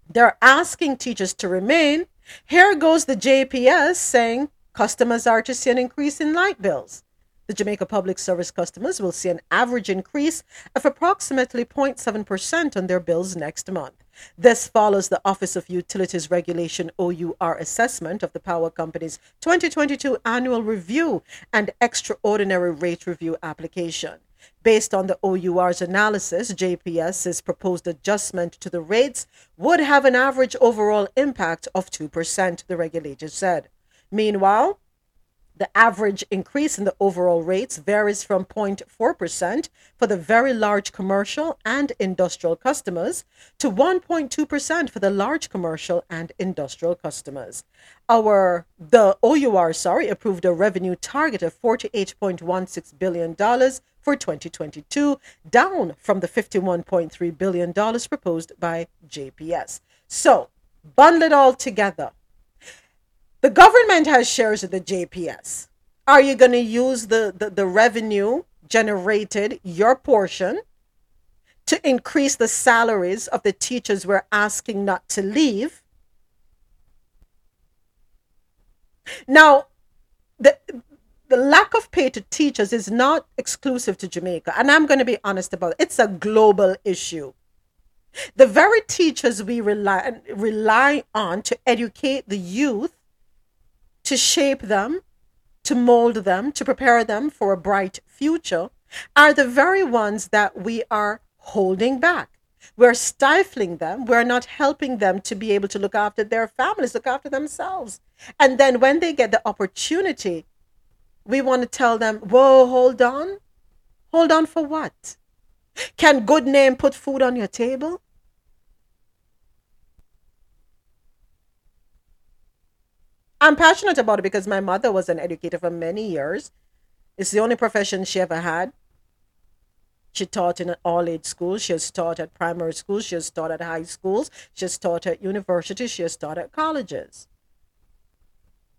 they're asking teachers to remain. Here goes the JPS saying customers are to see an increase in light bills. The Jamaica Public Service customers will see an average increase of approximately 0.7% on their bills next month. This follows the Office of Utilities Regulation OUR assessment of the power company's 2022 annual review and extraordinary rate review application. Based on the OUR's analysis, JPS's proposed adjustment to the rates would have an average overall impact of 2%, the regulator said. Meanwhile, the average increase in the overall rates varies from 0.4% for the very large commercial and industrial customers to 1.2% for the large commercial and industrial customers. Our the OUR sorry approved a revenue target of 48.16 billion dollars for 2022, down from the $51.3 billion proposed by JPS. So, bundle it all together. The government has shares of the JPS. Are you going to use the, the, the revenue generated, your portion, to increase the salaries of the teachers we're asking not to leave. Now, the the lack of pay to teachers is not exclusive to Jamaica, and I'm going to be honest about it. It's a global issue. The very teachers we rely rely on to educate the youth, to shape them, to mold them, to prepare them for a bright future, are the very ones that we are holding back. We're stifling them. We're not helping them to be able to look after their families, look after themselves. And then when they get the opportunity, we want to tell them, whoa, hold on. Hold on for what? Can good name put food on your table? I'm passionate about it because my mother was an educator for many years. It's the only profession she ever had. She taught in an all age school. She has taught at primary schools. She has taught at high schools. She has taught at universities. She has taught at colleges.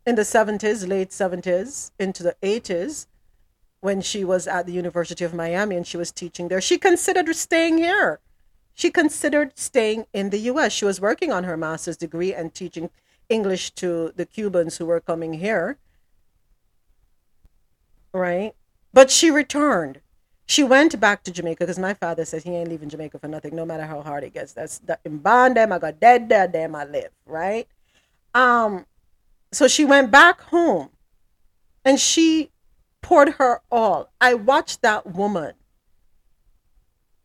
In the 70s, late 70s, into the 80s, when she was at the University of Miami and she was teaching there, she considered staying here. She considered staying in the US. She was working on her master's degree and teaching English to the Cubans who were coming here. Right? But she returned. She went back to Jamaica because my father says he ain't leaving Jamaica for nothing, no matter how hard it gets. That's that in bond them, I got dead there, them I live, right? Um, so she went back home and she poured her all. I watched that woman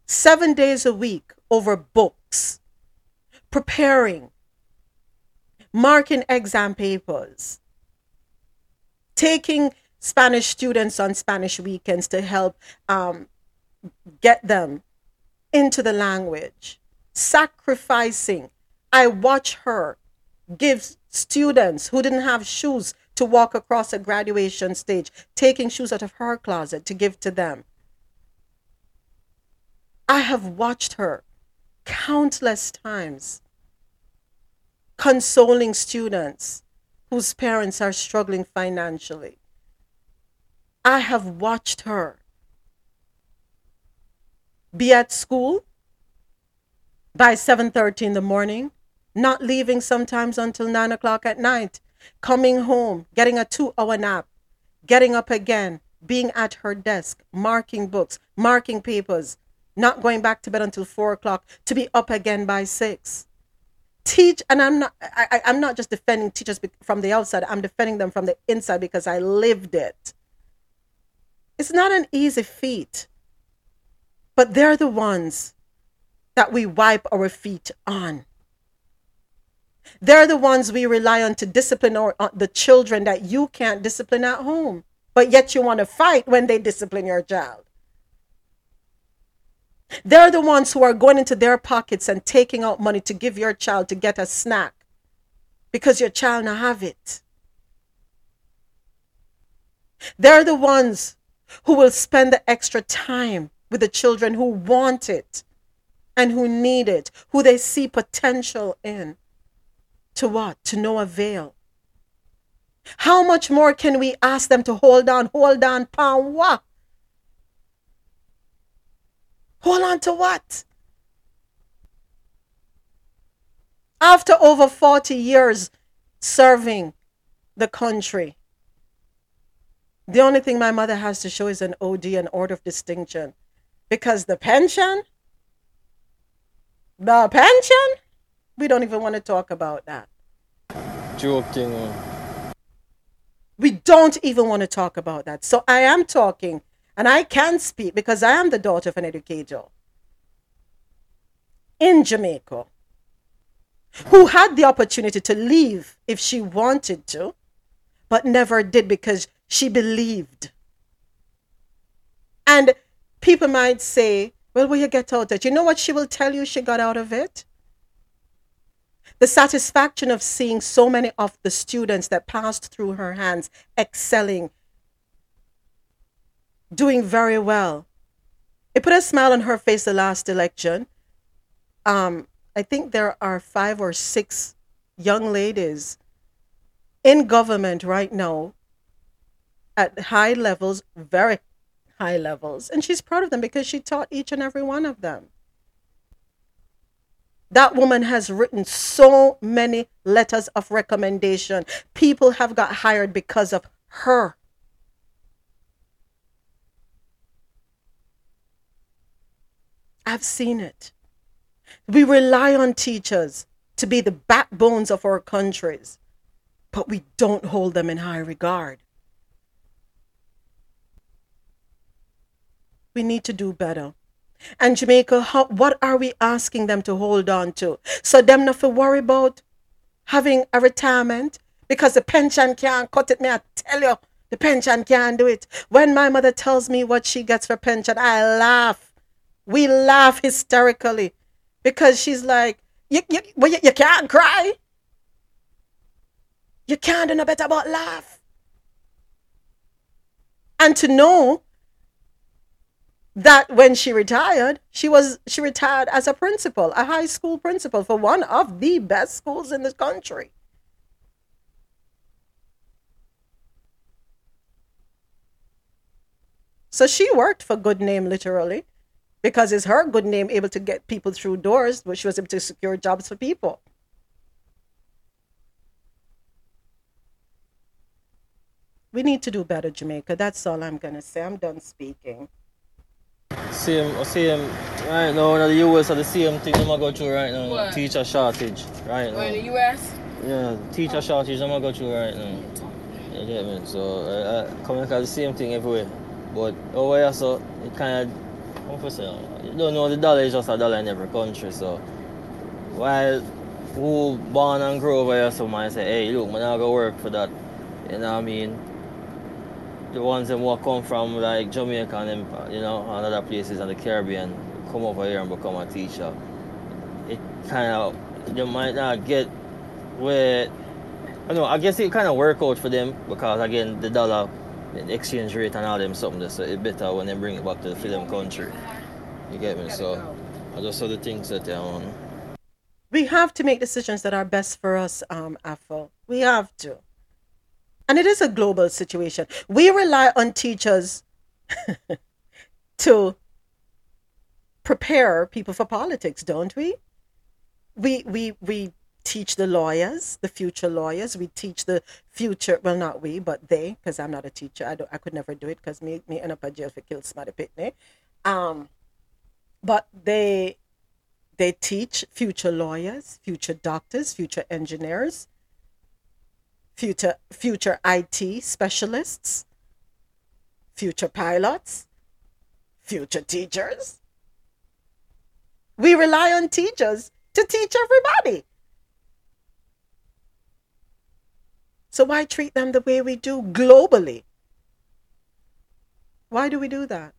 seven days a week over books, preparing, marking exam papers, taking Spanish students on Spanish weekends to help um, get them into the language, sacrificing. I watch her give students who didn't have shoes to walk across a graduation stage, taking shoes out of her closet to give to them. I have watched her countless times consoling students whose parents are struggling financially. I have watched her be at school by 7.30 in the morning, not leaving sometimes until 9 o'clock at night, coming home, getting a two-hour nap, getting up again, being at her desk, marking books, marking papers, not going back to bed until 4 o'clock, to be up again by 6 teach and i'm not I, i'm not just defending teachers from the outside i'm defending them from the inside because i lived it. It's not an easy feat but they're the ones that we wipe our feet on they're the ones we rely on to discipline our, uh, the children that you can't discipline at home but yet you want to fight when they discipline your child they're the ones who are going into their pockets and taking out money to give your child to get a snack because your child not have it. They're the ones who will spend the extra time with the children who want it and who need it, who they see potential in. To what? To no avail. How much more can we ask them to hold on, hold on, pound what? Hold on to what? After over 40 years serving the country, the only thing my mother has to show is an OD, an Order of Distinction. Because the pension, the pension, we don't even want to talk about that. Joking. We don't even want to talk about that. So I am talking and I can speak because I am the daughter of an educator in Jamaica who had the opportunity to leave if she wanted to, but never did because she believed. And people might say, well, will you get out of it? You know what she will tell you she got out of it? The satisfaction of seeing so many of the students that passed through her hands excelling, doing very well. It put a smile on her face the last election. Um, I think there are five or six young ladies in government right now at high levels, very high levels. And she's proud of them because she taught each and every one of them. That woman has written so many letters of recommendation. People have got hired because of her. I've seen it. We rely on teachers to be the backbones of our countries, but we don't hold them in high regard. We need to do better. And Jamaica, how, what are we asking them to hold on to? So them not to worry about having a retirement because the pension can't cut it. Me, I tell you, the pension can't do it. When my mother tells me what she gets for pension, I laugh. We laugh hysterically because she's like, you, you, well, you, you can't cry. You can't do no better but laugh. And to know that when she retired, she was she retired as a principal, a high school principal for one of the best schools in this country. So she worked for good name literally because it's her good name able to get people through doors, but she was able to secure jobs for people. We need to do better, Jamaica. That's all I'm gonna say. I'm done speaking. Same, same. Right now, in the US, are the same thing I'm gonna go through right now. What? Teacher shortage, right Or in the. US? Yeah, teacher shortage I'm going go through right now. You get me? So, uh, uh, coming across the same thing everywhere. But over here, so, it kind of, how to say, you don't know the dollar is just a dollar in every country, so. While who born and grow over here, so might say, hey, look, man, I go work for that. You know what I mean? The ones that walk come from like Jamaica and them, you know, and other places in the Caribbean come over here and become a teacher. It kind of, they might not get where, I know, I guess it kind of work out for them because again, the dollar, the exchange rate and all them something, so it better when they bring it back to the film country. You get me? So, I just saw the things that they want. We have to make decisions that are best for us, um, Afro. We have to. And it is a global situation. We rely on teachers to prepare people for politics, don't we? We we we teach the lawyers, the future lawyers. We teach the future. Well, not we, but they, because I'm not a teacher. I don't. I could never do it because me me end up in jail for kill somebody pitney. Um, but they they teach future lawyers, future doctors, future engineers, future future IT specialists, future pilots, future teachers. We rely on teachers to teach everybody. So why treat them the way we do globally? Why do we do that?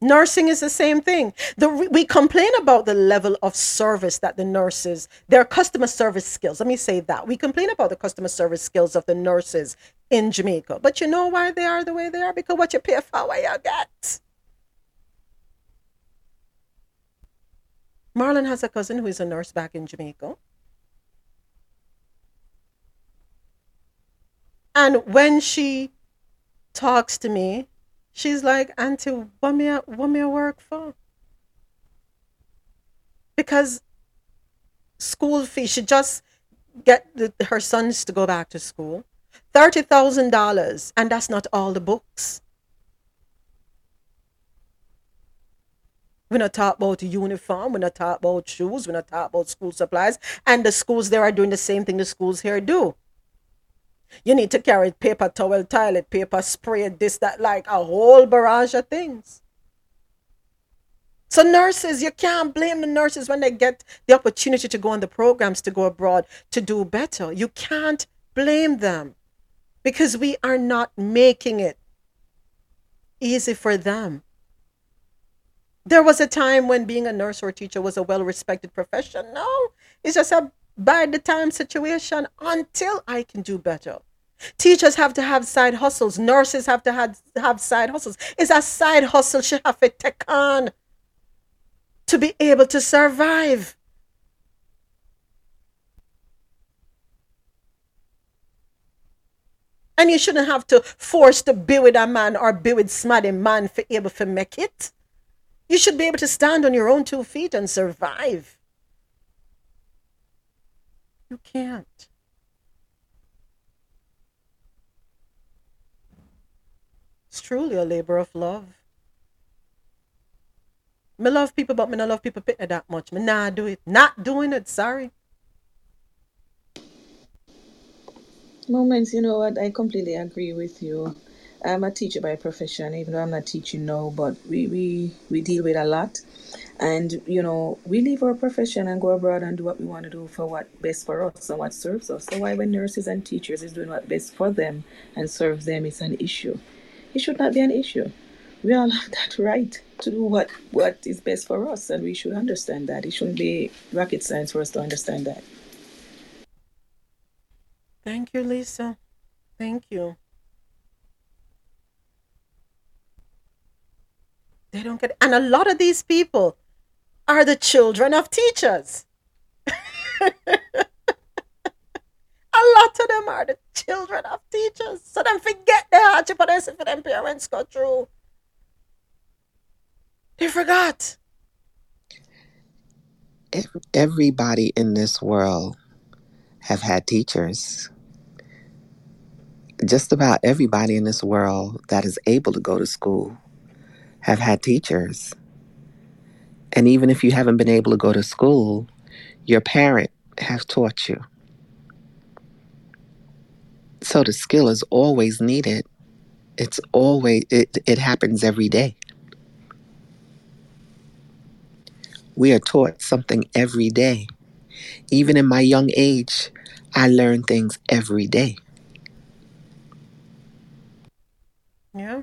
Nursing is the same thing. The, we complain about the level of service that the nurses, their customer service skills. Let me say that. We complain about the customer service skills of the nurses in Jamaica. But you know why they are the way they are? Because what you pay for, what you get. Marlon has a cousin who is a nurse back in Jamaica. And when she talks to me, she's like, Auntie, what me, what me work for? Because school fee, she just get the, her sons to go back to school. $30,000, and that's not all the books. We're not talking about uniform. We're not talking about shoes. We're not talking about school supplies. And the schools there are doing the same thing the schools here do. You need to carry paper towel, toilet paper, spray, this, that, like a whole barrage of things. So nurses, you can't blame the nurses when they get the opportunity to go on the programs to go abroad to do better. You can't blame them because we are not making it easy for them. There was a time when being a nurse or a teacher was a well respected profession. No, it's just a by the time situation until I can do better. Teachers have to have side hustles. Nurses have to have, have side hustles. It's a side hustle she have to take on to be able to survive. And you shouldn't have to force to be with a man or be with smarty man for able to make it. You should be able to stand on your own two feet and survive. You can't. It's truly a labor of love. Me love people, but me not love people pitney that much. Me nah do it. Not doing it. Sorry. Moments, you know what? I completely agree with you. I'm a teacher by profession, even though I'm not teaching now, but we, we, we deal with a lot. And, you know, we leave our profession and go abroad and do what we want to do for what best for us and what serves us. So why when nurses and teachers is doing what best for them and serves them, it's an issue. It should not be an issue. We all have that right to do what, what is best for us, and we should understand that. It shouldn't be rocket science for us to understand that. Thank you, Lisa. Thank you. They don't get it. And a lot of these people are the children of teachers. a lot of them are the children of teachers. So then forget the hardship of this for them parents go through. They forgot. Everybody in this world have had teachers. Just about everybody in this world that is able to go to school have had teachers. And even if you haven't been able to go to school, your parent has taught you. So the skill is always needed. It's always it, it happens every day. We are taught something every day. Even in my young age, I learn things every day. Yeah.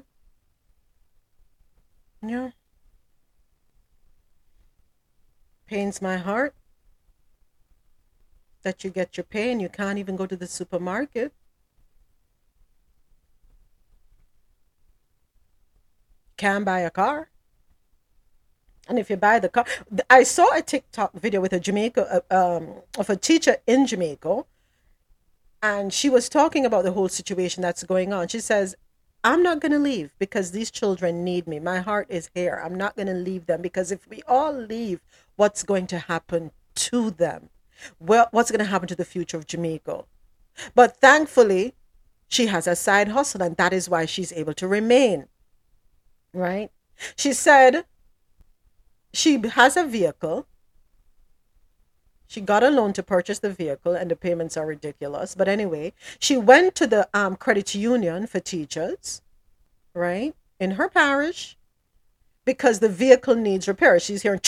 Yeah. Pains my heart that you get your pay and you can't even go to the supermarket. Can't buy a car. And if you buy the car, I saw a TikTok video with a Jamaica, uh, um, of a teacher in Jamaica, and she was talking about the whole situation that's going on. She says, I'm not going to leave because these children need me. My heart is here. I'm not going to leave them because if we all leave, what's going to happen to them? Well, what's going to happen to the future of Jamaica? But thankfully, she has a side hustle, and that is why she's able to remain. Right? She said she has a vehicle. She got a loan to purchase the vehicle, and the payments are ridiculous. But anyway, she went to the um, credit union for teachers, right, in her parish, because the vehicle needs repair. She's hearing,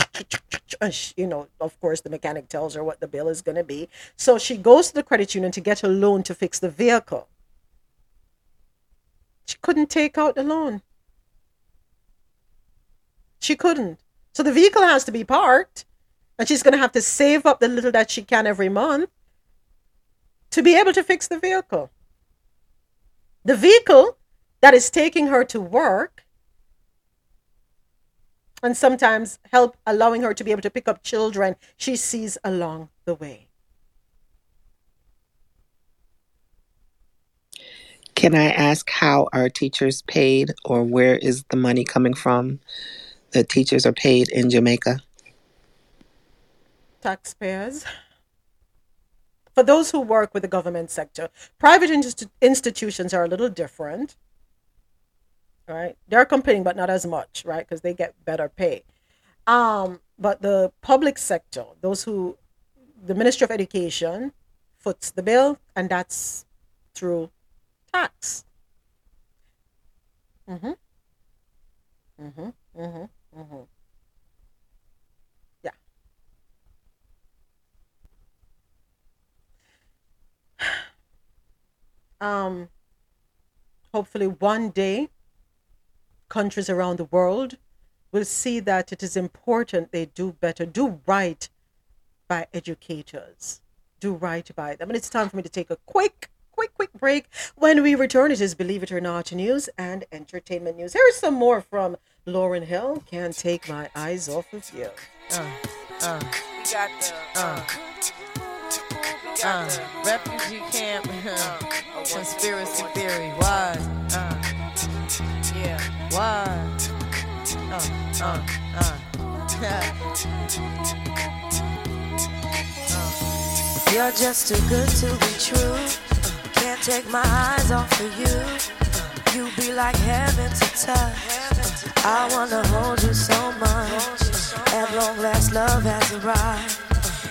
you know, of course, the mechanic tells her what the bill is going to be. So she goes to the credit union to get a loan to fix the vehicle. She couldn't take out the loan. She couldn't. So the vehicle has to be parked, and she's going to have to save up the little that she can every month to be able to fix the vehicle. The vehicle that is taking her to work and sometimes help allowing her to be able to pick up children she sees along the way. Can I ask how are teachers paid or where is the money coming from? The teachers are paid in Jamaica. Taxpayers. For those who work with the government sector, private insti- institutions are a little different. Right? They're competing, but not as much, right? Because they get better pay. Um, but the public sector, those who, the Ministry of Education foots the bill, and that's through tax. Mm-hmm. Mm-hmm. Mm-hmm. Mm-hmm. Um, hopefully one day countries around the world will see that it is important they do better, do right by educators, do right by them. And it's time for me to take a quick, quick, quick break. When we return, it is Believe It or Not news and entertainment news. Here's some more from Lauryn Hill. Can't take my eyes off of you. Uh, uh, the, uh, uh, refugee camp, uh, conspiracy theory. Why? Uh, yeah, why? Uh, uh, You're just too good to be true. Can't take my eyes off of you. You be like heaven to touch. I wanna hold you so much. At long last, love has arrived.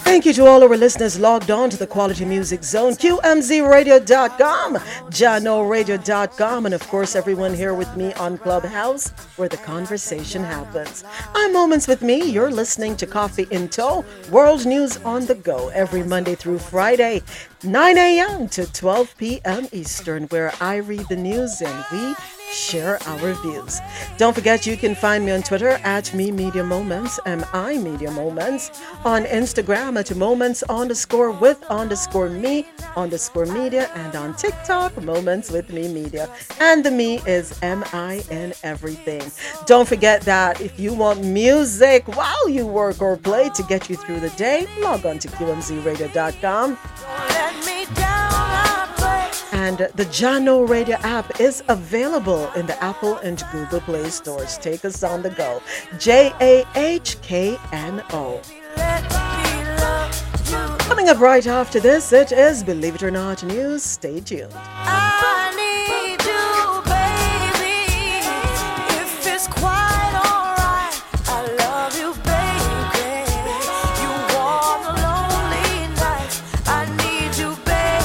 Thank you to all our listeners logged on to the Quality Music Zone, QMZRadio.com, JanoRadio.com, and of course, everyone here with me on Clubhouse where the conversation happens. I'm Moments with Mi. You're listening to Coffee in Toe, World News on the Go, every Monday through Friday, 9 a.m. to 12 p.m. Eastern, where I read the news and we share our views. Don't forget you can find me on Twitter at Mi Media Moments, M I Media Moments, on Instagram at Moments underscore with underscore me underscore media, and on TikTok, Moments with Mi Media. And the me is M I in everything. Don't forget that if you want music while you work or play to get you through the day, log on to QMZRadio.com. And the Jano Radio app is available in the Apple and Google Play stores. Take us on the go. J A H K N O. Coming up right after this, it is Believe It or Not News. Stay tuned.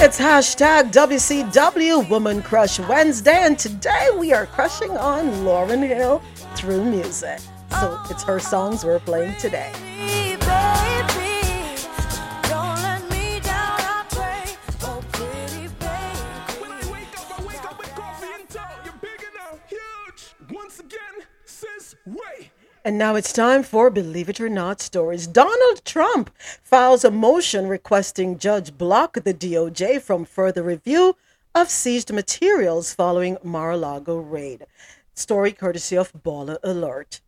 It's hashtag WCW Woman Crush Wednesday, and today we are crushing on Lauryn Hill through music. So it's her songs we're playing today. And now it's time for Believe It or Not stories. Donald Trump files a motion requesting Judge block the DOJ from further review of seized materials following Mar-a-Lago raid. Story courtesy of Baller Alert.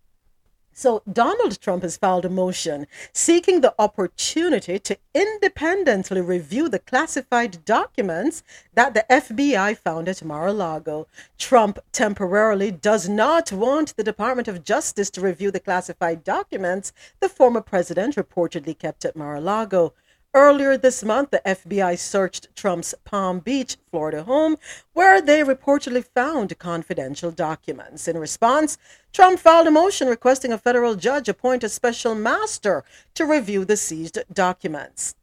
So, Donald Trump has filed a motion seeking the opportunity to independently review the classified documents that the FBI found at Mar a Lago. Trump temporarily does not want the Department of Justice to review the classified documents the former president reportedly kept at Mar a Lago. Earlier this month, the FBI searched Trump's Palm Beach, Florida home, where they reportedly found confidential documents. In response, Trump filed a motion requesting a federal judge appoint a special master to review the seized documents.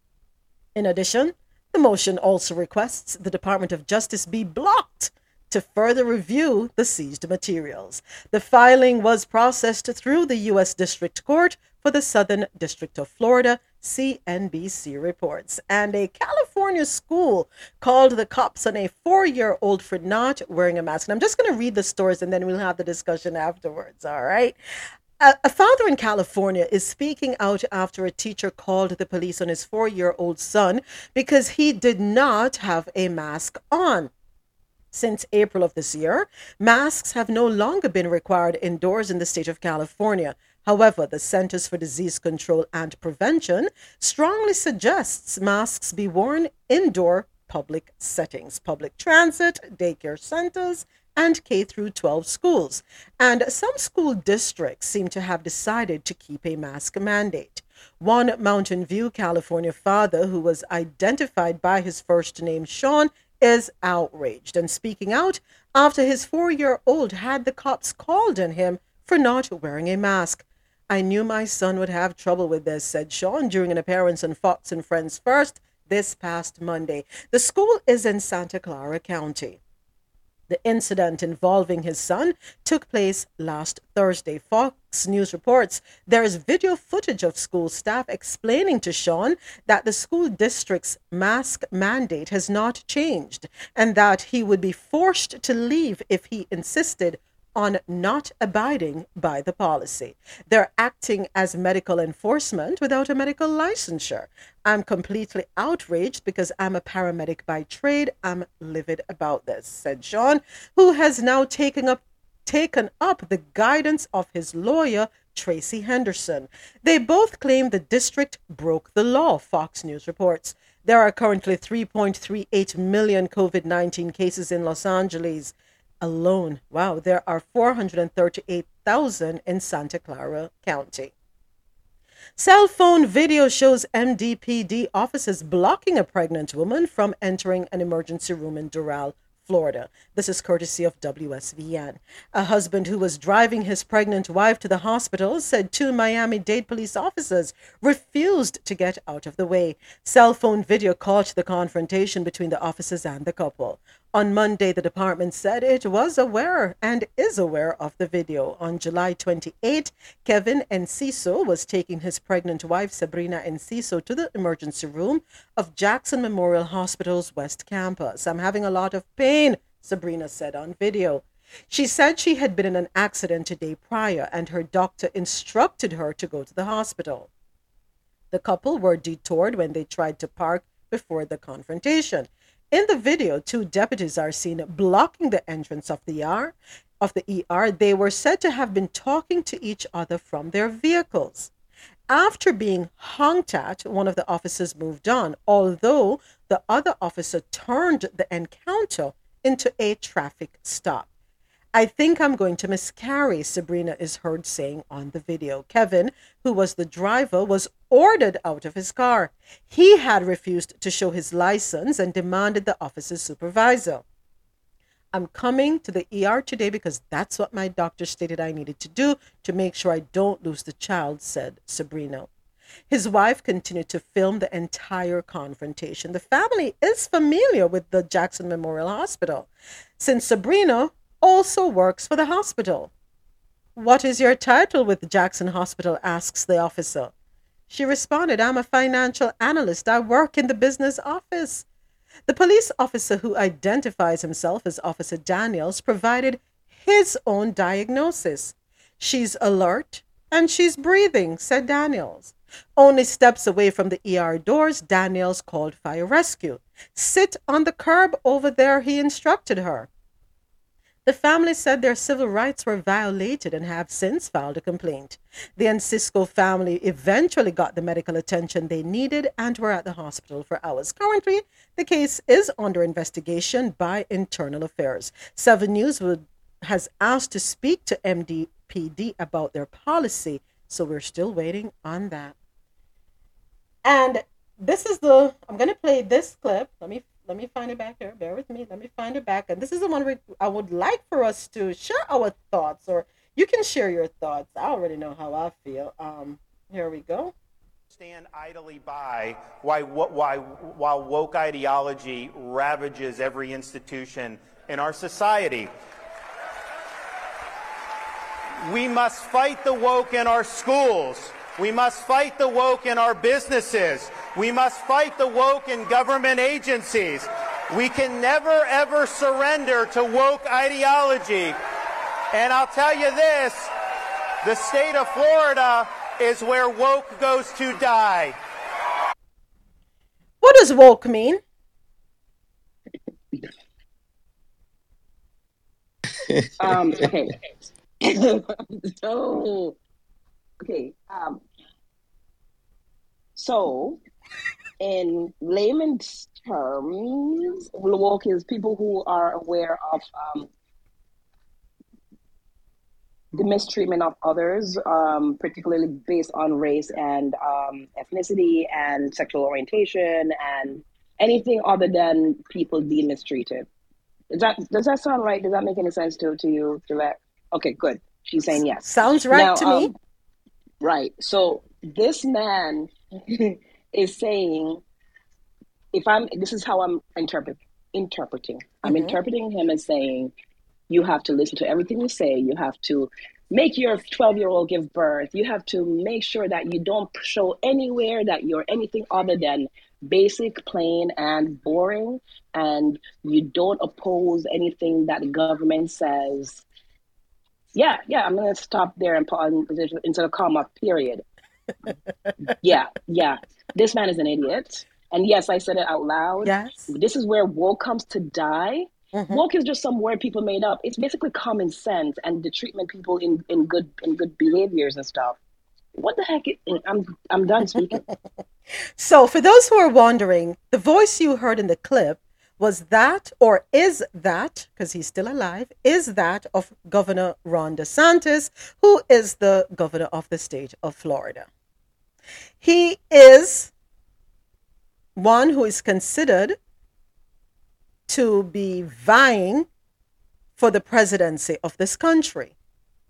In addition, the motion also requests the Department of Justice be blocked to further review the seized materials. The filing was processed through the U.S. District Court for the Southern District of Florida, CNBC reports. And a California school called the cops on a four year old for not wearing a mask. And I'm just going to read the stories and then we'll have the discussion afterwards, all right? A, father in California is speaking out after a teacher called the police on his four year old son because he did not have a mask on. Since April of this year, masks have no longer been required indoors in the state of California. However, the Centers for Disease Control and Prevention strongly suggests masks be worn indoor public settings, public transit, daycare centers, and K through 12 schools. And some school districts seem to have decided to keep a mask mandate. One Mountain View, California father who was identified by his first name, Sean, is outraged and speaking out after his four year old had the cops called on him for not wearing a mask. I knew my son would have trouble with this, said Sean during an appearance on Fox and Friends First this past Monday. The school is in Santa Clara County. The incident involving his son took place last Thursday. Fox News reports there is video footage of school staff explaining to Sean that the school district's mask mandate has not changed and that he would be forced to leave if he insisted on not abiding by the policy. They're acting as medical enforcement without a medical licensure. I'm completely outraged because I'm a paramedic by trade. I'm livid about this, said Sean, who has now taken up taken up the guidance of his lawyer, Tracy Henderson. They both claim the district broke the law, Fox News reports. There are currently 3.38 million COVID 19 cases in Los Angeles alone. Wow, there are 438,000 in Santa Clara County. Cell phone video shows MDPD officers blocking a pregnant woman from entering an emergency room in Doral, Florida. This is courtesy of WSVN. A husband who was driving his pregnant wife to the hospital said two Miami Dade police officers refused to get out of the way. Cell phone video caught the confrontation between the officers and the couple. On Monday, the department said it was aware and is aware of the video. On July 28, Kevin Enciso was taking his pregnant wife, Sabrina Enciso, to the emergency room of Jackson Memorial Hospital's West Campus. I'm having a lot of pain, Sabrina said on video. She said she had been in an accident a day prior and her doctor instructed her to go to the hospital. The couple were detoured when they tried to park before the confrontation. In the video, two deputies are seen blocking the entrance of the ER. Of the ER, they were said to have been talking to each other from their vehicles. After being honked at, one of the officers moved on, although the other officer turned the encounter into a traffic stop. I think I'm going to miscarry, Sabrina is heard saying on the video. Kevin, who was the driver, was ordered out of his car. He had refused to show his license and demanded the officer's supervisor. I'm coming to the ER today because that's what my doctor stated I needed to do to make sure I don't lose the child, said Sabrina. His wife continued to film the entire confrontation. The family is familiar with the Jackson Memorial Hospital. Since Sabrina, also works for the hospital. What is your title with Jackson Hospital? asks the officer. She responded, I'm a financial analyst. I work in the business office. The police officer, who identifies himself as Officer Daniels, provided his own diagnosis. She's alert and she's breathing, said Daniels. Only steps away from the ER doors, Daniels called fire rescue. Sit on the curb over there, he instructed her. The family said their civil rights were violated and have since filed a complaint. The Enciso family eventually got the medical attention they needed and were at the hospital for hours. Currently, the case is under investigation by Internal Affairs. Seven News has asked to speak to MDPD about their policy, so we're still waiting on that. And this is the I'm gonna play this clip. Let me let me find it back here. Bear with me. Let me find it back. And this is the one I would like for us to share our thoughts, or you can share your thoughts. I already know how I feel. Um, here we go. Stand idly by why, why, while woke ideology ravages every institution in our society. We must fight the woke in our schools. We must fight the woke in our businesses. We must fight the woke in government agencies. We can never ever surrender to woke ideology. And I'll tell you this, the state of Florida is where woke goes to die. What does woke mean? um, okay. so, okay. Um, so, in layman's terms. Woke is people who are aware of um, the mistreatment of others, um, particularly based on race and um, ethnicity and sexual orientation and anything other than people being mistreated. Does that does that sound right? Does that make any sense to to you, Gillette? Okay, good. She's saying yes. Sounds right Now, to me. um, Right. So this man is saying, if I'm, this is how I'm interpret, interpreting. I'm Mhm. interpreting him as saying, you have to listen to everything you say. You have to make your 12 year old give birth. You have to make sure that you don't show anywhere that you're anything other than basic, plain, and boring. And you don't oppose anything that the government says. Yeah, yeah, I'm going to stop there and put instead of comma, period. Yeah, yeah. This man is an idiot. And yes, I said it out loud. Yes. This is where woke comes to die. Mm-hmm. Woke is just some word people made up. It's basically common sense and the treatment people in, in good in good behaviors and stuff. What the heck? Is, I'm I'm done speaking. So, for those who are wondering, the voice you heard in the clip was that, or is that, because he's still alive, is that of Governor Ron DeSantis, who is the governor of the state of Florida. He is one who is considered to be vying for the presidency of this country,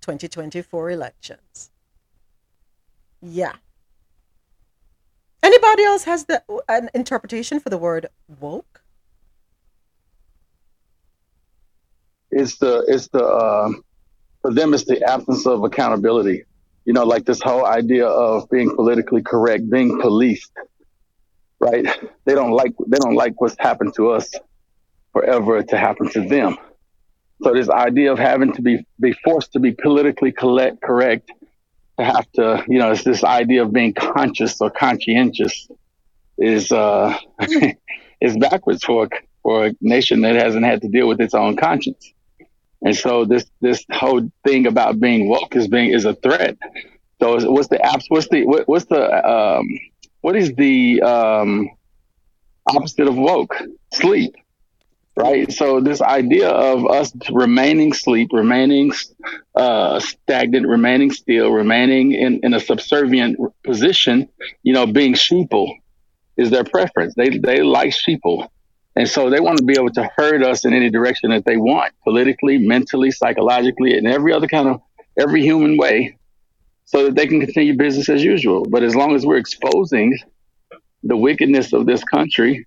2024 elections. Yeah. Anybody else has the an interpretation for the word woke? it's the it's the um for them it's the absence of accountability you know like this whole idea of being politically correct being policed right? They don't like they don't like what's happened to us forever to happen to them. So this idea of having to be be forced to be politically collect, correct to have to you know it's this idea of being conscious or conscientious is uh is backwards for for a nation that hasn't had to deal with its own conscience and so this this whole thing about being woke is being is a threat. So what's the apps? What's the what, what's the um what is the um opposite of woke? Sleep, right? So this idea of us remaining sleep, remaining uh, stagnant, remaining still, remaining in in a subservient position, you know, being sheeple is their preference. They they like sheeple. And so they want to be able to herd us in any direction that they want, politically, mentally, psychologically, and every other kind of every human way, so that they can continue business as usual. But as long as we're exposing the wickedness of this country,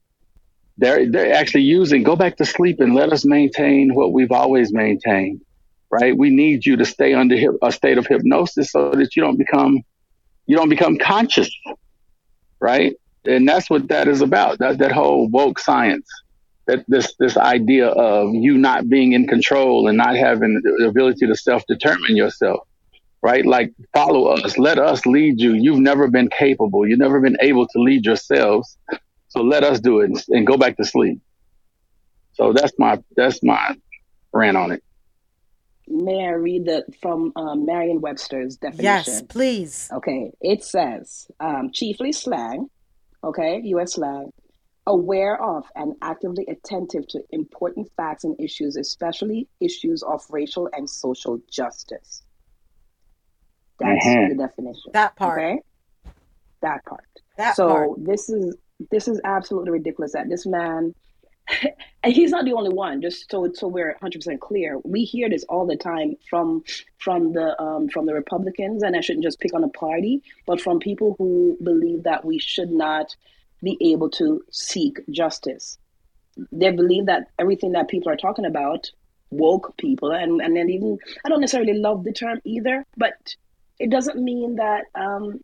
they're they're actually using go back to sleep and let us maintain what we've always maintained. Right? We need you to stay under a state of hypnosis so that you don't become you don't become conscious. Right? and that's what that is about. That that whole woke science, that this this idea of you not being in control and not having the ability to self determine yourself, right? Like follow us, let us lead you. You've never been capable. You've never been able to lead yourselves. So let us do it and, and go back to sleep. So that's my that's my rant on it. May I read the from um, Merriam-Webster's definition? Yes, please. Okay, it says um, chiefly slang, okay, U.S. slang, aware of and actively attentive to important facts and issues, especially issues of racial and social justice. That's Mhm. the definition. That part. Okay, that part. That so part. this is this is absolutely ridiculous that this man and he's not the only one just so so we're 100% clear we hear this all the time from from the um, from the republicans and i shouldn't just pick on a party but from people who believe that we should not be able to seek justice they believe that everything that people are talking about woke people and and then even i don't necessarily love the term either but it doesn't mean that um,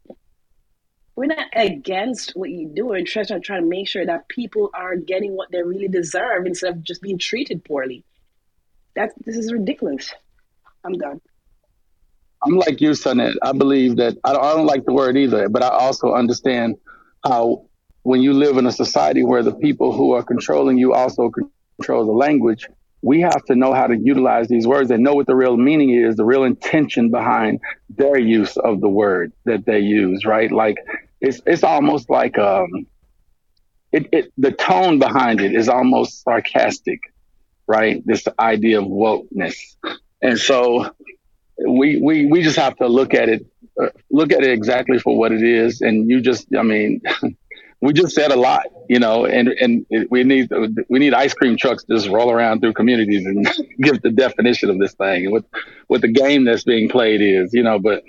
we're not against what you do. We're trying to try to make sure that people are getting what they really deserve instead of just being treated poorly. That this is ridiculous. I'm done. I'm like you, Sonnet. I believe that I don't, I don't like the word either, but I also understand how when you live in a society where the people who are controlling you also control the language, we have to know how to utilize these words and know what the real meaning is, the real intention behind their use of the word that they use, right? Like it's it's almost like um it, it the tone behind it is almost sarcastic, right? This idea of wokeness, and so we we we just have to look at it, uh, look at it exactly for what it is, and you just, I mean. we just said a lot, you know, and and we need we need ice cream trucks to just roll around through communities and give the definition of this thing and what what the game that's being played is, you know. But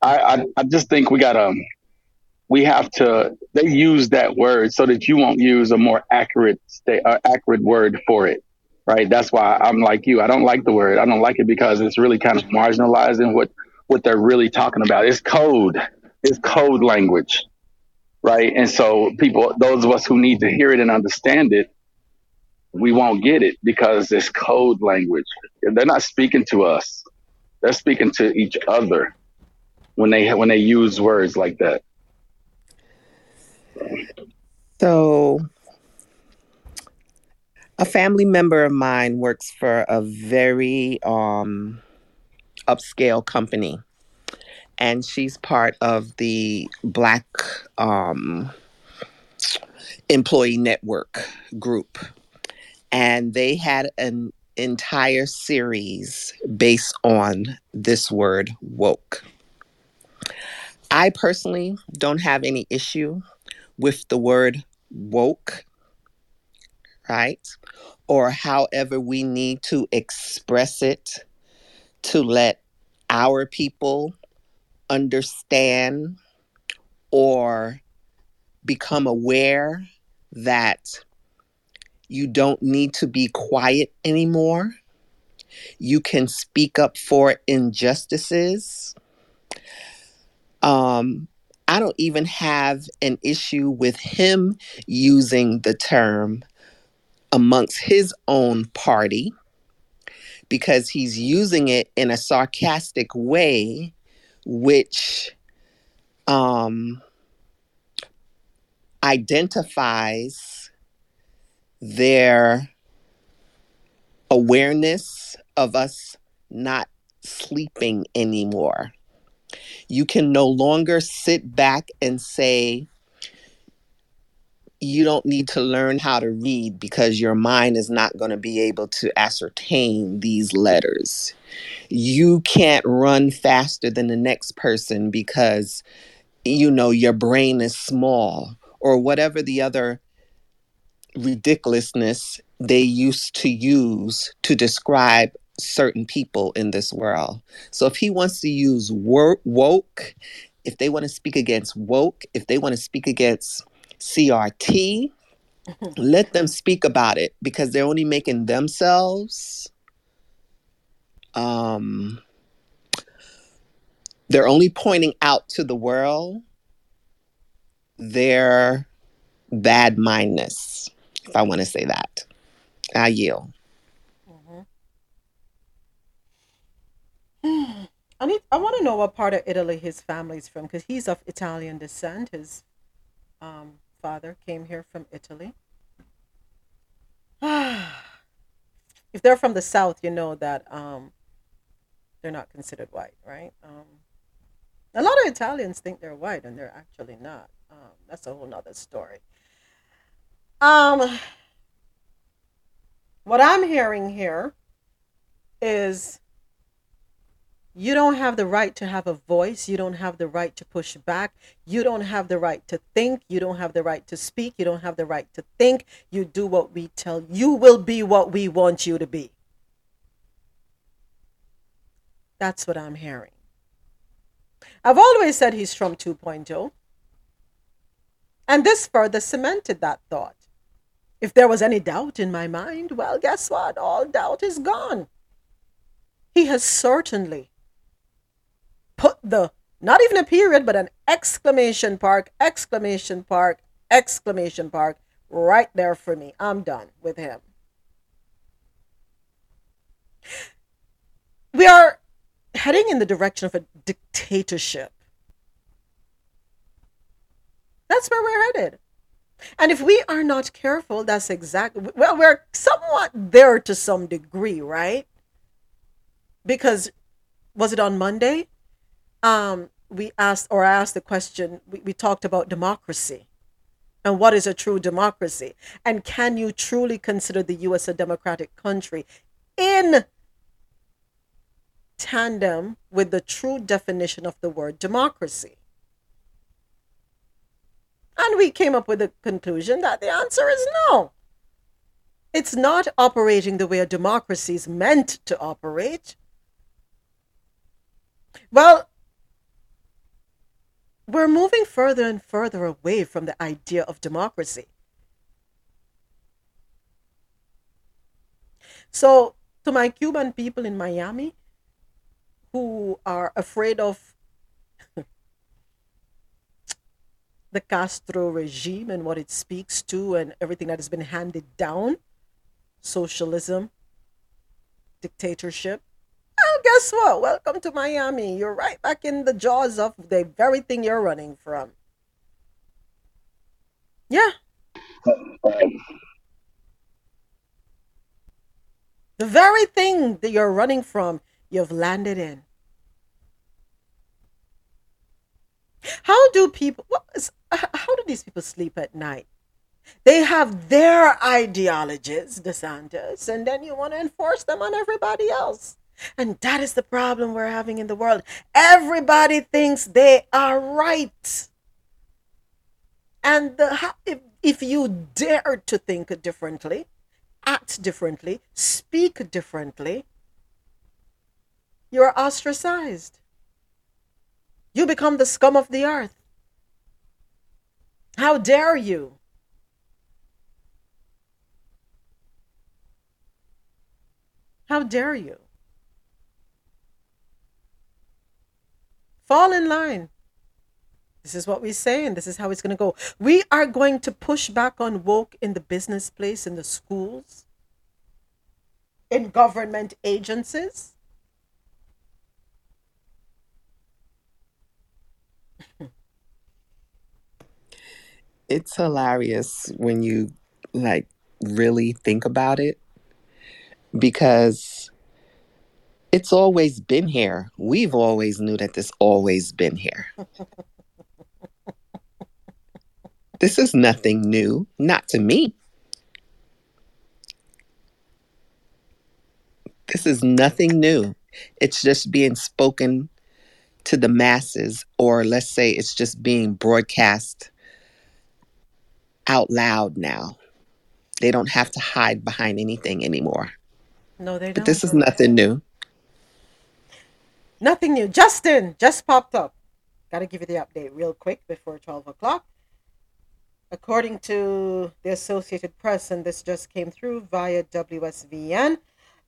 I I, I just think we got to we have to they use that word so that you won't use a more accurate state uh, accurate word for it, right? That's why I'm like you. I don't like the word. I don't like it because it's really kind of marginalizing what what they're really talking about. It's code. It's code language right? And so people, those of us who need to hear it and understand it, we won't get it because it's code language. They're not speaking to us; they're speaking to each other when they when they use words like that. So, a family member of mine works for a very um, upscale company and she's part of the Black um, Employee Network group. And they had an entire series based on this word woke. I personally don't have any issue with the word woke, right? Or however we need to express it to let our people understand or become aware that you don't need to be quiet anymore. You can speak up for injustices. Um, I don't even have an issue with him using the term amongst his own party because he's using it in a sarcastic way which um, identifies their awareness of us not sleeping anymore. You can no longer sit back and say, you don't need to learn how to read because your mind is not going to be able to ascertain these letters. You can't run faster than the next person because, you know, your brain is small or whatever the other ridiculousness they used to use to describe certain people in this world. So if he wants to use woke, if they want to speak against woke, if they want to speak against CRT, let them speak about it because they're only making themselves um they're only pointing out to the world their bad mindness, if I want to say that. I yield. I need. I want to know what part of Italy his family's from because he's of Italian descent. His um, father came here from Italy. if they're from the south, you know that um, they're not considered white, right? Um, a lot of Italians think they're white, and they're actually not. Um, that's a whole nother story. Um, what I'm hearing here is you don't have the right to have a voice. You don't have the right to push back. You don't have the right to think. You don't have the right to speak. You don't have the right to think. You do what we tell you will be what we want you to be. That's what I'm hearing. I've always said he's from 2.0. And this further cemented that thought. If there was any doubt in my mind, well, guess what? All doubt is gone. He has certainly put the not even a period, but an exclamation park, exclamation park, exclamation park right there for me. I'm done with him. We are heading in the direction of a dictatorship. That's where we're headed. And if we are not careful, that's exactly, well, we're somewhat there to some degree, right? Because was it on Monday? Um, we asked or I asked the question, we, we talked about democracy. And what is a true democracy? And can you truly consider the US a democratic country in tandem with the true definition of the word democracy? And we came up with the conclusion that the answer is no. It's not operating the way a democracy is meant to operate. Well, we're moving further and further away from the idea of democracy. So, to my Cuban people in Miami who are afraid of the Castro regime and what it speaks to and everything that has been handed down socialism, dictatorship. Guess what? Welcome to Miami. You're right back in the jaws of the very thing you're running from. Yeah. The very thing that you're running from, you've landed in. How do people, what is, how do these people sleep at night? They have their ideologies, DeSantis, and then you want to enforce them on everybody else. And that is the problem we're having in the world. Everybody thinks they are right. And the, if, if you dare to think differently, act differently, speak differently, you're ostracized. You become the scum of the earth. How dare you? How dare you? Fall in line. This is what we say, and this is how it's going to go. We are going to push back on woke in the business place, in the schools, in government agencies. It's hilarious when you like really think about it because it's always been here. We've always knew that this always been here. this is nothing new, not to me. This is nothing new. It's just being spoken to the masses, or let's say it's just being broadcast out loud now. They don't have to hide behind anything anymore. No, they don't. But this is nothing new. Nothing new. Just in just popped up. Got to give you the update real quick before 12 o'clock. According to the Associated Press, and this just came through via WSVN,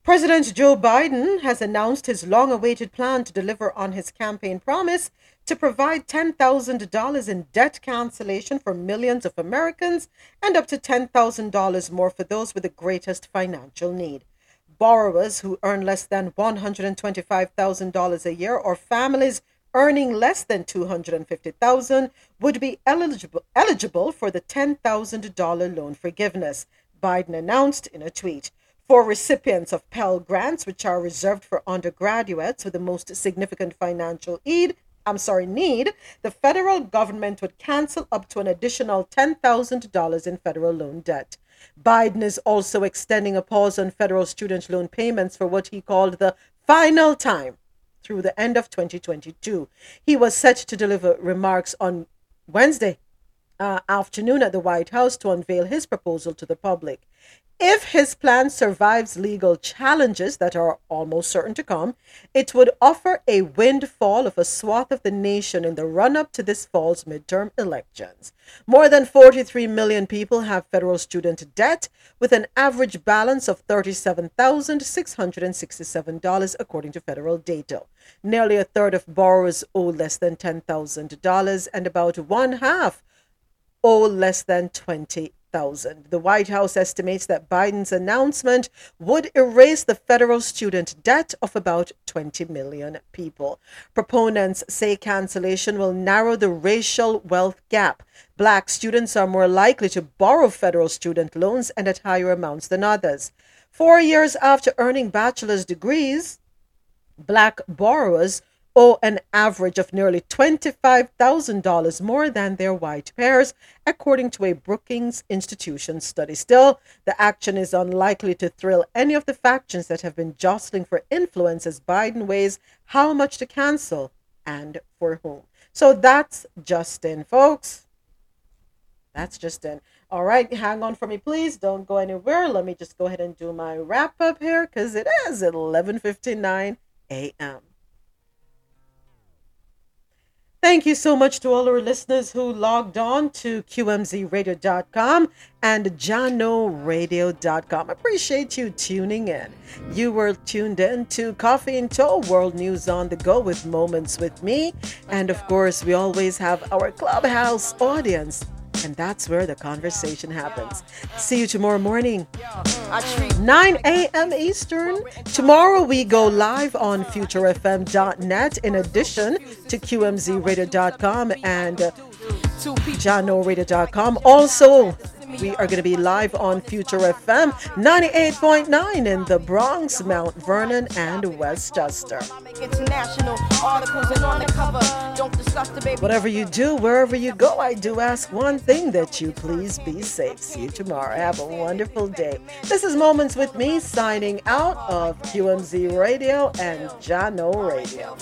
President Joe Biden has announced his long awaited plan to deliver on his campaign promise to provide $10,000 in debt cancellation for millions of Americans and up to $10,000 more for those with the greatest financial need. Borrowers who earn less than $125,000 a year or families earning less than 250,000, would be eligible eligible for the $10,000 loan forgiveness, Biden announced in a tweet. For recipients of Pell grants, which are reserved for undergraduates with the most significant financial need, I'm sorry, need, the federal government would cancel up to an additional $10,000 in federal loan debt. Biden is also extending a pause on federal student loan payments for what he called the final time through the end of 2022. He was set to deliver remarks on Wednesday uh, afternoon at the White House to unveil his proposal to the public. If his plan survives legal challenges that are almost certain to come, it would offer a windfall of a swath of the nation in the run up to this fall's midterm elections. More than 43 million people have federal student debt, with an average balance of $37,667, according to federal data. Nearly a third of borrowers owe less than $10,000, and about one half owe less than 20,000. The White House estimates that Biden's announcement would erase the federal student debt of about 20 million people. Proponents say cancellation will narrow the racial wealth gap. Black students are more likely to borrow federal student loans and at higher amounts than others. Four years after earning bachelor's degrees, black borrowers owe an average of nearly $25,000 more than their white peers, according to a Brookings Institution study. Still, the action is unlikely to thrill any of the factions that have been jostling for influence as Biden weighs how much to cancel and for whom. So that's just in, folks. That's just in. All right, hang on for me, please. Don't go anywhere. Let me just go ahead and do my wrap up here because it is 11:59 a.m. Thank you so much to all our listeners who logged on to QMZRadio.com and JanoRadio.com. Appreciate you tuning in. You were tuned in to Coffee in Toe World News on the Go with Moments with Mi. And of course, we always have our Clubhouse audience and that's where the conversation happens. See you tomorrow morning, 9 a.m. Eastern. Tomorrow we go live on futurefm.net in addition to QMZRadio.com and uh. Also, we are going to be live on Future FM 98.9 in the Bronx, Mount Vernon, and Westchester. Whatever you do, wherever you go, I do ask one thing that you please be safe. See you tomorrow. Have a wonderful day. This is Moments with Mi signing out of QMZ Radio and Jano Radio.